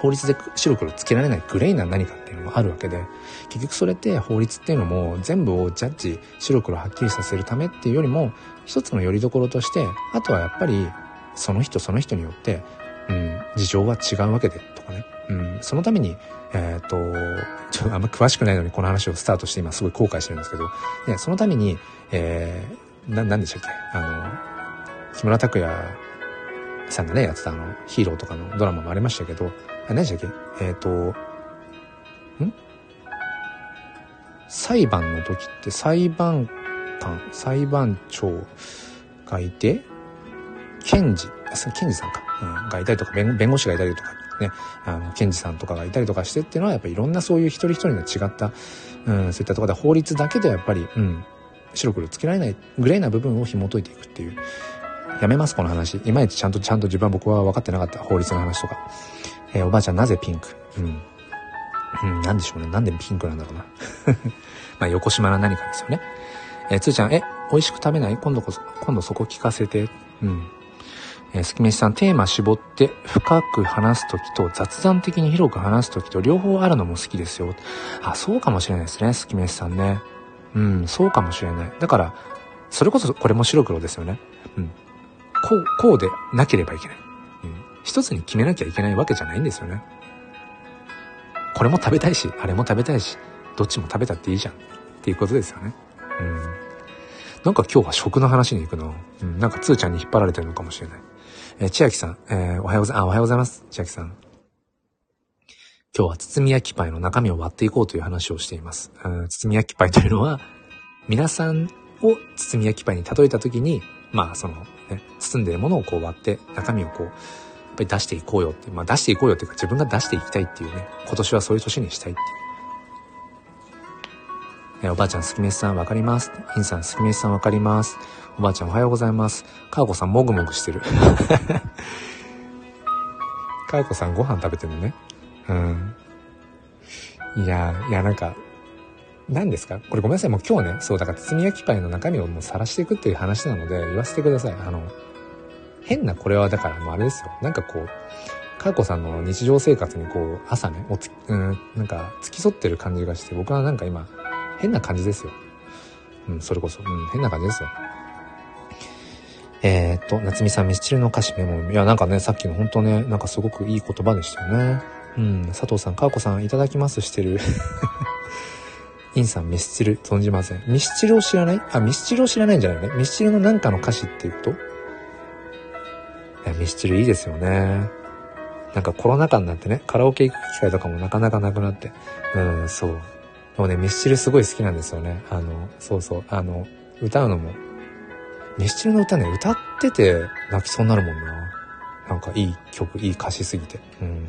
法律で白黒つけられないグレーな何かっていうのもあるわけで、結局それって法律っていうのも全部をジャッジ白黒はっきりさせるためっていうよりも一つの拠り所としてあとはやっぱりその人その人によって、うん、事情は違うわけでとかね、うん、そのためにえっ、とちょっとあんま詳しくないのにこの話をスタートして今すごい後悔してるんですけど、ね、そのために、えー、な、なんでしたっけ？あの、木村拓哉さんがね、やってたあの、ヒーローとかのドラマもありましたけど、何でしたっけ？えっ、ー、と、ん？裁判の時って裁判官、裁判長がいて、検事、検事さんか、うん、がいたりとか弁、弁護士がいたりとか、ね、あの、検事さんとかがいたりとかしてっていうのは、やっぱりいろんなそういう一人一人の違った、うん、そういったところで法律だけでやっぱり、うん、白黒つけられない、グレーな部分を紐解いていくっていう。やめます、この話。いまいちちゃんと、ちゃんと自分は僕は分かってなかった、法律の話とか。えー、おばあちゃんなぜピンク？うん。うん、なんでしょうね。なんでピンクなんだろうな。まあ、横島な何かですよね。えー、つーちゃん、え、美味しく食べない？今度こそ、今度そこ聞かせて。うん。えー、すきめしさん、テーマ絞って深く話すときと雑談的に広く話すときと両方あるのも好きですよ。あ、そうかもしれないですね、すきめしさんね。うん、そうかもしれない。だから、それこそこれも白黒ですよね。うん。こう、こうでなければいけない。一つに決めなきゃいけないわけじゃないんですよね。これも食べたいし、あれも食べたいし、どっちも食べたっていいじゃん。っていうことですよね。うん。なんか今日は食の話に行くな。うん。なんかつーちゃんに引っ張られてるのかもしれない。えー、千秋さん、えー、おはようございます。あ、おはようございます。千秋さん。今日は包み焼きパイの中身を割っていこうという話をしています。うん、包み焼きパイというのは、皆さんを包み焼きパイに例えたときに、まあそのね、包んでるものをこう割って中身をこう、ぱり出していこうよって、まあ出していこうよっていうか自分が出していきたいっていうね、今年はそういう年にしたいっていう。えおばあちゃん、すきめしさんわかります。インさん、すきめしさんわかります。おばあちゃんおはようございます。かわこさんもぐもぐしてる。かわこさんご飯食べてるのね。うん。いや、いやなんか、何ですか？これごめんなさい。もう今日ね、そう、だから包み焼きパイの中身をもう晒していくっていう話なので、言わせてください。あの、変なこれはだからもうあれですよ。なんかこう、かーこさんの日常生活にこう、朝ね、おつ、うん、なんか付き添ってる感じがして、僕はなんか今、変な感じですよ。うん、それこそ。うん、変な感じですよ。えー、っと、夏美さん、ミスチルの歌詞メモ。いや、なんかね、さっきの本当ね、なんかすごくいい言葉でしたよね。うん、佐藤さん、かーこさん、いただきますしてる。インさん、ミスチル、存じません。ミスチルを知らない？あ、ミスチルを知らないんじゃないのね。ミスチルのなんかの歌詞っていうと？や、ミスチルいいですよね。なんかコロナ禍になってね、カラオケ行く機会とかもなかなかなくなって。うん、そう。でもね、ミスチルすごい好きなんですよね。あの、そうそう、あの、歌うのもミスチルの歌ね、歌ってて泣きそうになるもんな。なんかいい曲、いい歌詞すぎて。うん。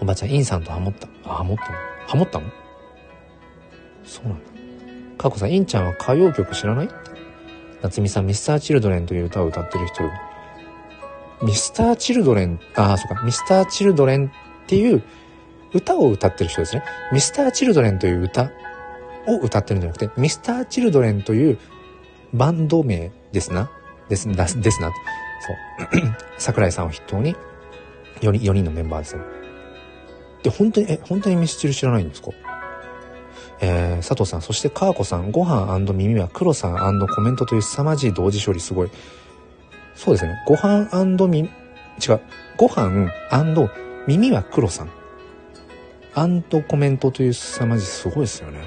おばちゃん、インさんとハモった。あ、ハモったの？ハモったの？そうなんだ。かこさん、インちゃんは歌謡曲知らない？夏美さん、ミスターチルドレンという歌を歌ってる人よミスターチルドレン、ああ、そうか、ミスターチルドレンっていう歌を歌ってる人ですね。ミスターチルドレンという歌を歌ってるんじゃなくて、ミスターチルドレンというバンド名ですな。ですな、ですな。そう。桜井さんを筆頭に、4人、4人のメンバーですよ。で、本当に、え、本当にミスチル知らないんですか？えー、佐藤さん、そしてカーコさん、ご飯耳は黒さんコメントという凄まじい同時処理すごい。そうですね。ご飯耳、違う。ご飯耳は黒さん。アンドコメントという凄まじすごいですよね。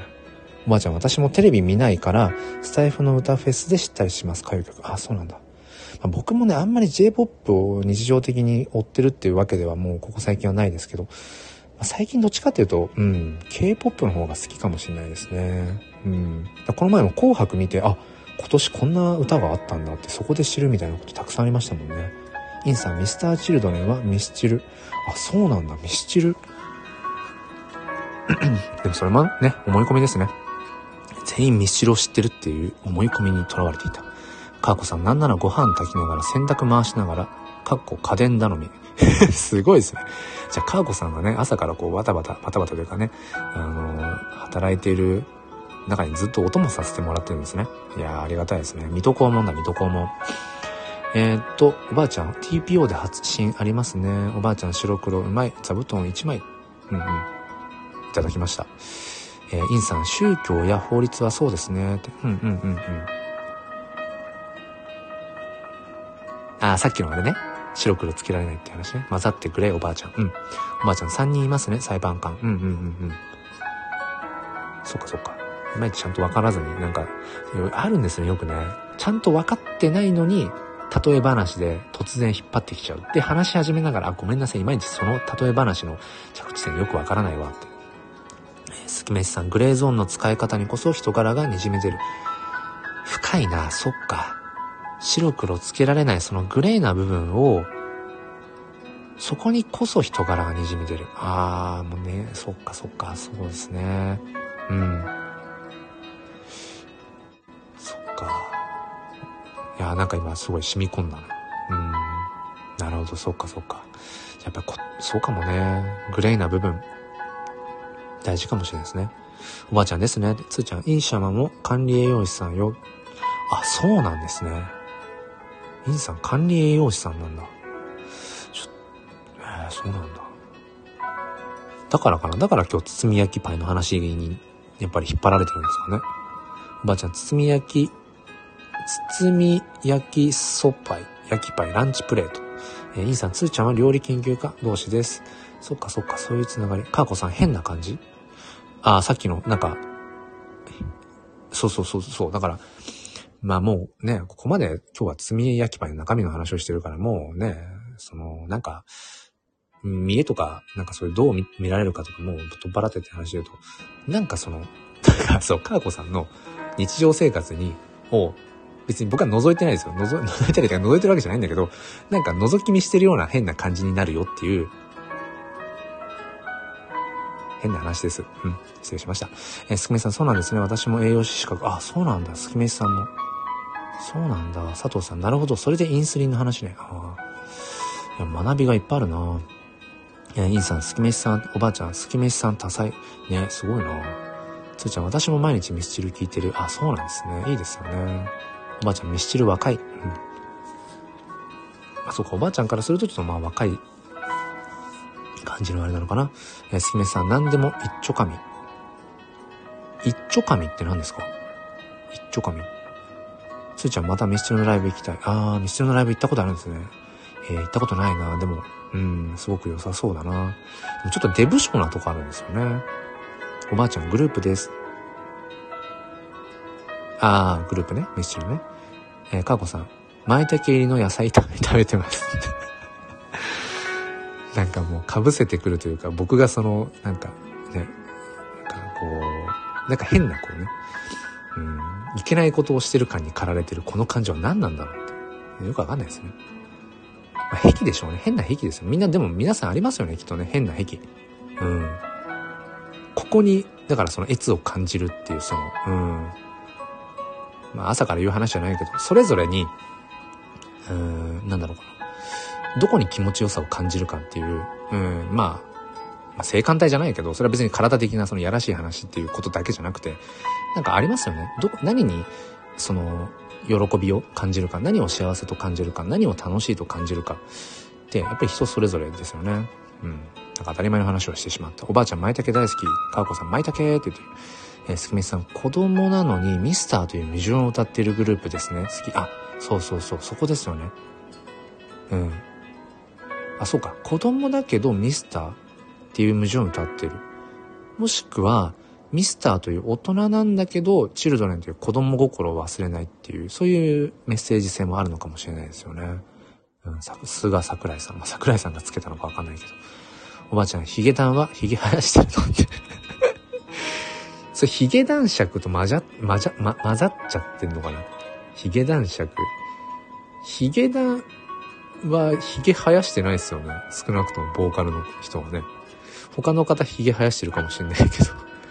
おばあちゃん、私もテレビ見ないから、スタイフの歌フェスで知ったりします、歌謡曲。あ、そうなんだ。まあ、僕もね、あんまり J-POP を日常的に追ってるっていうわけではもうここ最近はないですけど、まあ、最近どっちかっていうと、うん、K-POP の方が好きかもしれないですね。うん。この前も紅白見て、あ、今年こんな歌があったんだってそこで知るみたいなことたくさんありましたもんね。インさん、ミスターチルドレンはミスチル。あ、そうなんだ、ミスチル。でもそれもね、思い込みですね。全員ミスチルを知ってるっていう思い込みにとらわれていた。かーこさん、なんならご飯炊きながら洗濯回しながら、かっこ家電頼み。すごいですね。じゃあ、かーこさんがね、朝からこう、バタバタ、バタバタというかね、あのー、働いている中にずっと音もさせてもらってるんですね。いやー、ありがたいですね。水戸黄門だ、水戸黄門。えー、っと、おばあちゃん、TPO で発信ありますね。おばあちゃん、白黒うまい。座布団1枚。うんうん。いただきました。えー、インさん、宗教や法律はそうですね。って。うんうんうんうん。あ、さっきのあれね。白黒つけられないって話ね。混ざってくれ、おばあちゃん。うん。おばあちゃん3人いますね、裁判官。うんうんうんうん。そっかそっか。いまいちちゃんと分からずに、なんか、あるんですよ、よくね。ちゃんと分かってないのに、例え話で突然引っ張ってきちゃう。で、話し始めながら、あ、ごめんなさい、いまいちその例え話の着地点よくわからないわって。スキメシさん、グレーゾーンの使い方にこそ人柄が滲み出る。深いな、そっか。白黒つけられないそのグレーな部分を、そこにこそ人柄が滲み出る。あー、もうね、そっかそっか、そうですね。うん。か。いや、なんか今すごい染み込んだな。うん。なるほど、そっかそっか。やっぱこ、そうかもね。グレーな部分。大事かもしれないですね。おばあちゃんですね。つーちゃん、インシャマも管理栄養士さんよ。あ、そうなんですね。インさん管理栄養士さんなんだ。ちょっと、えー、そうなんだ。だからかなだから今日包み焼きパイの話に、やっぱり引っ張られてるんですかね。おばあちゃん、包み焼き、包み焼きそっぱい、焼きパイ、ランチプレート。えー、インさん、つーちゃんは料理研究家同士です。そっかそっか、そういうつながり。かーこさん、変な感じ？ああ、さっきの、なんか、そうそうそうそう、だから、まあもうね、ここまで今日は積み焼きパイの中身の話をしてるから、もうね、その、なんか、見栄とか、なんかそれどう見られるかとかもう取っ払ってって話で言うと、なんかその、だ かそう、かーこさんの日常生活に、を、別に僕は覗いてないですよ。覗、覗いたりとか覗いてるわけじゃないんだけど、なんか覗き見してるような変な感じになるよっていう、変な話です。うん。失礼しました。えー、すきめさん、そうなんですね。私も栄養士資格。あ、そうなんだ。すきめさんも。そうなんだ。佐藤さん、なるほど。それでインスリンの話ね。ああ。いや、学びがいっぱいあるないや、インさん、すきめしさん、おばあちゃん、すきめしさん多彩。ね、すごいなつーちゃん、私も毎日ミスチル聞いてる。あ、そうなんですね。いいですよね。おばあちゃん、ミスチル若い。うん。あ、そうか、おばあちゃんからするとちょっとまあ若い感じのあれなのかな。えー、すきめさん、何でも一丁紙。一丁紙って何ですか？一丁紙。つーちゃん、またミスチルのライブ行きたい。あー、ミスチルのライブ行ったことあるんですね。えー、行ったことないな。でも、うん、すごく良さそうだな。ちょっとデブ症なとこあるんですよね。おばあちゃん、グループです。あー、グループね。ミスチルね。えー、かこさん、舞茸入りの野菜炒め食べてます。なんかもう被せてくるというか、僕がその、なんかね、なんかこう、なんか変なこうね、うん、いけないことをしてる感に駆られてるこの感情は何なんだろうって。よくわかんないですね。まあ、癖でしょうね。変な癖ですよ。みんな、でも皆さんありますよね、きっとね。変な癖。うん。ここに、だからその越を感じるっていう、その、うん。まあ朝から言う話じゃないけど、それぞれに、うーん、なんだろうかな。どこに気持ちよさを感じるかっていう、うん、まあ、まあ、性感帯じゃないけど、それは別に体的なそのやらしい話っていうことだけじゃなくて、なんかありますよね。ど、何に、その、喜びを感じるか、何を幸せと感じるか、何を楽しいと感じるかって、やっぱり人それぞれですよね。うん。なんか当たり前の話をしてしまった。おばあちゃん、舞茸大好き。かわこさん、舞茸って言って、えー、すきみさん、子供なのにミスターという矛盾を歌っているグループですね。好き。あ、そうそうそう、そこですよね。うん。あ、そうか。子供だけどミスターっていう矛盾を歌ってる。もしくは、ミスターという大人なんだけど、チルドレンという子供心を忘れないっていう、そういうメッセージ性もあるのかもしれないですよね。うん、さ、菅桜井さん。まあ、桜井さんがつけたのかわかんないけど。おばあちゃん、ヒゲダンはヒゲ生やしてるのって。それヒゲ男爵と混ざ、混ざ、ま、混ざっちゃってんのかな？ヒゲ男爵。ヒゲダンはヒゲ生やしてないですよね。少なくともボーカルの人はね。他の方ヒゲ生やしてるかもしれないけど。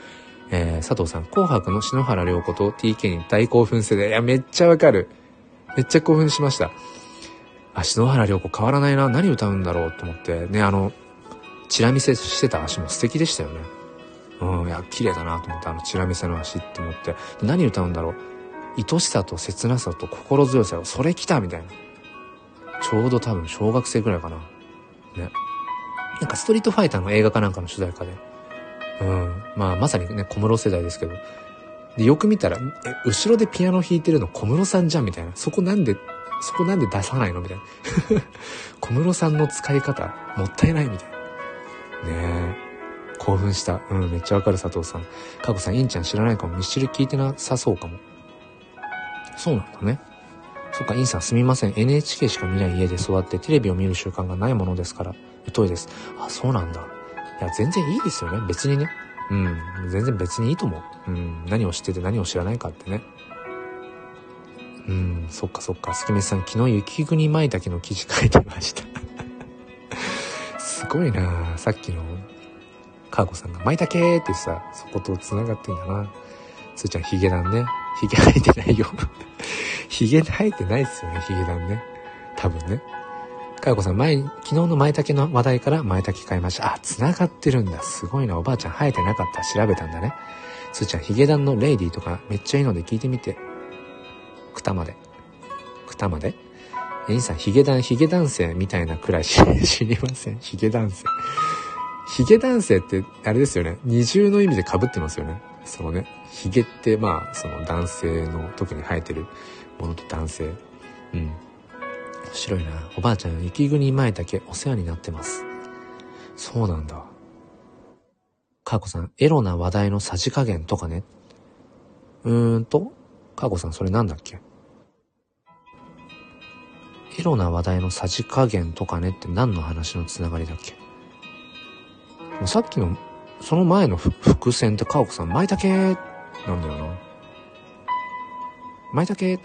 えー、佐藤さん、紅白の篠原涼子と TK に大興奮世代。いや、めっちゃわかる。めっちゃ興奮しました。あ、篠原涼子変わらないな。何歌うんだろうと思って。ね、あの、チラ見せしてた足も素敵でしたよね。うん、いや、綺麗だなと思って、あの、チラ見せの足って思って。何歌うんだろう。愛しさと切なさと心強さを、それ来たみたいな。ちょうど多分小学生ぐらいかな。ね。なんかストリートファイターの映画かなんかの主題歌で。うん。まあ、まさにね、小室世代ですけど。で、よく見たら、え、後ろでピアノ弾いてるの小室さんじゃんみたいな。そこなんで、そこなんで出さないのみたいな。小室さんの使い方、もったいないみたいな。ねえ。興奮した。うん、めっちゃわかる佐藤さん。かこさん、インちゃん知らないかも。ミッシル聞いてなさそうかも。そうなんだね。そっか、インさんすみません。NHK しか見ない家で育ってテレビを見る習慣がないものですから、疎いです。あ、そうなんだ。いや、全然いいですよね。別にね。うん。全然別にいいと思う。うん。何を知ってて何を知らないかってね。うん。そっかそっか。すきめさん、昨日雪国舞茸の記事書いてました すごいなさっきの、かーこさんが舞茸ってさ、そこと繋がってんだな。つーちゃん、ヒゲダンね。ヒゲ生えてないよ ヒゲ生えてないっすよね、ヒゲダンね。多分ね。かよこさん、前、昨日の舞茸の話題から舞茸買いました。あ、繋がってるんだ。すごいな。おばあちゃん生えてなかった。調べたんだね。すーちゃん、ヒゲダンのレイディとかめっちゃいいので聞いてみて。くたまで。くたまで？インさん、ヒゲダン、ヒゲ男性みたいなくらい 知りません。ヒゲ男性。ヒゲ男性って、あれですよね。二重の意味で被ってますよね。そのね、ヒゲって、まあ、その男性の特に生えてるものと男性。うん。面白いな。おばあちゃん、雪国前だけお世話になってます。そうなんだ。かーこさん、エロな話題のさじ加減とかね。うーんと、かーこさん、それなんだっけ？エロな話題のさじ加減とかねって何の話のつながりだっけ？さっきの、その前の伏線ってカオコさん、舞茸なんだよな。舞茸、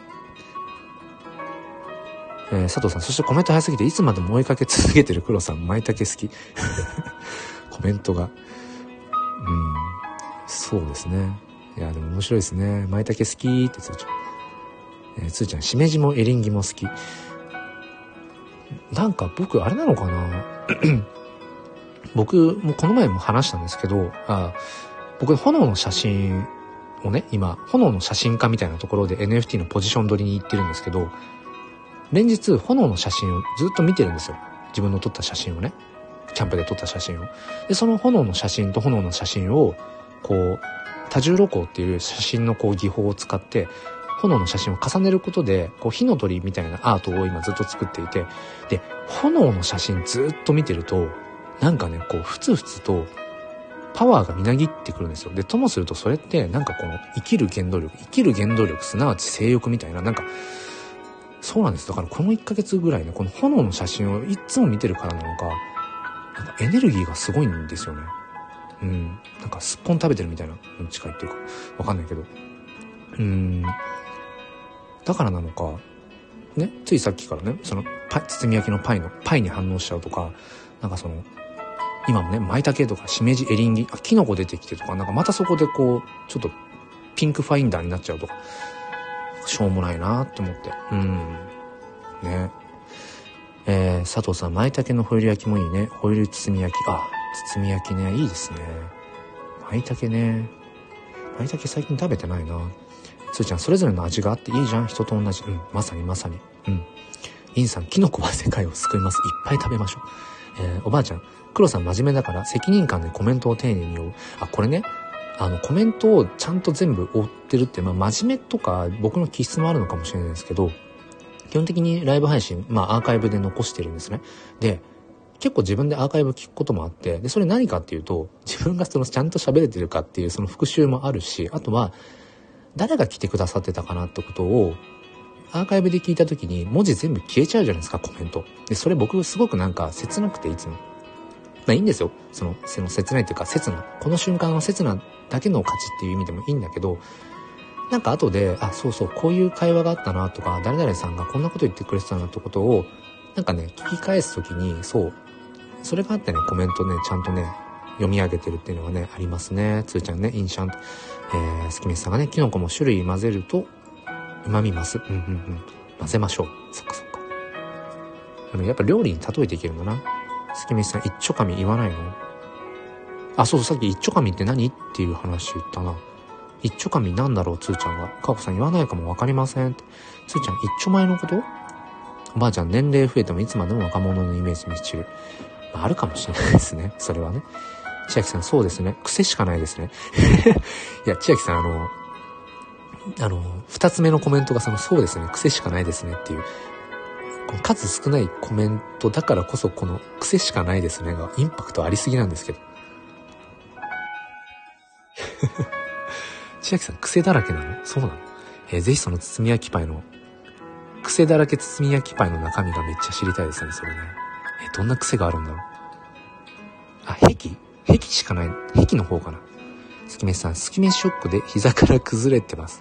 えー、佐藤さん、そしてコメント早すぎて、いつまでも追いかけ続けてる黒さん、舞茸好き。コメントが。うん、そうですね。いや、でも面白いですね。舞茸好きってつーちゃん。えー、つーちゃん、しめじもエリンギも好き。なんか僕、あれなのかな？僕もこの前も話したんですけど、あ僕炎の写真をね、今、炎の写真家みたいなところで NFT のポジション取りに行ってるんですけど、連日炎の写真をずっと見てるんですよ。自分の撮った写真をね。キャンプで撮った写真を。で、その炎の写真と炎の写真を、こう、多重露光っていう写真のこう技法を使って、炎の写真を重ねることで、こう火の鳥みたいなアートを今ずっと作っていて、で、炎の写真ずっと見てると、なんかね、こう、ふつふつと、パワーがみなぎってくるんですよ。で、ともするとそれって、なんかこの、生きる原動力、生きる原動力、すなわち性欲みたいな、なんか、そうなんです。だからこの1ヶ月ぐらいね、この炎の写真をいつも見てるからなのか、なんかエネルギーがすごいんですよね。うん。なんかすっぽん食べてるみたいな、近いっていうか、わかんないけど。うん。だからなのか、ね、ついさっきからね、そのパ、包み焼きのパイの、パイに反応しちゃうとか、なんかその、今もね、舞茸とかしめじ、エリンギ、あ、キノコ出てきてとか、なんかまたそこでこう、ちょっとピンクファインダーになっちゃうとか、しょうもないなって思って。うん。ね。えー、佐藤さん、舞茸のホイル焼きもいいね。ホイル包み焼き。あ、包み焼きね、いいですね。舞茸ね。舞茸最近食べてないな。つーちゃん、それぞれの味があっていいじゃん。人と同じ。うん、まさにまさに。うん。インさん、キノコは世界を救います。いっぱい食べましょう。えー、おばあちゃん、黒さん真面目だから責任感でコメントを丁寧に追う。あ、これね、あの、コメントをちゃんと全部追ってるって、まあ、真面目とか僕の気質もあるのかもしれないですけど、基本的にライブ配信、まあ、アーカイブで残してるんですね。で、結構自分でアーカイブ聞くこともあって、で、それ何かっていうと、自分がそのちゃんと喋れてるかっていうその復習もあるし、あとは、誰が来てくださってたかなってことを、アーカイブで聞いた時に文字全部消えちゃうじゃないですか、コメント。で、それ僕すごくなんか切なくていつも。まあいいんですよ。その、その切ないっていうか、切な。この瞬間の切なだけの価値っていう意味でもいいんだけど、なんか後で、あ、そうそう、こういう会話があったなとか、誰々さんがこんなこと言ってくれてたなってことを、なんかね、聞き返すときに、そう、それがあってね、コメントね、ちゃんとね、読み上げてるっていうのがね、ありますね。つーちゃんね、インシャン。えー、スキミスさんがね、キノコも種類混ぜると旨味ます。うんうんうん。混ぜましょう。そっかそっか。でもやっぱ料理に例えていけるんだな。スキミスさん、一丁紙言わないの？あ、そうそう、さっき一丁紙って何？っていう話言ったな。一丁紙なんだろう、つーちゃんが。かこさん言わないかもわかりません。つーちゃん、一丁前のこと？おばあちゃん、年齢増えてもいつまでも若者のイメージミスチル。まあ、あるかもしれないですね。それはね。千秋さん、そうですね。癖しかないですね。いや、千秋さん、あの、あの、二つ目のコメントがその、そうですね、癖しかないですねっていう、数少ないコメントだからこそこの癖しかないですねがインパクトありすぎなんですけど。千秋さん癖だらけなの？そうなの？えー、ぜひその包み焼きパイの、癖だらけ包み焼きパイの中身がめっちゃ知りたいですね、それね。えー、どんな癖があるんだろう？あ、壁壁しかない。壁の方かな。スキメシさん、スキメショックで膝から崩れてます。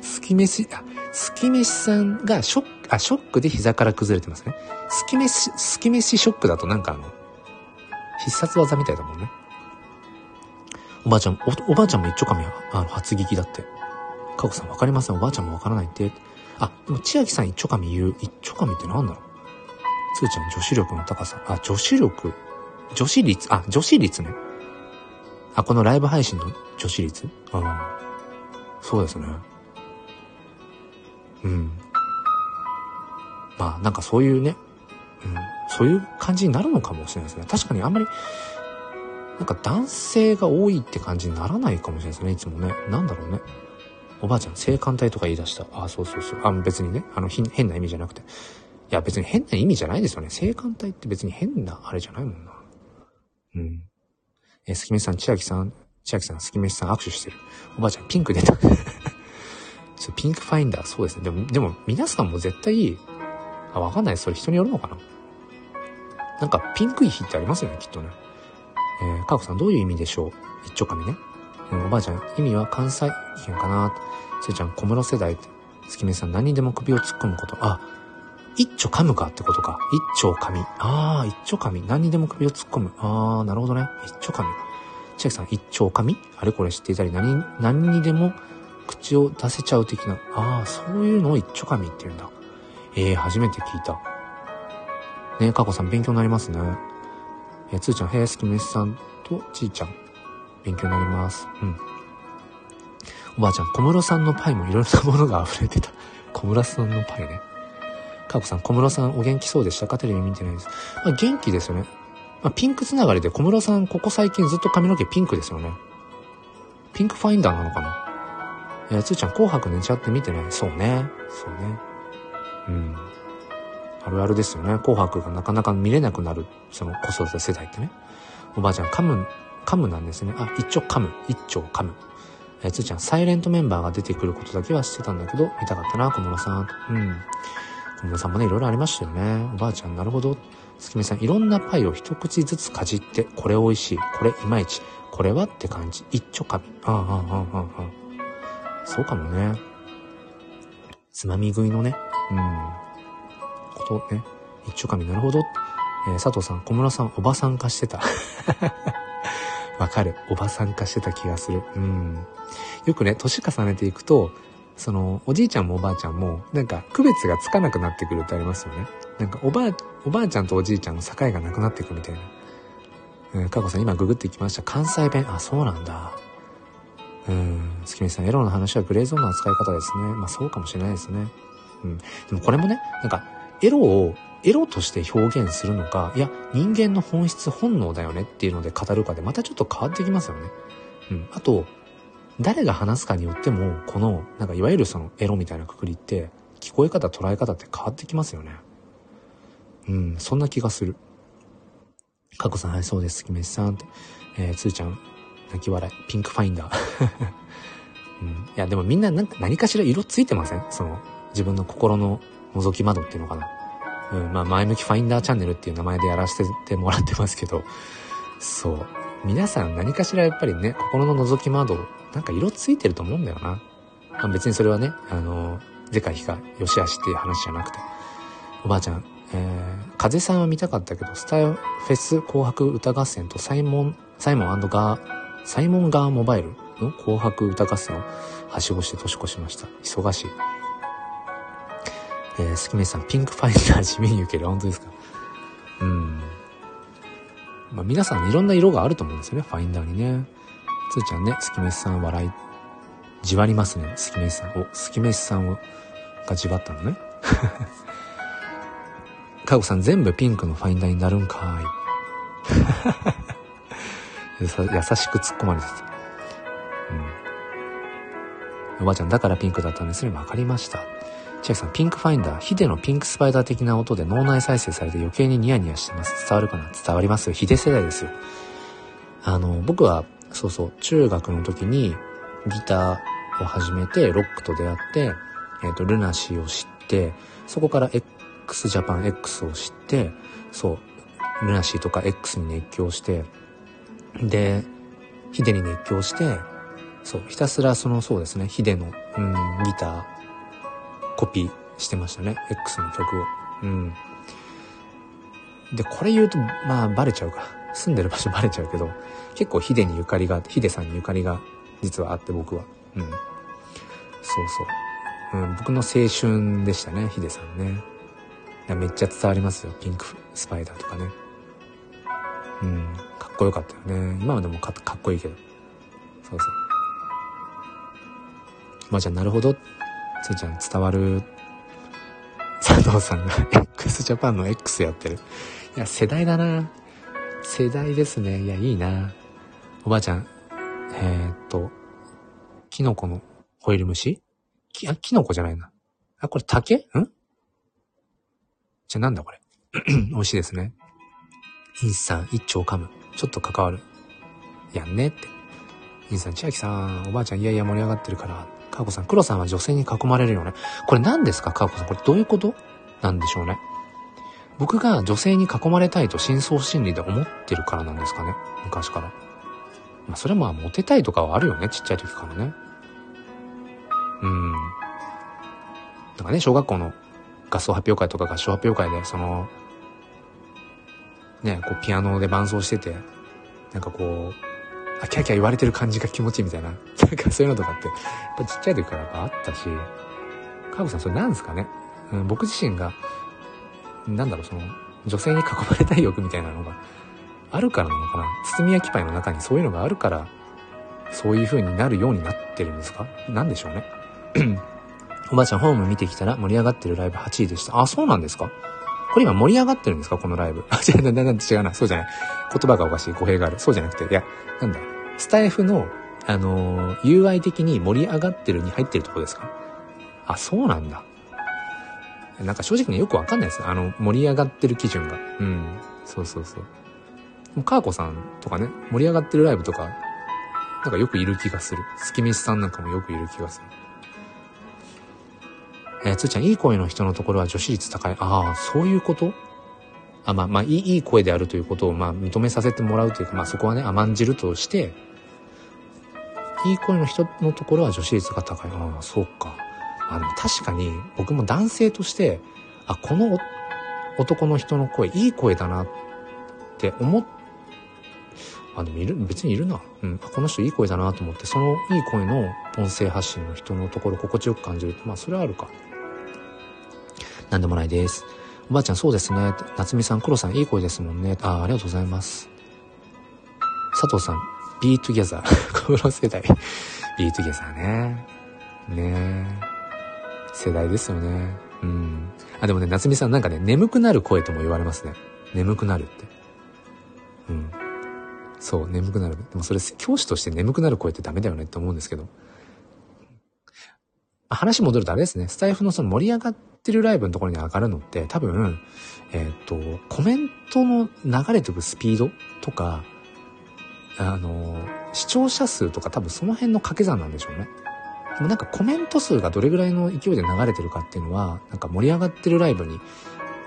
スキメシ、あ、スキメシさんがショック、あ、ショックで膝から崩れてますね。スキメシ、スキメショックだとなんかあの、必殺技みたいだもんね。おばあちゃん、おおばあちゃんも一丁紙あの、初聞きだって。かこさんわかりません。おばあちゃんもわからないって。あ、でも千秋さん一丁紙言う。一丁紙ってなんだろうつーちゃん女子力の高さ。あ、女子力？女子率、あ、女子率ね。あ、このライブ配信の女子率？ああ。そうですね。うん。まあなんかそういうね、うん、そういう感じになるのかもしれないですね。確かにあんまり、なんか男性が多いって感じにならないかもしれないですね、いつもね。なんだろうね。おばあちゃん、性感帯とか言い出した。あ、そうそうそう。あ、別にね、あの、変な意味じゃなくて。いや、別に変な意味じゃないですよね。性感帯って別に変なあれじゃないもんな。うん。え、すきめさん、千秋さん、千秋さん、すきめさん握手してる。おばあちゃん、ピンク出た。ちょピンクファインダー、そうですね。でも、でも、皆さんも絶対、あ、わかんない。それ人によるのかな？なんか、ピンクい日ってありますよね、きっとね。えー、かこさん、どういう意味でしょう？一丁紙ね。うん、おばあちゃん、意味は関西圏かなせいちゃん、小室世代って。月見さん、何にでも首を突っ込むこと。あ、一丁噛むかってことか。一丁噛み。ああ、一丁噛み。何にでも首を突っ込む。ああ、なるほどね。一丁噛み。千秋さん、一丁噛みあれ？これ知っていたり、何、何にでも口を出せちゃう的な。ああ、そういうのを一丁噛みって言うんだ。ええー、初めて聞いた。ねえ、かこさん、勉強になりますね。えー、つーちゃん、平安めさんとちーちゃん。勉強になります。うん。おばあちゃん、小室さんのパイもいろいろなものが溢れてた。小室さんのパイね。かこさん、小室さんお元気そうでしたか？テレビ見てないです。まあ、元気ですよね。まあ、ピンクつながりで小室さん、ここ最近ずっと髪の毛ピンクですよね。ピンクファインダーなのかな？えー、つーちゃん、紅白寝ちゃって見てないそうね。そうね。うん。あるあるですよね。紅白がなかなか見れなくなる、その子育て世代ってね。おばあちゃん、噛む、噛むなんですね。あ、一丁噛む。一丁噛む。えー、つーちゃん、サイレントメンバーが出てくることだけは知ってたんだけど、見たかったな、小室さん。うん。小室さんもね、いろいろありましたよね。おばあちゃん、なるほど。月見さん、いろんなパイを一口ずつかじって、これ美味しい、これいまいち、これはって感じ。一丁噛み。ああ、ああ、ああ、ああ。そうかもね。つまみ食いのね、うん、ことね。一丁噛み、なるほど。えー、佐藤さん、小室さん、おばさん化してた。わかる。おばさん化してた気がする。うん。よくね、年重ねていくと、その、おじいちゃんもおばあちゃんも、なんか、区別がつかなくなってくるってありますよね。なんか、おばあ、おばあちゃんとおじいちゃんの境がなくなっていくみたいな。うん、かこさん、今ググってきました。関西弁。あ、そうなんだ。うん、月見さん、エロの話はグレーゾーンの扱い方ですね。まあ、そうかもしれないですね。うん。でもこれもね、なんか、エロを、エロとして表現するのか、いや、人間の本質本能だよねっていうので語るかで、またちょっと変わってきますよね。うん。あと、誰が話すかによっても、この、なんかいわゆるそのエロみたいなくくりって、聞こえ方、捉え方って変わってきますよね。うん、そんな気がする。かこさん、はい、そうです、きめしさんって。えー、つーちゃん、泣き笑い、ピンクファインダー。うん、いや、でもみんななんか何かしら色ついてません？その、自分の心の覗き窓っていうのかな。うん、まあ、前向きファインダーチャンネルっていう名前でやらせてもらってますけど、そう。皆さん何かしらやっぱりね、心の覗き窓、なんか色ついてると思うんだよな。まあ、別にそれはね、あの、でかひか、よしあしっていう話じゃなくて。おばあちゃん、えー、風さんは見たかったけど、スタイフェス紅白歌合戦とサイモン、サイモンガー、サイモンガーモバイルの紅白歌合戦をはしごして年越しました。忙しい。えー、スキメさん、ピンクファインダー地味に受ける。本当ですか？うん。まあ皆さんいろんな色があると思うんですよね、ファインダーにね。つーちゃんね、スキメスさん笑い、じわりますね、スキメスさん。お、スキメスさんを、がじわったのね。かごさん全部ピンクのファインダーになるんかーい。優しく突っ込まれてた。うん。おばあちゃん、だからピンクだったんですね。わかりました。千秋さん、ピンクファインダー、ヒデのピンクスパイダー的な音で脳内再生されて余計にニヤニヤしてます。伝わるかな？伝わります？よ。ヒデ世代ですよ。あの、僕は、そうそう、中学の時にギターを始めて、ロックと出会って、えっ、ー、と、ルナシーを知って、そこから x ジャパン X を知って、そう、ルナシーとか X に熱狂して、で、ヒデに熱狂して、そう、ひたすらその、そうですね、ヒデの、うん、ギター、コピーしてましたね、X の曲を。うん。で、これ言うと、まあ、バレちゃうか。住んでる場所バレちゃうけど、結構ヒデにゆかりが、あって、ヒデさんにゆかりが実はあって僕は。うん。そうそう。うん、僕の青春でしたね、ヒデさんね。めっちゃ伝わりますよ。ピンクスパイダーとかね。うん。かっこよかったよね。今までもかっこいいけど。そうそう。まあじゃあなるほど。つーちゃん伝わる、佐藤さんが x ジャパンの X やってる。いや、世代だな。世代ですね。いや、いいな。おばあちゃん、えー、っと、キノコのホイル蒸し？き、あ、キノコじゃないな。あ、これ竹？ん？じゃ、なんだこれ？美味しいですね。インスさん、一丁噛む。ちょっと関わる。やんねって。インさん、千秋さん、おばあちゃん、いやいや盛り上がってるから。かーこさん、黒さんは女性に囲まれるよね。これ何ですか？かーこさん。これどういうこと？なんでしょうね。僕が女性に囲まれたいと深層心理で思ってるからなんですかね。昔から。まあ、それはまあ、モテたいとかはあるよね。ちっちゃい時からね。うん。なんかね、小学校の合奏発表会とか合唱発表会で、その、ね、こうピアノで伴奏してて、なんかこう、あ、キャキャ言われてる感じが気持ちいいみたいな。なんかそういうのとかって、やっぱちっちゃい時からっあったし、カーブさんそれなんですかね、うん、僕自身が、なんだろう、その、女性に囲まれたい欲みたいなのがあるからなのかな？包み焼きパイの中にそういうのがあるから、そういう風になるようになってるんですか？なんでしょうね？おばあちゃんホーム見てきたら盛り上がってるライブ8位でした。あ、そうなんですか？これ今盛り上がってるんですか？このライブ。あ、違う、な、違うな。そうじゃない。言葉がおかしい。語弊がある。そうじゃなくて、いや、なんだ。スタイフの、あのー、UI 的に盛り上がってるに入ってるとこですか？あ、そうなんだ。なんか正直ね、よくわかんないです。あの、盛り上がってる基準が。うん。そうそうそう。もう、カーコさんとかね、盛り上がってるライブとか、なんかよくいる気がする。スキミスさんなんかもよくいる気がする。えー、つーちゃん、いい声の人のところは女子率高い。ああ、そういうこと？あ、まあ、まあ、いい、いい声であるということを、まあ、認めさせてもらうというか、まあ、そこはね、甘んじるとして、いい声の人のところは女子率が高い。ああ、そうか。あの、確かに、僕も男性として、あ、この男の人の声、いい声だなって思っあ、でもいる、別にいるな。うん。この人いい声だなと思って、そのいい声の音声発信の人のところ心地よく感じる。まあ、それはあるか。なんでもないです。おばあちゃんそうですね。夏美さん、黒さんいい声ですもんね。ああ、ありがとうございます。佐藤さん、be together。この世代。be together ね。ね世代ですよね。うん。あ、でもね、夏美さんなんかね、眠くなる声とも言われますね。眠くなるって。うん。そう、眠くなる。でもそれ、教師として眠くなる声ってダメだよねって思うんですけど。話戻るとあれですね、スタイフのその盛り上がってるライブのところに上がるのって多分、えっ、ー、と、コメントの流れてくスピードとか、あの、視聴者数とか多分その辺の掛け算なんでしょうね。でもなんかコメント数がどれぐらいの勢いで流れてるかっていうのは、なんか盛り上がってるライブに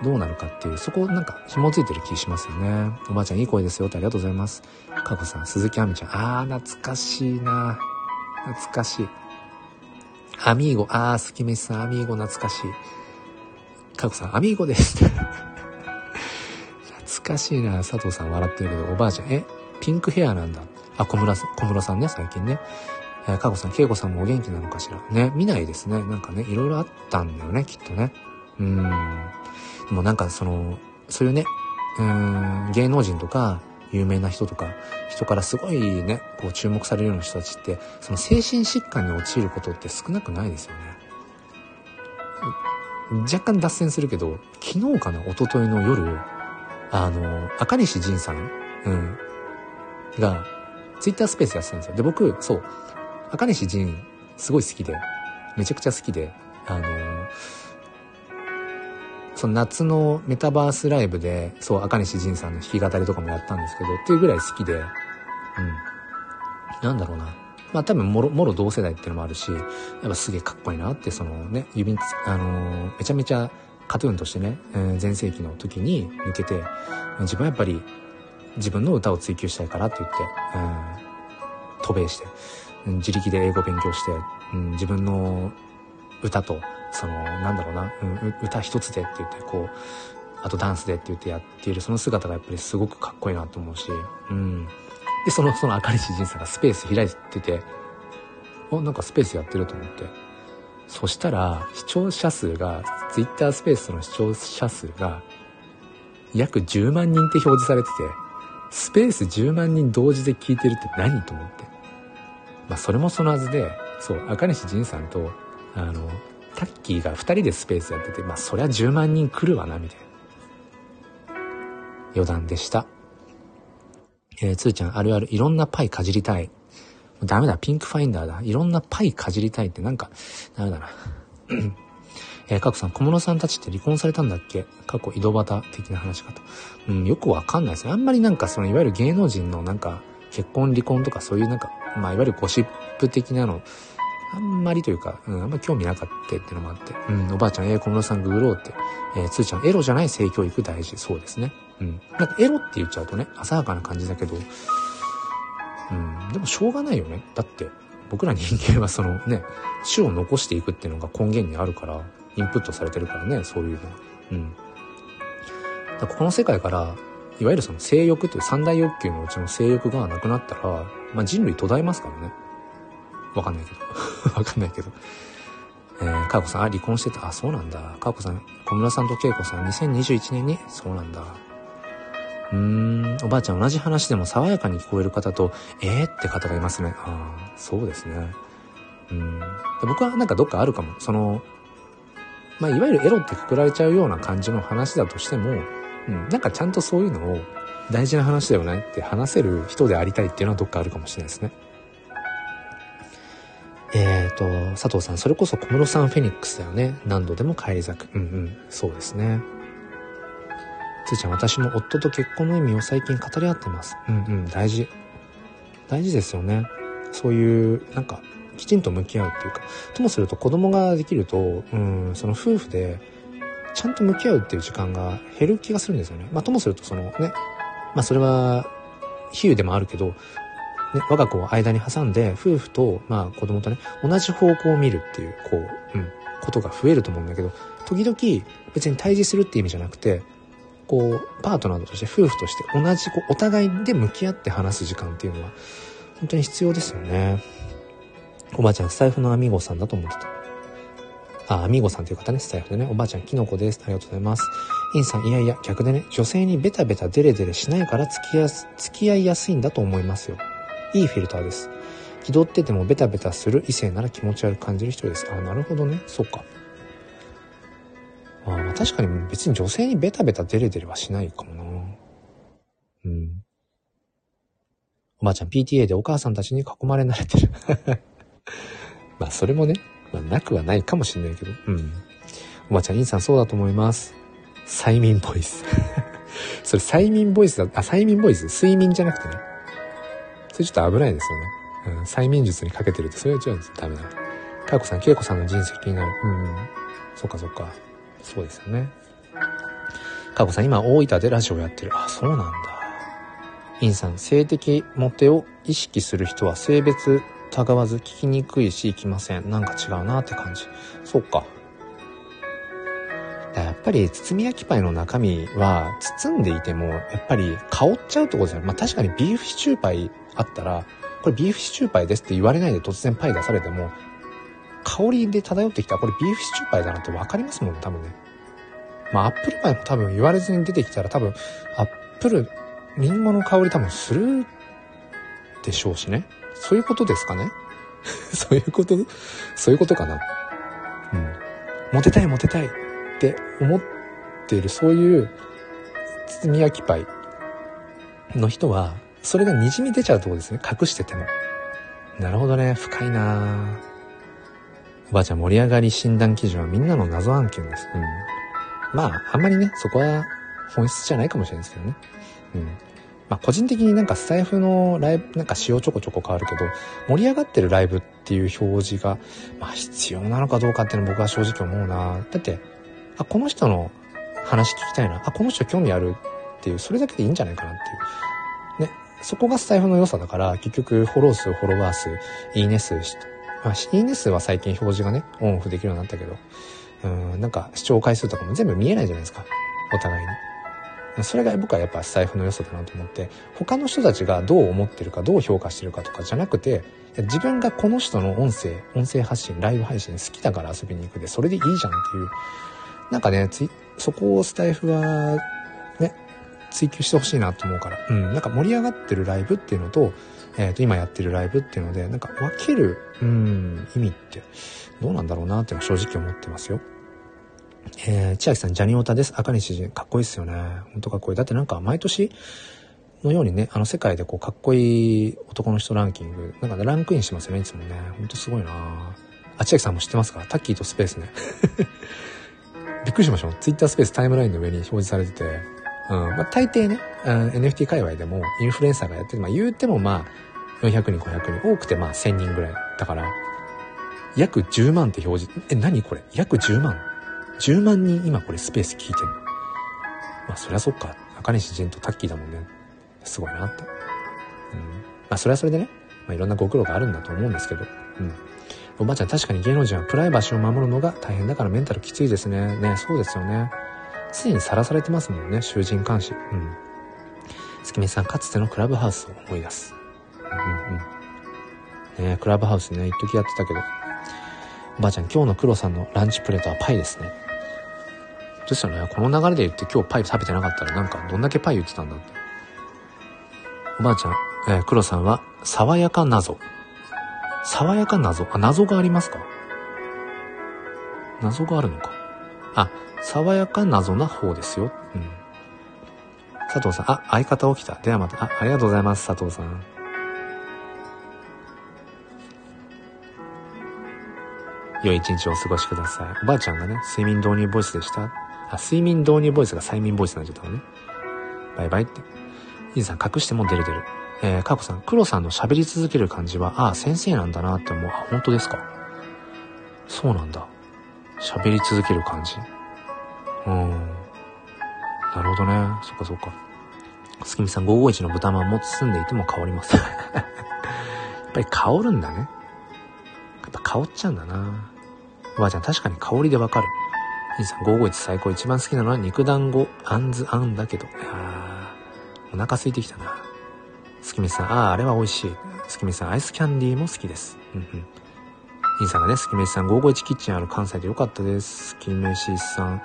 どうなるかっていう、そこなんか紐づいてる気しますよね。おばあちゃんいい声ですよってありがとうございます。かこさん、鈴木亜美ちゃん、あー、懐かしいな懐かしい。アミーゴ、あー、スキメシさん、アミーゴ懐かしい。かこさん、アミーゴです懐かしいな佐藤さん笑ってるけど、おばあちゃん、え、ピンクヘアなんだ。あ、小村さん、小室さんね、最近ね。えー、かこさん、けいこさんもお元気なのかしら。ね、見ないですね。なんかね、いろいろあったんだよね、きっとね。うん。でもなんかその、そういうね、うん、芸能人とか、有名な人とか、人からすごいね、こう注目されるような人たちって、その精神疾患に陥ることって少なくないですよね。若干脱線するけど、昨日かな、一昨日の夜、あの、赤西仁さん、うん、が、ツイッタースペースやってたんですよ。で、僕、そう、赤西仁、すごい好きで、めちゃくちゃ好きで、あの、その夏のメタバースライブで、そう、赤西仁さんの弾き語りとかもやったんですけど、っていうぐらい好きで、うん。なんだろうな。まあ多分もろ、もろ同世代っていうのもあるし、やっぱすげえかっこいいなって、そのね、指、あのー、めちゃめちゃカトゥーンとしてね、えー、前世紀の時に向けて、自分はやっぱり自分の歌を追求したいからって言って、うん、渡米して、自力で英語勉強して、うん、自分の歌とその、なんだろうな、うん、歌一つでって言って、こう、あとダンスでって言ってやっているその姿がやっぱりすごくかっこいいなと思うし、うん。で、その、その赤西仁さんがスペース開いてて、お、なんかスペースやってると思って。そしたら、視聴者数が、ツイッタースペースの視聴者数が、約10万人って表示されてて、スペース10万人同時で聞いてるって何と思って。まあ、それもそのはずで、そう、赤西仁さんと、あの、タッキーが2人でスペースやってて、まあそりゃ10万人来るわな、みたいな。余談でした。えー、つーちゃんあるある、いろんなパイかじりたい。ダメだ、ピンクファインダーだ。いろんなパイかじりたいってなんか、ダメだな。えー、かこさん、小室さんたちって離婚されたんだっけ？過去井戸端的な話かと。うん、よくわかんないですね。あんまりなんかその、いわゆる芸能人のなんか、結婚離婚とかそういうなんか、まあ、いわゆるゴシップ的なの、あんまりというか、うん、あんま興味なかったっていうのもあって、うん、おばあちゃん、えー、小室さんググろうって、えー、つーちゃん、エロじゃない性教育大事。そうですね。うん。なんかエロって言っちゃうとね、浅はかな感じだけど、うん、でもしょうがないよね。だって、僕ら人間はそのね、種を残していくっていうのが根源にあるから、インプットされてるからね、そういうのは。うん。だここの世界から、いわゆるその性欲という三大欲求のうちの性欲がなくなったら、まあ、人類途絶えますからね。わかんないけど。わかんないけど。えー、かよこさん、あ、離婚してた。あ、そうなんだ。かよこさん、小村さんとけいこさん、2021年に、そうなんだ。うーん、おばあちゃん同じ話でも爽やかに聞こえる方と、えーって方がいますね。ああ、そうですね。うん。僕はなんかどっかあるかも。その、まあ、いわゆるエロってくくられちゃうような感じの話だとしても、うん、なんかちゃんとそういうのを大事な話だよねって話せる人でありたいっていうのはどっかあるかもしれないですね。えっ、ー、と、佐藤さん、それこそ小室さんフェニックスだよね。何度でも返り咲く。うんうん、そうですね。つーちゃん、私も夫と結婚の意味を最近語り合ってます。うんうん、大事。大事ですよね。そういう、なんか、きちんと向き合うっていうか、ともすると子供ができると、うん、その夫婦で、ちゃんと向き合うっていう時間が減る気がするんですよね。まあ、ともするとそのね、まあ、それは、比喩でもあるけど、ね、我が子を間に挟んで、夫婦と、まあ、子供とね、同じ方向を見るっていう、こう、うん、ことが増えると思うんだけど、時々、別に対峙するっていう意味じゃなくて、こう、パートナーとして、夫婦として同じ、こう、お互いで向き合って話す時間っていうのは、本当に必要ですよね。おばあちゃん、スタイフのアミゴさんだと思ってた。あ、アミゴさんという方ね、スタイフでね。おばあちゃん、キノコです。ありがとうございます。インさん、いやいや、逆でね、女性にベタベタデレデレしないから付きやす、付き合いやすいんだと思いますよ。いいフィルターです。気取っててもベタベタする異性なら気持ち悪く感じる人です。あ、なるほどね。そうか。あ確かに別に女性にベタベタデレデレはしないかもな。うん。おばあちゃん PTA でお母さんたちに囲まれ慣れてる まあそれもね、まあ、なくはないかもしれないけど。うん。おばあちゃん、インさんそうだと思います。催眠ボイス それ催眠ボイスだ、あ、催眠ボイス？睡眠じゃなくてね。それちょっと危ないですよね。うん、催眠術にかけてるとそれは違うんです。ダメだ。かよこさん、けいこさんの人生気になる。うん。そっかそっか。そうですよね。かこさん、今大分でラジオやってる。あ、そうなんだ。インさん、性的モテを意識する人は性別たがわず聞きにくいし行きません。なんか違うなって感じ。そっか。やっぱり包み焼きパイの中身は包んでいてもやっぱり香っちゃうってことですよね。まあ確かにビーフシチューパイあったら、これビーフシチューパイですって言われないで突然パイ出されても、香りで漂ってきたこれビーフシチューパイだなってわかりますもんね、多分ね。まあアップルパイも多分言われずに出てきたら多分アップル、リンゴの香り多分するでしょうしね。そういうことですかね そういうことそういうことかなうん。モテたいモテたいって思っている、そういう包み焼きパイの人は、それが滲み出ちゃうとこですね。隠してても。なるほどね。深いなおばあちゃん盛り上がり診断基準はみんなの謎案件です。うん。まあ、あんまりね、そこは本質じゃないかもしれないですけどね。うん。まあ、個人的になんかスタイフのライブ、なんか仕様ちょこちょこ変わるけど、盛り上がってるライブっていう表示が、まあ必要なのかどうかっていうの僕は正直思うな。だって、あ、この人の話聞きたいな。あ、この人興味あるっていう、それだけでいいんじゃないかなっていう。ね。そこがスタイフの良さだから、結局フォロー数、フォロワー数、いいね数、まあ、いいね数は最近表示がね、オンオフできるようになったけど、うん、なんか視聴回数とかも全部見えないじゃないですか。お互いに。それが僕はやっぱ財布の良さだなと思って、他の人たちがどう思ってるか、どう評価してるかとかじゃなくて、自分がこの人の音声、音声発信、ライブ配信好きだから遊びに行くで、それでいいじゃんっていう、なんかね、そこをスタイフは、ね、追求してほしいなと思うから、うん、なんか盛り上がってるライブっていうのと、えっ、と、今やってるライブっていうので、なんか分ける、うん、意味ってどうなんだろうなっていうのは正直思ってますよ。えー、千秋さん、ジャニオタです。赤西、かっこいいっすよね。ほんとかっこいい。だってなんか毎年のようにね、あの世界でこうかっこいい男の人ランキング、なんかね、ランクインしますよね、いつもね。ほんとすごいなあ、千秋さんも知ってますか？タッキーとスペースね。びっくりしました。ツイッタースペースタイムラインの上に表示されてて、うん、まあ大抵ね、うん、NFT 界隈でもインフルエンサーがやってる、まあ言うてもまあ、400人、500人、多くてまあ1000人ぐらい。だから、約10万って表示、え、何これ？約10万 ?10 万人今これスペース聞いてる。まあそりゃそっか。赤西仁とタッキーだもんね。すごいなって。うん。まあそれはそれでね、まあいろんなご苦労があるんだと思うんですけど、うん。おばあちゃん確かに芸能人はプライバシーを守るのが大変だからメンタルきついですね。ね、そうですよね。常にさらされてますもんね、囚人監視。うん。月見さん、かつてのクラブハウスを思い出す。うんうん。ねクラブハウスね、一時やってたけど。おばあちゃん、今日の黒さんのランチプレートはパイですね。どうしたのね、この流れで言って今日パイ食べてなかったらなんかどんだけパイ言ってたんだって。おばあちゃん、えー、黒さんは、爽やか謎。爽やか謎あ、謎がありますか？謎があるのか。あ、爽やか謎な方ですよ。うん。佐藤さん、あ、相方起きた。ではまた、あ、ありがとうございます、佐藤さん。良い一日をお過ごしください。おばあちゃんがね、睡眠導入ボイスでした？あ、睡眠導入ボイスが催眠ボイスになっちゃったのね。バイバイって。インさん、隠しても出る出る。えー、かこさん、黒さんの喋り続ける感じは、ああ、先生なんだなって思う。あ、本当ですか？そうなんだ。喋り続ける感じ？うーん。なるほどね。そっかそっか。すきみさん、551の豚まんも包んでいても香ります。やっぱり香るんだね。やっぱ香っちゃうんだな。おばあちゃん、確かに香りでわかる。兄さん、551最高。一番好きなのは肉団子、あんずあんだけど。いやー、お腹空いてきたな。月見さん、ああ、あれは美味しい。月見さん、アイスキャンディーも好きです。うんうん。兄さんがね、月飯さん、551キッチンある関西でよかったです。月飯さん、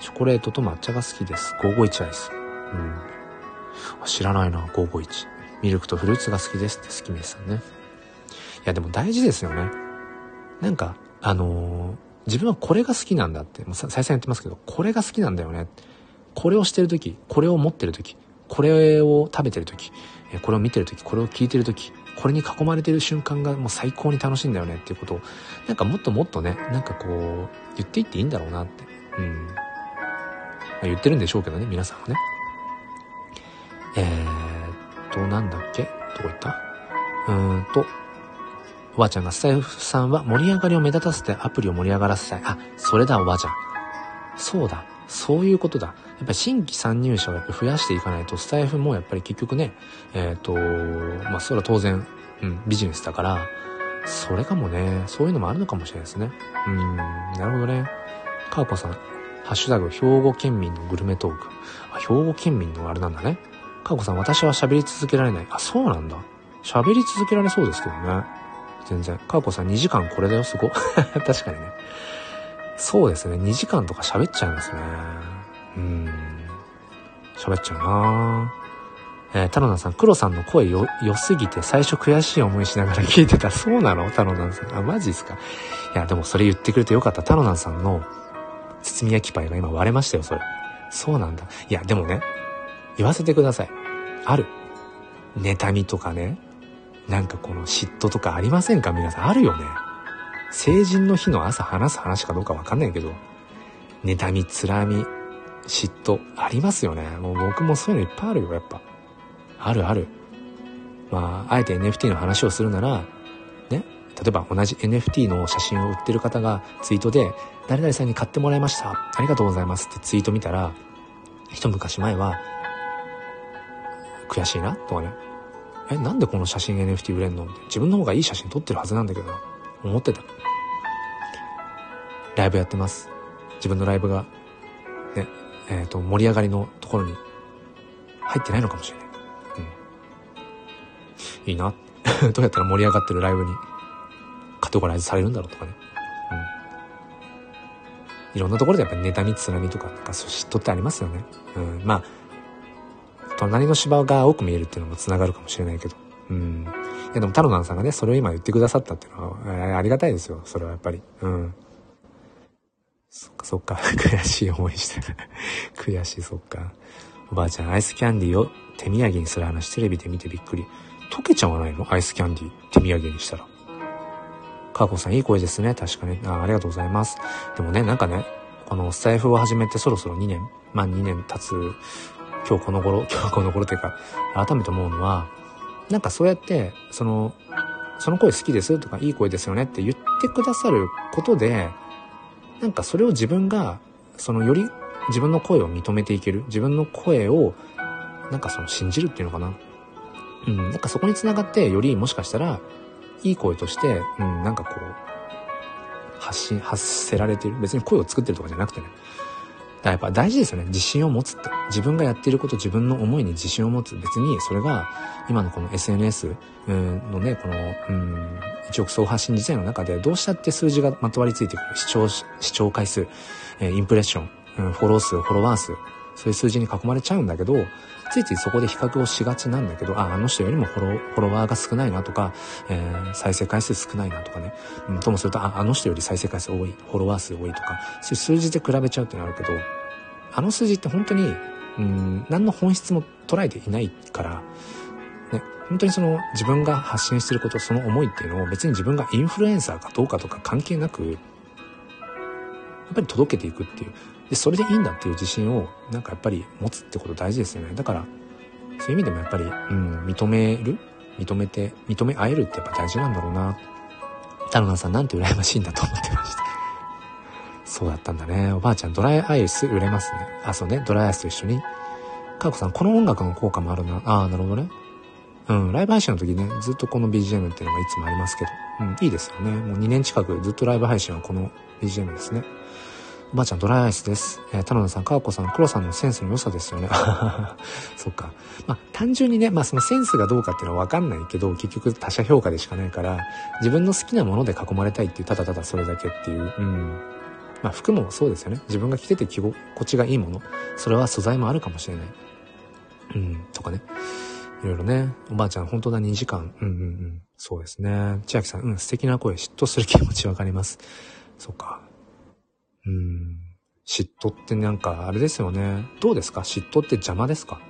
チョコレートと抹茶が好きです。551アイス。うん。知らないな、551。ミルクとフルーツが好きですって月飯さんね。いや、でも大事ですよね。なんか、あのー、自分はこれが好きなんだって、もう再三言ってますけど、これが好きなんだよね。これをしてるとき、これを持ってるとき、これを食べてるとき、これを見てるとき、これを聞いてるとき、これに囲まれてる瞬間がもう最高に楽しいんだよねっていうことを、なんかもっともっとね、なんかこう、言っていっていいんだろうなって。うん。まあ、言ってるんでしょうけどね、皆さんはね。えーっと、なんだっけ？どこ行った？うーんと、おばあちゃんがスタイフさんは盛り上がりを目立たせてアプリを盛り上がらせたい。あ、それだおばあちゃん。そうだ。そういうことだ。やっぱり新規参入者をやっぱ増やしていかないと、スタイフもやっぱり結局ね、えっ、ー、と、まあそれは当然、うん、ビジネスだから、それかもね、そういうのもあるのかもしれないですね。うん、なるほどね。かーこさん、ハッシュタグ、兵庫県民のグルメトーク。あ、兵庫県民のあれなんだね。かーこさん、私は喋り続けられない。あ、そうなんだ。喋り続けられそうですけどね。全然。かーこさん、2時間これだよ、すご。確かにね。そうですね。2時間とか喋っちゃいますね。うん。喋っちゃうなえー、タロナさん、黒さんの声よ、良すぎて最初悔しい思いしながら聞いてた。そうなの？タロナさん。あ、マジっすか？いや、でもそれ言ってくれてよかった。タロナさんの包み焼きパイが今割れましたよ、それ。そうなんだ。いや、でもね、言わせてください。ある。妬みとかね。なんかこの嫉妬とかありませんか？皆さん。あるよね。成人の日の朝話す話かどうかわかんないけど、妬み、つらみ、嫉妬、ありますよね。もう僕もそういうのいっぱいあるよ、やっぱ。あるある。まあ、あえて NFT の話をするなら、ね、例えば同じ NFT の写真を売ってる方がツイートで、誰々さんに買ってもらいました。ありがとうございますってツイート見たら、一昔前は、悔しいな？とかね。え、なんでこの写真 NFT 売れんの？自分の方がいい写真撮ってるはずなんだけどな。思ってた。ライブやってます。自分のライブが、ね、えっ、ー、と、盛り上がりのところに入ってないのかもしれない。うん。いいな。どうやったら盛り上がってるライブにカテゴライズされるんだろうとかね。うん。いろんなところでやっぱり妬み、つらみとか、なんかそう嫉妬ってありますよね。うん。まあ、隣の芝が多く見えるっていうのも繋がるかもしれないけど。うん。いやでも、タロナンさんがね、それを今言ってくださったっていうのはえ、ありがたいですよ。それはやっぱり。うん。そっかそっか。悔しい思いしてる。悔しい、そっか。おばあちゃん、アイスキャンディーを手土産にする話テレビで見てびっくり。溶けちゃわないの？アイスキャンディー手土産にしたら。かーこさんいい声ですね。確かに。あありがとうございます。でもね、なんかね、このスタイフを始めてそろそろ2年、まあ2年経つ、今日この頃、今日この頃というか、改めて思うのは、なんかそうやって、その、その声好きですとか、いい声ですよねって言ってくださることで、なんかそれを自分が、そのより自分の声を認めていける。自分の声を、なんかその信じるっていうのかな。うん、なんかそこにつながって、よりもしかしたら、いい声として、うん、なんかこう、発信、発せられてる。別に声を作ってるとかじゃなくてね。やっぱ大事ですよね。自信を持つって。自分がやっていること、自分の思いに自信を持つ。別にそれが、今のこの SNS のね、この、うん、一億総発信時代の中で、どうしたって数字がまとわりついてくる。視聴、視聴回数、えインプレッション、うん、フォロー数、フォロワー数、そういう数字に囲まれちゃうんだけど、ついついそこで比較をしがちなんだけど、あ、あの人よりもフォロフォロワーが少ないなとか、えー、再生回数少ないなとかね。うん、ともすると、あ、あの人より再生回数多い、フォロワー数多いとか、そういう数字で比べちゃうってのあるけど、あの数字って本当に、うん、何の本質も捉えていないから、ね、本当にその自分が発信してること、その思いっていうのを別に自分がインフルエンサーかどうかとか関係なく、やっぱり届けていくっていう。で、それでいいんだっていう自信を、なんかやっぱり持つってこと大事ですよね。だから、そういう意味でもやっぱり、うん、認める？認めて、認め合えるってやっぱ大事なんだろうな。タロナさんなんて羨ましいんだと思ってました？そうだったんだね。おばあちゃん、ドライアイス売れますね。あ、そうね。ドライアイスと一緒に。かこさん、この音楽の効果もあるな。ああ、なるほどね。うん、ライブ配信の時ね、ずっとこの BGM っていうのがいつもありますけど。うん、いいですよね。もう2年近くずっとライブ配信はこの BGM ですね。おばあちゃんドライアイスです。えー、田野さん、かわこさん、黒さんのセンスの良さですよね。そっか。まあ、単純にね、まあそのセンスがどうかっていうのはわかんないけど、結局他者評価でしかないから、自分の好きなもので囲まれたいっていう、ただただそれだけっていう、うん。まあ服もそうですよね。自分が着てて着心地がいいもの。それは素材もあるかもしれない。うん、とかね。いろいろね。おばあちゃん、本当だ、2時間。うんうんうん。そうですね。千秋さん、うん、素敵な声、嫉妬する気持ちわかります。そうか。うん。嫉妬ってなんかあれですよね。どうですか？嫉妬って邪魔ですか？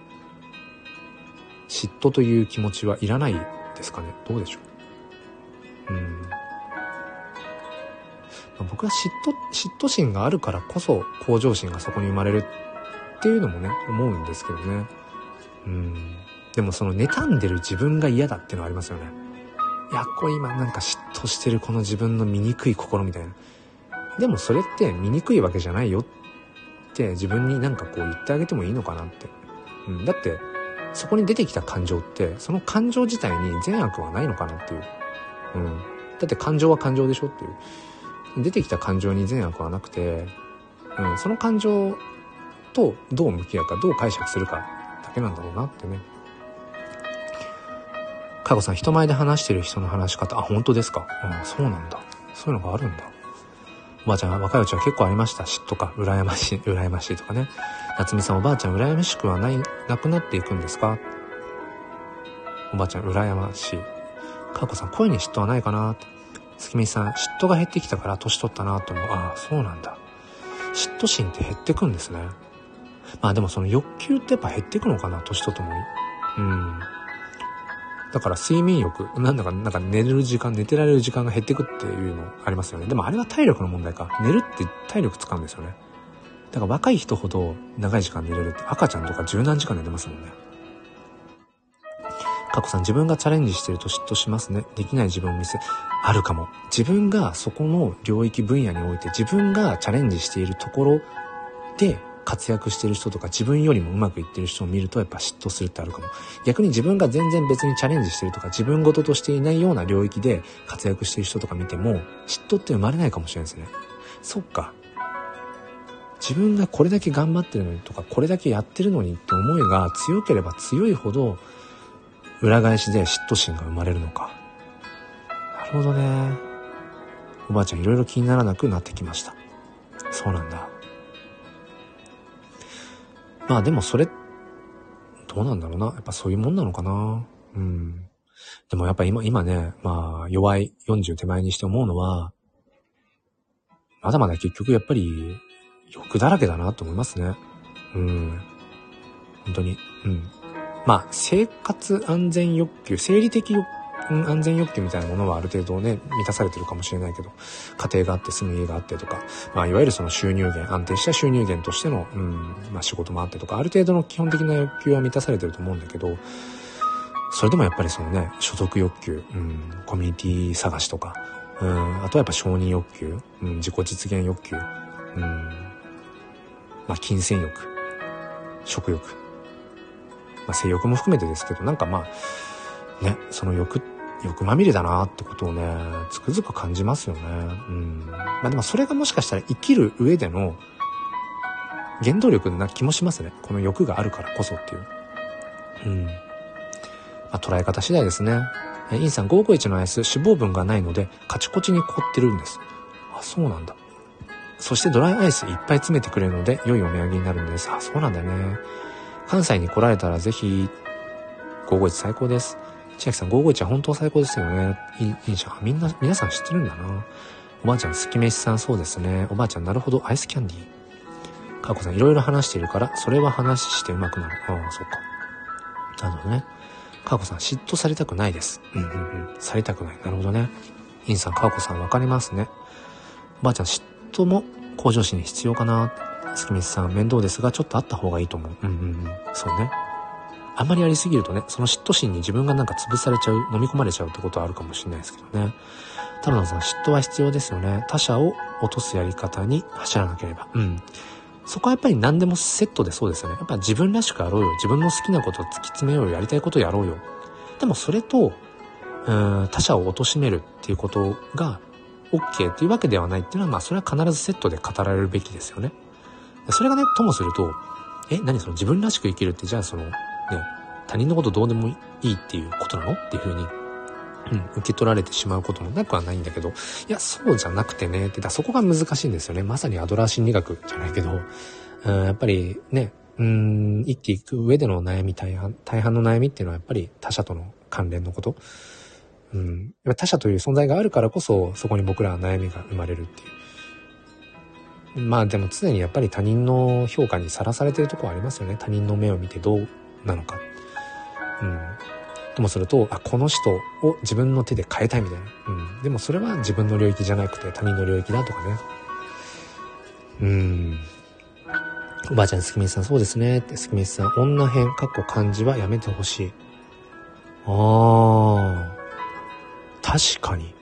嫉妬という気持ちはいらないですかね？どうでしょう？うん。僕は嫉妬、嫉妬心があるからこそ向上心がそこに生まれるっていうのもね、思うんですけどね。うん。でもその妬んでる自分が嫌だっていうのはありますよね。いや、これ今なんか嫉妬してるこの自分の醜い心みたいな。でもそれって醜いわけじゃないよって自分になんかこう言ってあげてもいいのかなって。うん、だって、そこに出てきた感情って、その感情自体に善悪はないのかなっていう。うん。だって感情は感情でしょっていう。出てきた感情に善悪はなくて、うん、その感情とどう向き合うか、どう解釈するかだけなんだろうなってね。かごさん、人前で話してる人の話し方、あ、本当ですか？あ、そうなんだ。そういうのがあるんだ。おばあちゃん、若いうちは結構ありました。嫉妬か、羨ましい、羨ましいとかね。夏美さん、おばあちゃん、羨ましくはない、なくなっていくんですか？おばあちゃん、羨ましい。かーこさん、声に嫉妬はないかなって月見さん、嫉妬が減ってきたから年取ったなと思う。ああ、そうなんだ。嫉妬心って減ってくんですね。まあでもその欲求ってやっぱ減ってくのかな、年とともに。うん。だから睡眠欲、なんだか、なんか寝る時間、寝てられる時間が減ってくっていうのありますよね。でもあれは体力の問題か。寝るって体力使うんですよね。だから若い人ほど長い時間寝れるって赤ちゃんとか十何時間寝てますもんね。かこさん、自分がチャレンジしてると嫉妬しますね。できない自分を見せ、あるかも。自分がそこの領域分野において自分がチャレンジしているところで活躍してる人とか自分よりもうまくいってる人を見るとやっぱ嫉妬するってあるかも。逆に自分が全然別にチャレンジしてるとか自分ごととしていないような領域で活躍してる人とか見ても嫉妬って生まれないかもしれないですね。そっか。自分がこれだけ頑張ってるのにとかこれだけやってるのにって思いが強ければ強いほど裏返しで嫉妬心が生まれるのか。なるほどね。おばあちゃんいろいろ気にならなくなってきました。そうなんだ。まあでもそれ、どうなんだろうな。やっぱそういうもんなのかな。うん。でもやっぱ今、今ね、まあ、弱い40手前にして思うのは、まだまだ結局やっぱり、欲だらけだなと思いますね。うん。本当に。うん。まあ、生活安全欲求、生理的安全欲求みたいなものはある程度ね、満たされてるかもしれないけど、家庭があって住む家があってとか、まあ、いわゆるその収入源、安定した収入源としての、うん、まあ仕事もあってとか、ある程度の基本的な欲求は満たされてると思うんだけど、それでもやっぱりそのね、所得欲求、うん、コミュニティ探しとか、うん、あとはやっぱ承認欲求、うん、自己実現欲求、うん、まあ金銭欲、食欲、まあ性欲も含めてですけど、なんかまあ、ね、その欲、欲まみれだなってことをね、つくづく感じますよね。うん。まあでもそれがもしかしたら生きる上での原動力な気もしますね。この欲があるからこそっていう。うん。まあ捉え方次第ですね。インさん551のアイス脂肪分がないのでカチコチに凍ってるんです。あ、そうなんだ。そしてドライアイスいっぱい詰めてくれるので良いお土産になるんです。あ、そうなんだよね。関西に来られたらぜひ551最高です。千秋さん、551は本当最高ですよね。いい、いいじゃん。みんな、皆さん知ってるんだな。おばあちゃん、好き飯さん、そうですね。おばあちゃん、なるほど、アイスキャンディー。かこさん、いろいろ話してるから、それは話してうまくなる。ああ、そっか。なるほどね。かこさん、嫉妬されたくないです。うんうんうん。されたくない。なるほどね。インさん、かこさん、わかりますね。おばあちゃん、嫉妬も向上心に必要かな。月光さん、面倒ですが、ちょっとあった方がいいと思う。うんうんうん。そうね。あんまりやりすぎるとね、その嫉妬心に自分がなんか潰されちゃう、飲み込まれちゃうってことはあるかもしれないですけどね。田野さん、嫉妬は必要ですよね。他者を落とすやり方に走らなければ。うん。そこはやっぱり何でもセットでそうですよね。やっぱ自分らしくあろうよ。自分の好きなことを突き詰めようよ。やりたいことをやろうよ。でもそれと、うん、他者を貶めるっていうことが OK っていうわけではないっていうのは、まあそれは必ずセットで語られるべきですよね。それがね、ともすると、え、何その自分らしく生きるって、じゃあその、ね、他人のことどうでもいいっていうことなの？っていうふうに、うん、受け取られてしまうこともなくはないんだけど、いや、そうじゃなくてね、って、だそこが難しいんですよね。まさにアドラー心理学じゃないけど、うん、やっぱりね、うん、生きていく上での悩み大半、大半の悩みっていうのはやっぱり他者との関連のこと。うん、他者という存在があるからこそ、そこに僕らは悩みが生まれるっていう。まあでも常にやっぱり他人の評価にさらされてるとこはありますよね。他人の目を見てどうなのか。うん。ともすると、あ、この人を自分の手で変えたいみたいな。うん。でもそれは自分の領域じゃなくて他人の領域だとかね。うん。おばあちゃん、すきみさん、そうですね。って、すきみさん、女編、かっこ漢字はやめてほしい。ああ。確かに。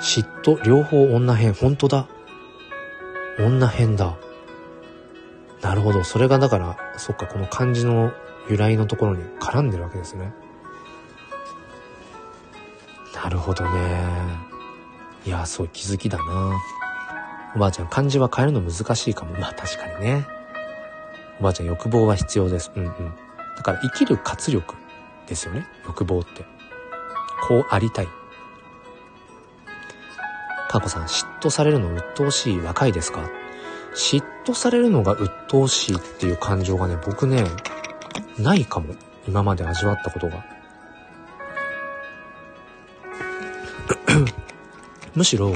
嫉妬、両方女編、本当だ。女編だ。なるほど。それがだから、そっか、この漢字の由来のところに絡んでるわけですね。なるほどね。いや、そう気づきだな。おばあちゃん、漢字は変えるの難しいかも。まあ確かにね。おばあちゃん、欲望は必要です。うんうん。だから生きる活力ですよね。欲望って。こうありたい。かこさん、嫉妬されるの鬱陶しい若いですか？嫉妬されるのが鬱陶しいっていう感情がね、僕ね、ないかも。今まで味わったことが。むしろ、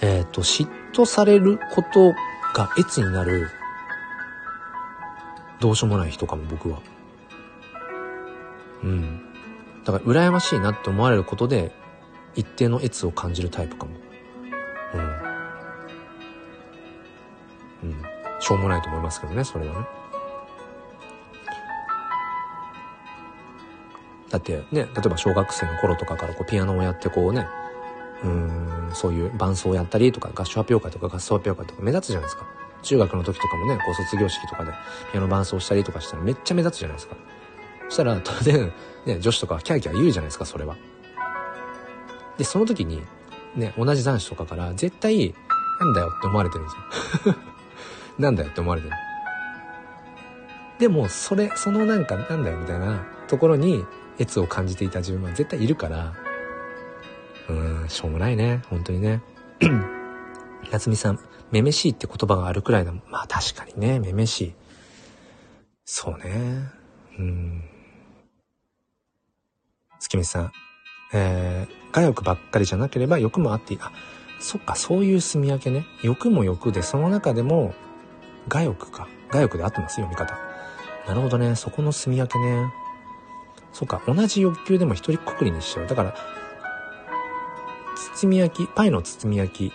えっ、ー、と、嫉妬されることが越になる、どうしようもない人かも、僕は。うん。だから、羨ましいなって思われることで、一定の越を感じるタイプかも。しょうもないと思いますけどね、それはね。だってね、例えば小学生の頃とかからこうピアノをやってこうね、うん、そういう伴奏をやったりとか、合唱発表会とか合奏発表会とか目立つじゃないですか。中学の時とかもね、こう卒業式とかでピアノ伴奏したりとかしたらめっちゃ目立つじゃないですか。そしたら当然、ね、女子とかキャーキャー言うじゃないですか、それは。で、その時に、ね、同じ男子とかから絶対、なんだよって思われてるんですよ。なんだよって思われてる。でも、それ、そのなんか、なんだよみたいなところに、越を感じていた自分は絶対いるから、うん、しょうもないね。本当にね。夏美さん、めめしいって言葉があるくらいだもん。まあ確かにね、めめしい。そうね。うん。月見さん。えー、我欲ばっかりじゃなければ欲もあっていい。あ、そっか、そういう住み分けね。欲も欲で、その中でも、我欲か。我欲で合ってます読み方。なるほどね。そこの住み分けね。そっか、同じ欲求でも一人くくりにしちゃう。だから、包み焼き、パイの包み焼き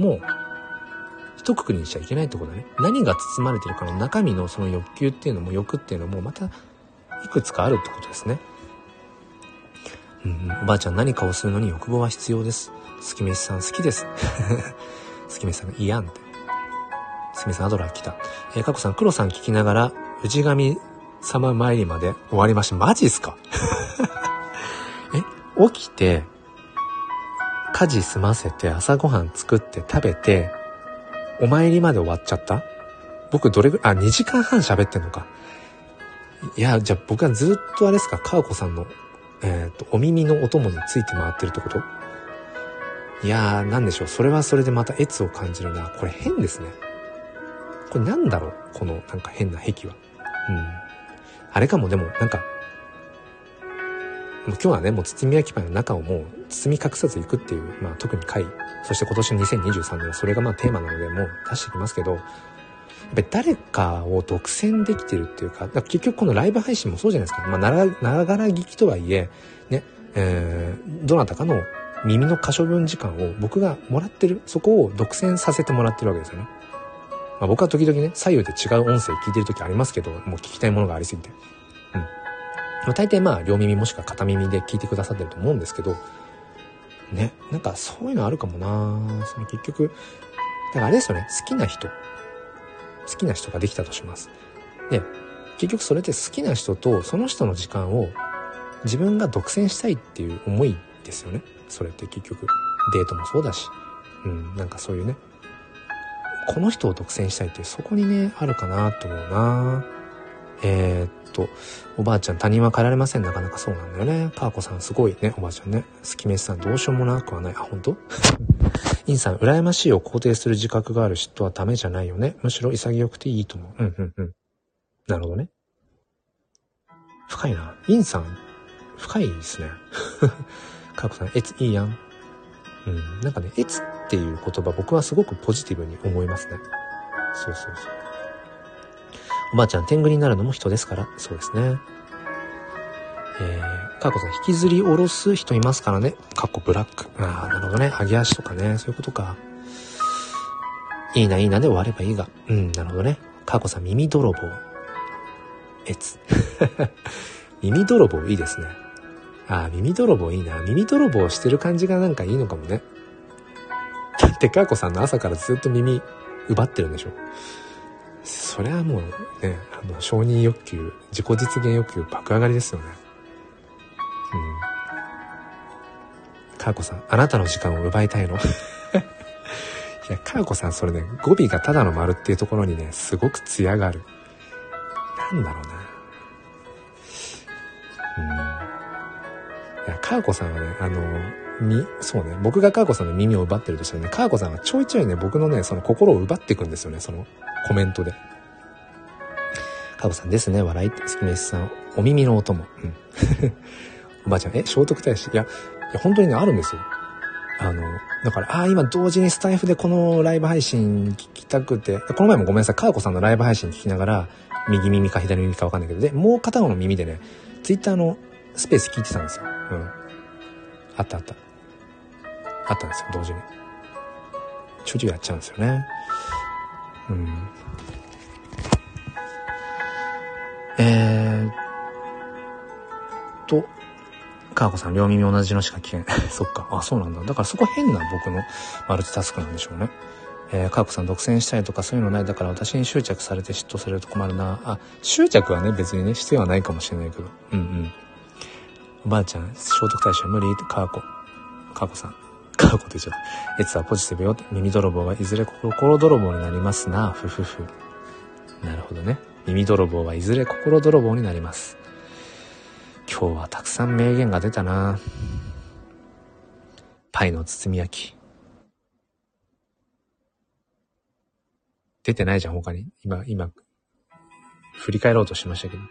も、一括りにしちゃいけないってことだね。何が包まれてるかの中身のその欲求っていうのも欲っていうのもまたいくつかあるってことですね。うん、おばあちゃん何かをするのに欲望は必要です。スキメスさん好きです。スキメスさんがいやんって。スキメスさんアドラー来た。えー、カコさん、黒さん聞きながら、氏神様参りまで終わりました。マジっすか？え、起きて、家事済ませて朝ごはん作って食べて、お参りまで終わっちゃった？僕どれぐらい、あ、2時間半喋ってんのか。いや、じゃあ僕はずっとあれですか、かわこさんの、えっ、ー、と、お耳のお供について回ってるってこと？いやー、なんでしょう。それはそれでまた越を感じるな。これ変ですね。これなんだろう？このなんか変な壁は。うん。あれかもでも、なんか、もう今日はね、もう包み焼きパイの中をもう包み隠さず行くっていう、まあ特に回、そして今年の2023年はそれがまあテーマなので、もう出してきますけど、やっぱり誰かを独占できてるっていうか、か結局このライブ配信もそうじゃないですか。まあなら、ながら聞きとはいえ、ね、えー、どなたかの耳の可処分時間を僕がもらってる、そこを独占させてもらってるわけですよね。まあ僕は時々ね、左右で違う音声聞いてる時ありますけど、もう聞きたいものがありすぎて。まあ、大抵まあ、両耳もしくは片耳で聞いてくださってると思うんですけど、ね、なんかそういうのあるかもなその結局、だからあれですよね、好きな人、好きな人ができたとします。で、結局それって好きな人とその人の時間を自分が独占したいっていう思いですよね。それって結局。デートもそうだし。うん、なんかそういうね。この人を独占したいってそこにね、あるかなと思うなえー、と、おばあちゃん他人は変えられません。なかなかそうなんだよね。パーコさんすごいね、おばあちゃんね。スキメスさんどうしようもなくはない。あ、本当？インさん、羨ましいを肯定する自覚がある嫉妬はダメじゃないよね。むしろ潔くていいと思う。うんうんうん。なるほどね。深いな。インさん、深いですね。カーコさん、えついいやん。うん。なんかね、えつっていう言葉僕はすごくポジティブに思いますね。そうそうそう。おばあちゃん、天狗になるのも人ですから。そうですね。えー、かこさん、引きずり下ろす人いますからね。かっこブラック。ああ、なるほどね。揚げ足とかね。そういうことか。いいな、いいなで終わればいいが。うん、なるほどね。かこさん、耳泥棒。えつ。耳泥棒いいですね。ああ、耳泥棒いいな。耳泥棒してる感じがなんかいいのかもね。だってかこさんの朝からずっと耳奪ってるんでしょ。それはもうね、あの、承認欲求、自己実現欲求爆上がりですよね。うん。かーこさん、あなたの時間を奪いたいの いや、かーこさん、それね、語尾がただの丸っていうところにね、すごく艶がある。なんだろうな。いや、かーこさんはね、あの、み、そうね、僕がかーこさんの耳を奪ってるとしたらね、かーこさんはちょいちょいね、僕のね、その心を奪っていくんですよね、そのコメントで。かこさんですね、笑いって、スキメスさん、お耳のお供。うん。おばあちゃん、え、聖徳太子？いや、いや、本当にね、あるんですよ。あの、だから、ああ、今同時にスタイフでこのライブ配信聞きたくて、この前もごめんなさい、かーこさんのライブ配信聞きながら、右耳か左耳かわかんないけど、で、もう片方の耳でね、ツイッターのスペース聞いてたんですよ。うん。あったあった。あったんですよ、同時に。ちょいちょいやっちゃうんですよね。うん。えー、と、かーこさん、両耳同じのしか聞けない。そっか。あ、そうなんだ。だからそこ変な僕のマルチタスクなんでしょうね。えー、かーこさん独占したいとかそういうのない。だから私に執着されて嫉妬されると困るな。あ、執着はね、別にね、必要はないかもしれないけど。うんうん。ばあちゃん、聖徳太子は無理？ってかーこ。かーこさん。かーこって言っちゃった。エツはポジティブよって。耳泥棒はいずれ心泥棒になりますな。ふふふ。なるほどね。耳泥棒はいずれ心泥棒になります。今日はたくさん名言が出たなパイの包み焼き。出てないじゃん、他に。今、今、振り返ろうとしましたけど。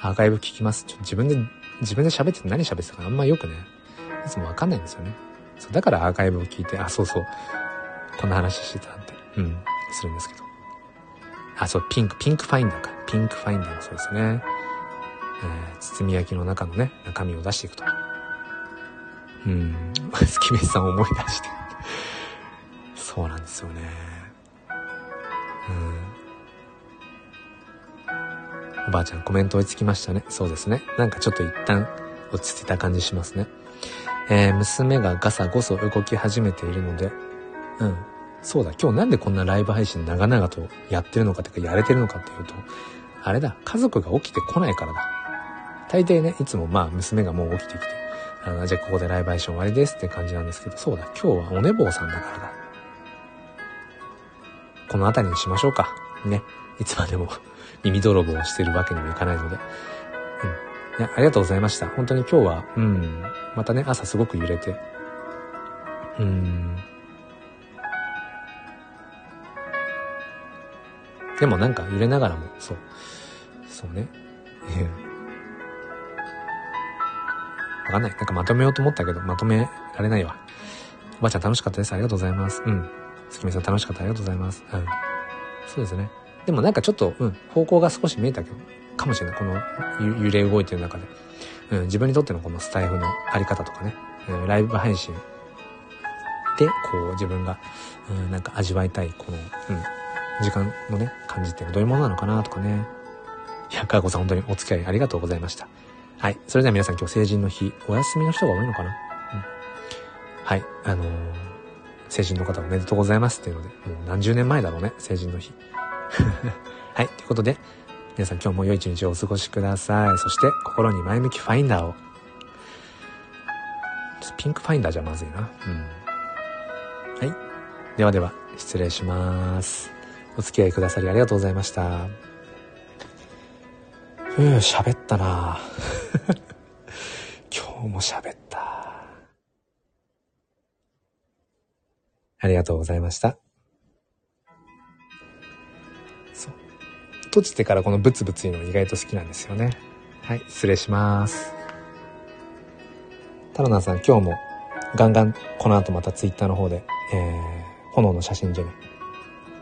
アーカイブ聞きます。ちょ自分で自分で喋ってて何喋ってたかあんまよくね、いつもわかんないんですよね。そうだからアーカイブを聞いて、あ、そうそう、こんな話してたって、うん、するんですけど。あ、そう、ピンク、ピンクファインダーか。ピンクファインダーもそうですね。えー、包み焼きの中のね、中身を出していくと。うん、スキメさんを思い出して。そうなんですよね。うん。おばあちゃんコメント追いつきましたね。そうですね。なんかちょっと一旦落ち着いた感じしますね。えー、娘がガサゴソ動き始めているので、うん。そうだ、今日なんでこんなライブ配信長々とやってるのかってか、やれてるのかっていうと、あれだ、家族が起きてこないからだ。大抵ね、いつもまあ娘がもう起きてきて、あの、じゃあここでライブ配信終わりですって感じなんですけど、そうだ、今日はお寝坊さんだからだ。この辺りにしましょうか。ね。いつまでも耳泥棒をしてるわけにもいかないので。うん。いや、ありがとうございました。本当に今日は、うん、またね、朝すごく揺れて、うん。でもなんか揺れながらも、そう。そうね。わかんない。なんかまとめようと思ったけど、まとめられないわ。おばあちゃん楽しかったです。ありがとうございます。うん。月見さん楽しかった。ありがとうございます。うん。そうですね。でもなんかちょっと、うん、方向が少し見えたけど、かもしれない。この揺れ動いてる中で。うん、自分にとってのこのスタイフのあり方とかね、うん、ライブ配信で、こう自分が、うん、なんか味わいたい、この、うん、時間のね、感じっていうのはどういうものなのかなとかね。いや、かーこさん本当にお付き合いありがとうございました。はい。それでは皆さん今日成人の日、お休みの人が多いのかなうん。はい。あのー、成人の方おめでとうございますっていうので、もう何十年前だろうね、成人の日。はい。ということで、皆さん今日も良い一日をお過ごしください。そして、心に前向きファインダーを。ピンクファインダーじゃまずいな。うん。はい。ではでは、失礼します。お付き合いくださりありがとうございました。ふぅ、喋ったな 今日も喋った。ありがとうございました。閉じてからこのブツブツ言うの意外と好きなんですよね。はい、失礼します。タロナさん、今日もガンガンこの後またツイッターの方で、えー、炎の写真ジェネ、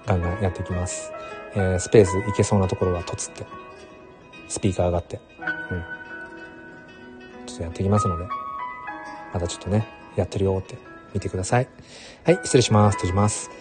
ガンガンやっていきます。えー、スペース行けそうなところはとつって。スピーカー上がって、うん。ちょっとやっていきますので、またちょっとね、やってるよって見てください。はい、失礼します。閉じます。